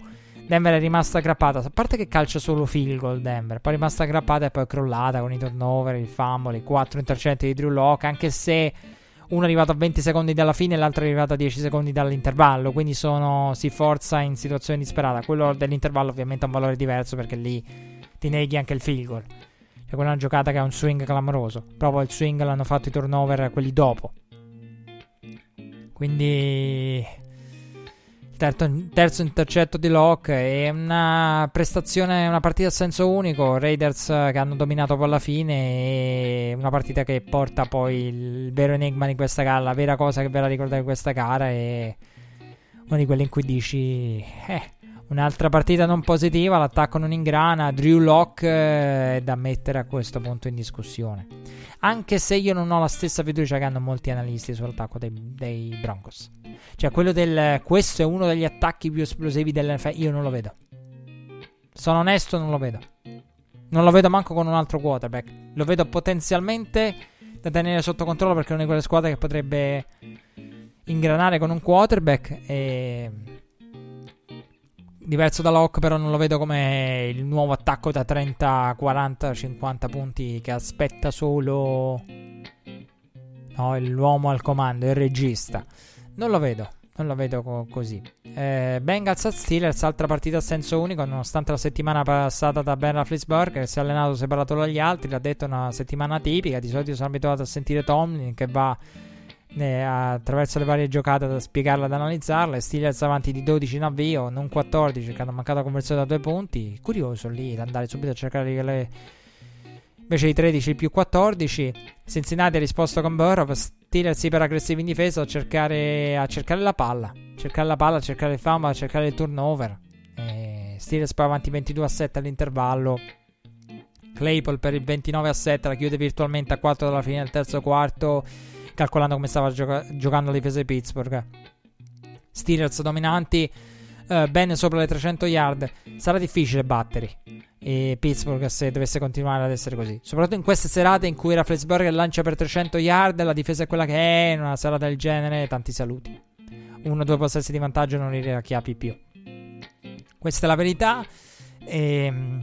Denver è rimasta aggrappata. A parte che calcia solo field goal Denver. Poi è rimasta aggrappata e poi è crollata con i turnover, il fumble, i 4 intercetti di Drew Locke. Anche se uno è arrivato a 20 secondi dalla fine e l'altro è arrivato a 10 secondi dall'intervallo. Quindi sono, si forza in situazioni disperate. Quello dell'intervallo ovviamente ha un valore diverso perché lì ti neghi anche il field goal. Cioè quella è una giocata che ha un swing clamoroso. Proprio il swing l'hanno fatto i turnover quelli dopo. Quindi terzo, terzo intercetto di Locke è una prestazione, una partita a senso unico. Raiders che hanno dominato poi alla fine e una partita che porta poi il vero enigma di questa gara, la vera cosa che verrà ricordata di questa gara è una di quelle in cui dici eh Un'altra partita non positiva, l'attacco non ingrana, Drew Locke eh, è da mettere a questo punto in discussione. Anche se io non ho la stessa fiducia che hanno molti analisti sull'attacco dei, dei Broncos. Cioè quello del questo è uno degli attacchi più esplosivi dell'NFL, io non lo vedo. Sono onesto, non lo vedo. Non lo vedo manco con un altro quarterback. Lo vedo potenzialmente da tenere sotto controllo perché è una di quelle squadre che potrebbe ingranare con un quarterback e diverso da Locke, però non lo vedo come il nuovo attacco da 30, 40, 50 punti che aspetta solo no, l'uomo al comando, il regista. Non lo vedo, non lo vedo co- così. Eh, Bengals at Steelers, altra partita a senso unico, nonostante la settimana passata da Ben Roethlisberger che si è allenato separato dagli altri, l'ha detto una settimana tipica, di solito sono abituato a sentire Tomlin che va eh, attraverso le varie giocate da spiegarla ed analizzarla. Steelers avanti di 12 in avvio, non 14, che hanno mancato la conversione da due punti. Curioso lì di andare subito a cercare le. Invece di 13 più 14. Cincinnati ha risposto con Burrow. Steelers iper aggressivi in difesa a cercare, a cercare la palla. Cercare la palla, cercare il fumble, a cercare il turnover. E Steelers poi avanti 22 a 7 all'intervallo. Claypool per il 29 a 7 la chiude virtualmente a 4 dalla fine del terzo quarto calcolando come stava gioca- giocando la difesa di Pittsburgh. Steelers dominanti, eh, bene sopra le 300 yard. Sarà difficile battere e Pittsburgh se dovesse continuare ad essere così. Soprattutto in queste serate in cui Rafflesburg lancia per 300 yard, la difesa è quella che è, in una serata del genere, tanti saluti. Uno o due possessi di vantaggio non li racchiappi più. Questa è la verità. E ehm,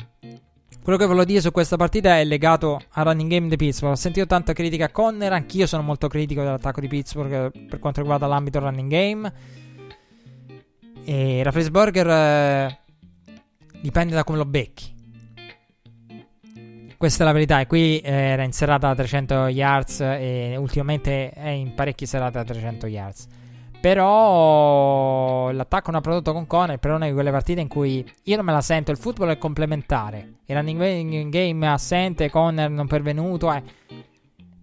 quello che volevo dire su questa partita è legato al running game di Pittsburgh. Ho sentito tanta critica a Conner, anch'io sono molto critico dell'attacco di Pittsburgh per quanto riguarda l'ambito running game. E Rafflesburger eh, dipende da come lo becchi. Questa è la verità. E qui eh, era in serata da 300 yards e ultimamente è in parecchie serate da 300 yards. Però l'attacco non ha prodotto con Conner, però è una di quelle partite in cui io non me la sento, il football è complementare. Il running game assente, Conner non pervenuto, eh.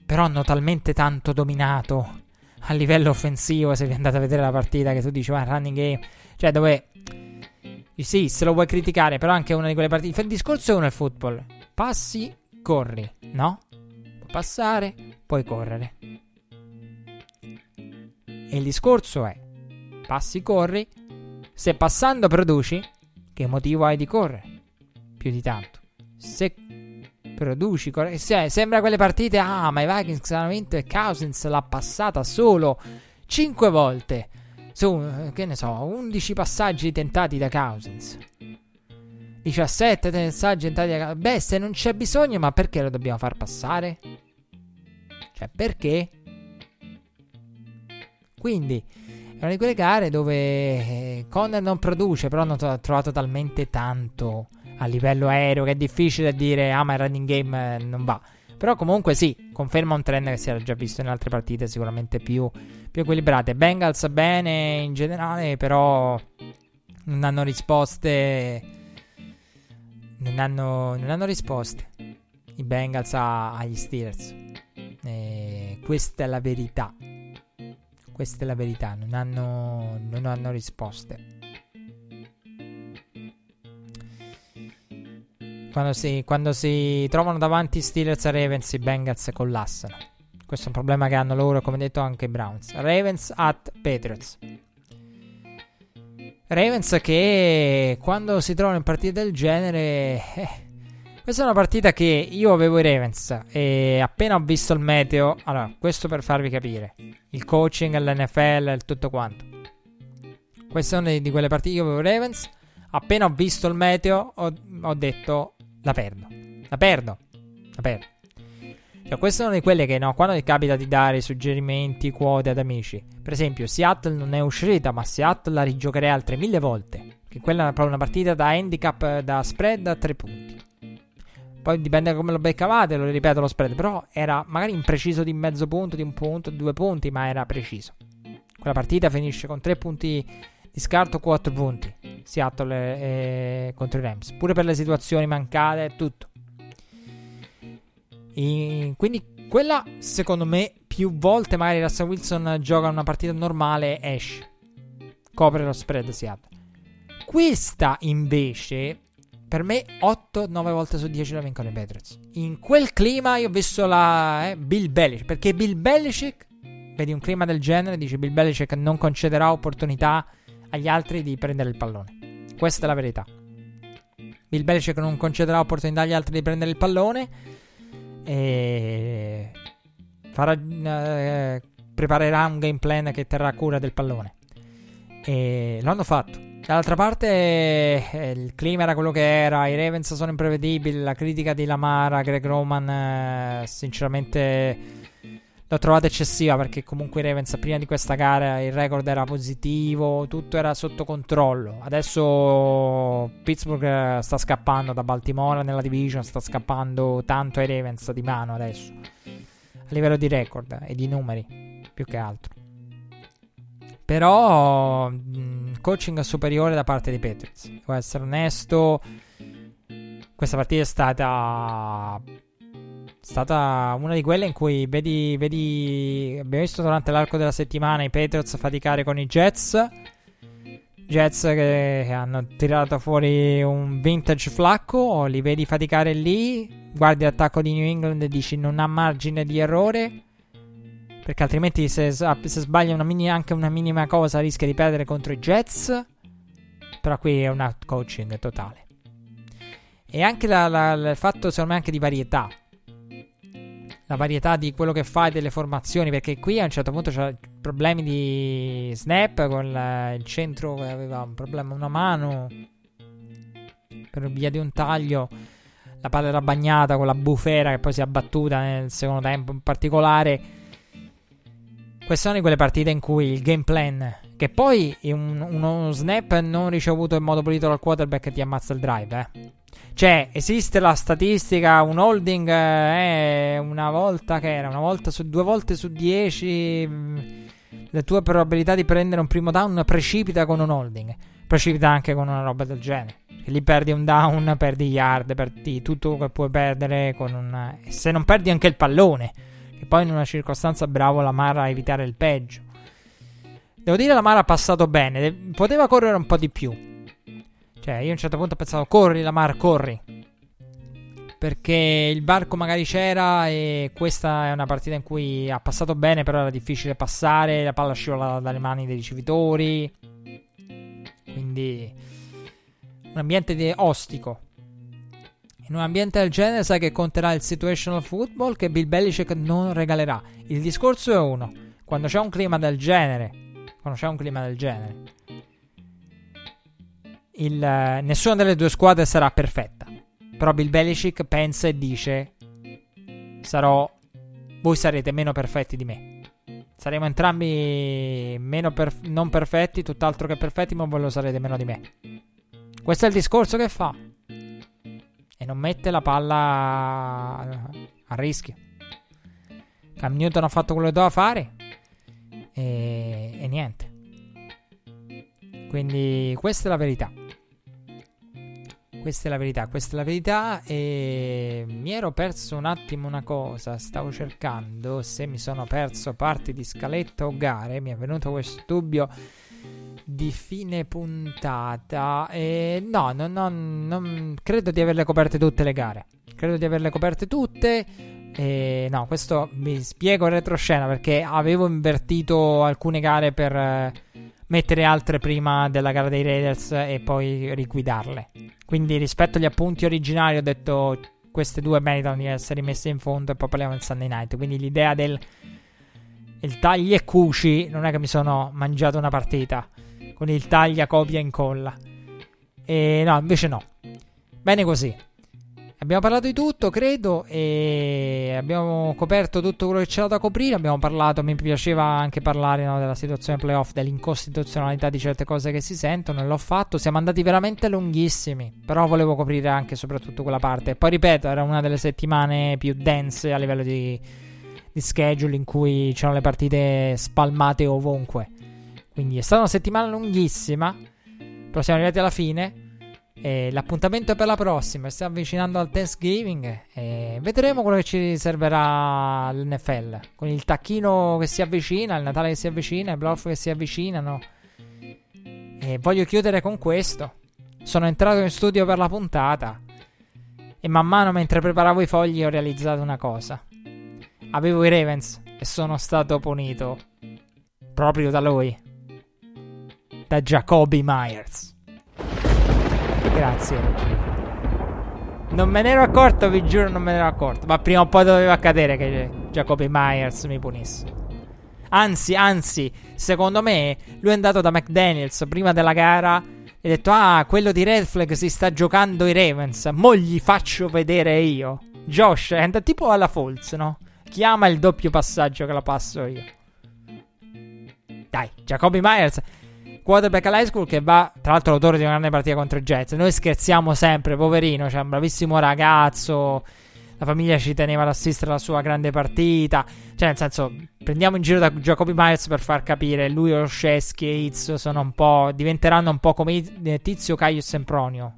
però hanno talmente tanto dominato a livello offensivo, se vi andate a vedere la partita che tu dici, ma running game, cioè dove... Sì, se lo vuoi criticare, però anche una di quelle partite... Il discorso è uno nel football. Passi, corri, no? Puoi passare, puoi correre. E il discorso è, passi, corri, se passando produci, che motivo hai di correre? Più di tanto. Se produci, corri, se, sembra quelle partite, ah, ma i Vikings hanno vinto e Cousins l'ha passata solo 5 volte. Su, che ne so, 11 passaggi tentati da Cousins. 17 passaggi tentati da Cousins. Beh, se non c'è bisogno, ma perché lo dobbiamo far passare? Cioè, perché? Quindi è una di quelle gare dove eh, Conner non produce, però hanno trovato talmente tanto a livello aereo che è difficile dire ah ma il running game eh, non va. Però comunque sì, conferma un trend che si era già visto in altre partite sicuramente più, più equilibrate. Bengals bene in generale, però non hanno risposte. Non hanno, non hanno risposte. I Bengals agli Steelers. E questa è la verità. Questa è la verità, non hanno, non hanno risposte. Quando si, quando si, trovano davanti Steelers e Ravens, i Bengals collassano. Questo è un problema che hanno loro, come detto anche i Browns. Ravens at Patriots. Ravens che quando si trovano in partite del genere... Eh, questa è una partita che io avevo i Ravens e appena ho visto il meteo, allora, questo per farvi capire, il coaching, l'NFL, il tutto quanto. Questa è una di quelle partite che io avevo i Ravens, appena ho visto il meteo ho, ho detto la perdo, la perdo, la perdo. Cioè, questa è una di quelle che no, quando ti capita di dare suggerimenti, quote ad amici. Per esempio, Seattle non è uscita, ma Seattle la rigiocherei altre mille volte. Che quella è proprio una partita da handicap, da spread a tre punti. Poi dipende da come lo beccavate, lo ripeto lo spread. Però era magari impreciso di mezzo punto, di un punto, di due punti, ma era preciso. Quella partita finisce con tre punti di scarto, quattro punti. Seattle e, contro i Rams. Pure per le situazioni mancate, tutto. E quindi quella, secondo me, più volte magari Russell Wilson gioca una partita normale, esce. Copre lo spread Seattle. Questa invece per me 8-9 volte su 10 la vincono i Patriots. In quel clima io ho visto la eh, Bill Belichick, perché Bill Belichick, vedi un clima del genere, dice Bill Belichick non concederà opportunità agli altri di prendere il pallone. Questa è la verità. Bill Belichick non concederà opportunità agli altri di prendere il pallone e farà, eh, preparerà un game plan che terrà cura del pallone. E lo hanno fatto. Dall'altra parte eh, il clima era quello che era, i Ravens sono imprevedibili, la critica di Lamara, Greg Roman, eh, sinceramente l'ho trovata eccessiva perché comunque i Ravens prima di questa gara il record era positivo, tutto era sotto controllo. Adesso Pittsburgh eh, sta scappando da Baltimore nella division, sta scappando tanto ai Ravens di mano adesso, a livello di record e di numeri più che altro. Però mh, coaching superiore da parte dei Patriots. Devo essere onesto. Questa partita è stata stata una di quelle in cui vedi, vedi abbiamo visto durante l'arco della settimana i Patriots faticare con i Jets Jets che hanno tirato fuori un vintage flacco li vedi faticare lì guardi l'attacco di New England e dici non ha margine di errore perché altrimenti se, se sbaglia una mini, anche una minima cosa rischia di perdere contro i Jets. Però qui è un out coaching totale. E anche la, la, il fatto, secondo me, anche di varietà. La varietà di quello che fai delle formazioni. Perché qui a un certo punto c'è problemi di snap con la, il centro che aveva un problema, una mano. Per via di un taglio. La palla era bagnata con la bufera che poi si è abbattuta nel secondo tempo in particolare queste sono quelle partite in cui il game plan, che poi un, uno snap non ricevuto in modo pulito dal quarterback ti ammazza il drive, eh. Cioè, esiste la statistica, un holding eh, una volta che era, una volta su due volte su dieci. Mm, le tue probabilità di prendere un primo down precipita con un holding. Precipita anche con una roba del genere. Che lì perdi un down, perdi yard, perdi tutto che puoi perdere con un... E se non perdi anche il pallone, che poi in una circostanza bravo la Mara a evitare il peggio. Devo dire la Mara ha passato bene, poteva correre un po' di più. Cioè, io a un certo punto ho pensato, corri la Mara, corri. Perché il barco magari c'era e questa è una partita in cui ha passato bene, però era difficile passare, la palla scivola dalle mani dei ricevitori. Quindi un ambiente ostico. In un ambiente del genere sai che conterà il situational football che Bill Belichick non regalerà. Il discorso è uno. Quando c'è un clima del genere, quando c'è un clima del genere, il, nessuna delle due squadre sarà perfetta. Però Bill Belichick pensa e dice sarò voi sarete meno perfetti di me. Saremo entrambi meno per, non perfetti, tutt'altro che perfetti, ma voi lo sarete meno di me. Questo è il discorso che fa. E non mette la palla a rischio. Cam Newton ha fatto quello che doveva fare. E, e niente. Quindi questa è la verità. Questa è la verità, questa è la verità e mi ero perso un attimo una cosa, stavo cercando se mi sono perso parti di scaletta o gare, mi è venuto questo dubbio di fine puntata. E no, non, non, non, credo di averle coperte tutte le gare. Credo di averle coperte tutte. E no, questo mi spiego in retroscena perché avevo invertito alcune gare per eh, mettere altre prima della gara dei Raiders e poi riguidarle. Quindi rispetto agli appunti originali ho detto queste due meritano di essere messe in fondo e poi parliamo del Sunday Night. Quindi l'idea del il tagli e cuci non è che mi sono mangiato una partita con il taglia, copia e incolla. E no, invece no. Bene così. Abbiamo parlato di tutto, credo, e abbiamo coperto tutto quello che c'era da coprire. Abbiamo parlato, mi piaceva anche parlare no, della situazione playoff, dell'incostituzionalità di certe cose che si sentono, e l'ho fatto. Siamo andati veramente lunghissimi, però volevo coprire anche soprattutto quella parte. Poi ripeto, era una delle settimane più dense a livello di, di schedule in cui c'erano le partite spalmate ovunque. Quindi è stata una settimana lunghissima, però siamo arrivati alla fine. E l'appuntamento è per la prossima. Stiamo avvicinando al Thanksgiving. E vedremo quello che ci riserverà l'NFL. Con il tacchino che si avvicina, il Natale che si avvicina, i playoff che si avvicinano. E voglio chiudere con questo. Sono entrato in studio per la puntata. E man mano mentre preparavo i fogli ho realizzato una cosa. Avevo i Ravens e sono stato punito proprio da lui da Jacoby Myers. Grazie. Non me ne ero accorto, vi giuro, non me ne ero accorto. Ma prima o poi doveva accadere che Jacoby Myers mi punisse. Anzi, anzi, secondo me lui è andato da McDaniels prima della gara e ha detto: Ah, quello di Red Flag si sta giocando i Ravens. Mo gli faccio vedere io. Josh è andato tipo alla Falls, no? Chiama il doppio passaggio che la passo io. Dai, Jacoby Myers quarterback all'high school che va, tra l'altro, l'autore di una grande partita contro i Jets. Noi scherziamo sempre, poverino, c'è un bravissimo ragazzo. La famiglia ci teneva ad assistere alla sua grande partita. Cioè, nel senso, prendiamo in giro da Jacoby Myers per far capire. Lui, Olszewski e Izzo sono un po'. diventeranno un po' come Tizio, Caio e Sempronio.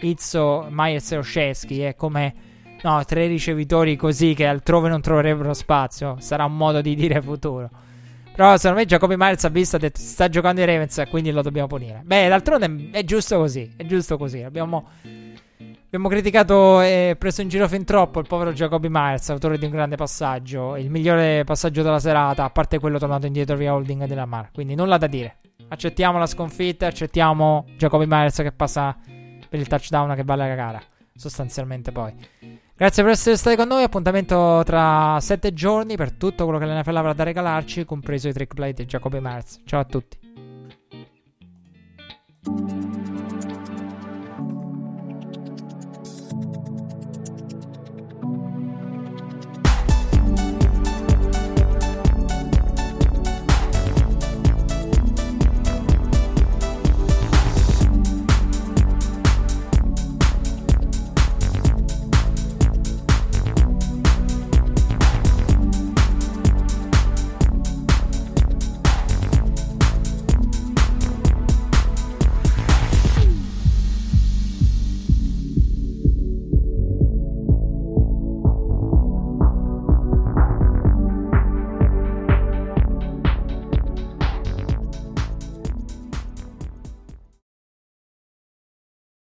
Izzo, Myers e Olszewski. È come. No, tre ricevitori così che altrove non troverebbero spazio. Sarà un modo di dire futuro. Però secondo me Jacoby Myers ha visto e ha detto sta giocando i Ravens quindi lo dobbiamo punire. Beh, d'altronde è giusto così, è giusto così. Abbiamo, abbiamo criticato e preso in giro fin troppo il povero Jacoby Myers, autore di un grande passaggio, il migliore passaggio della serata, a parte quello tornato indietro via holding della Mar. Quindi nulla da dire. Accettiamo la sconfitta, accettiamo Jacoby Myers che passa per il touchdown che vale la gara, sostanzialmente poi. Grazie per essere stati con noi. Appuntamento tra sette giorni per tutto quello che l'NFL avrà da regalarci, compreso i trick play di Giacobbe Mars. Ciao a tutti.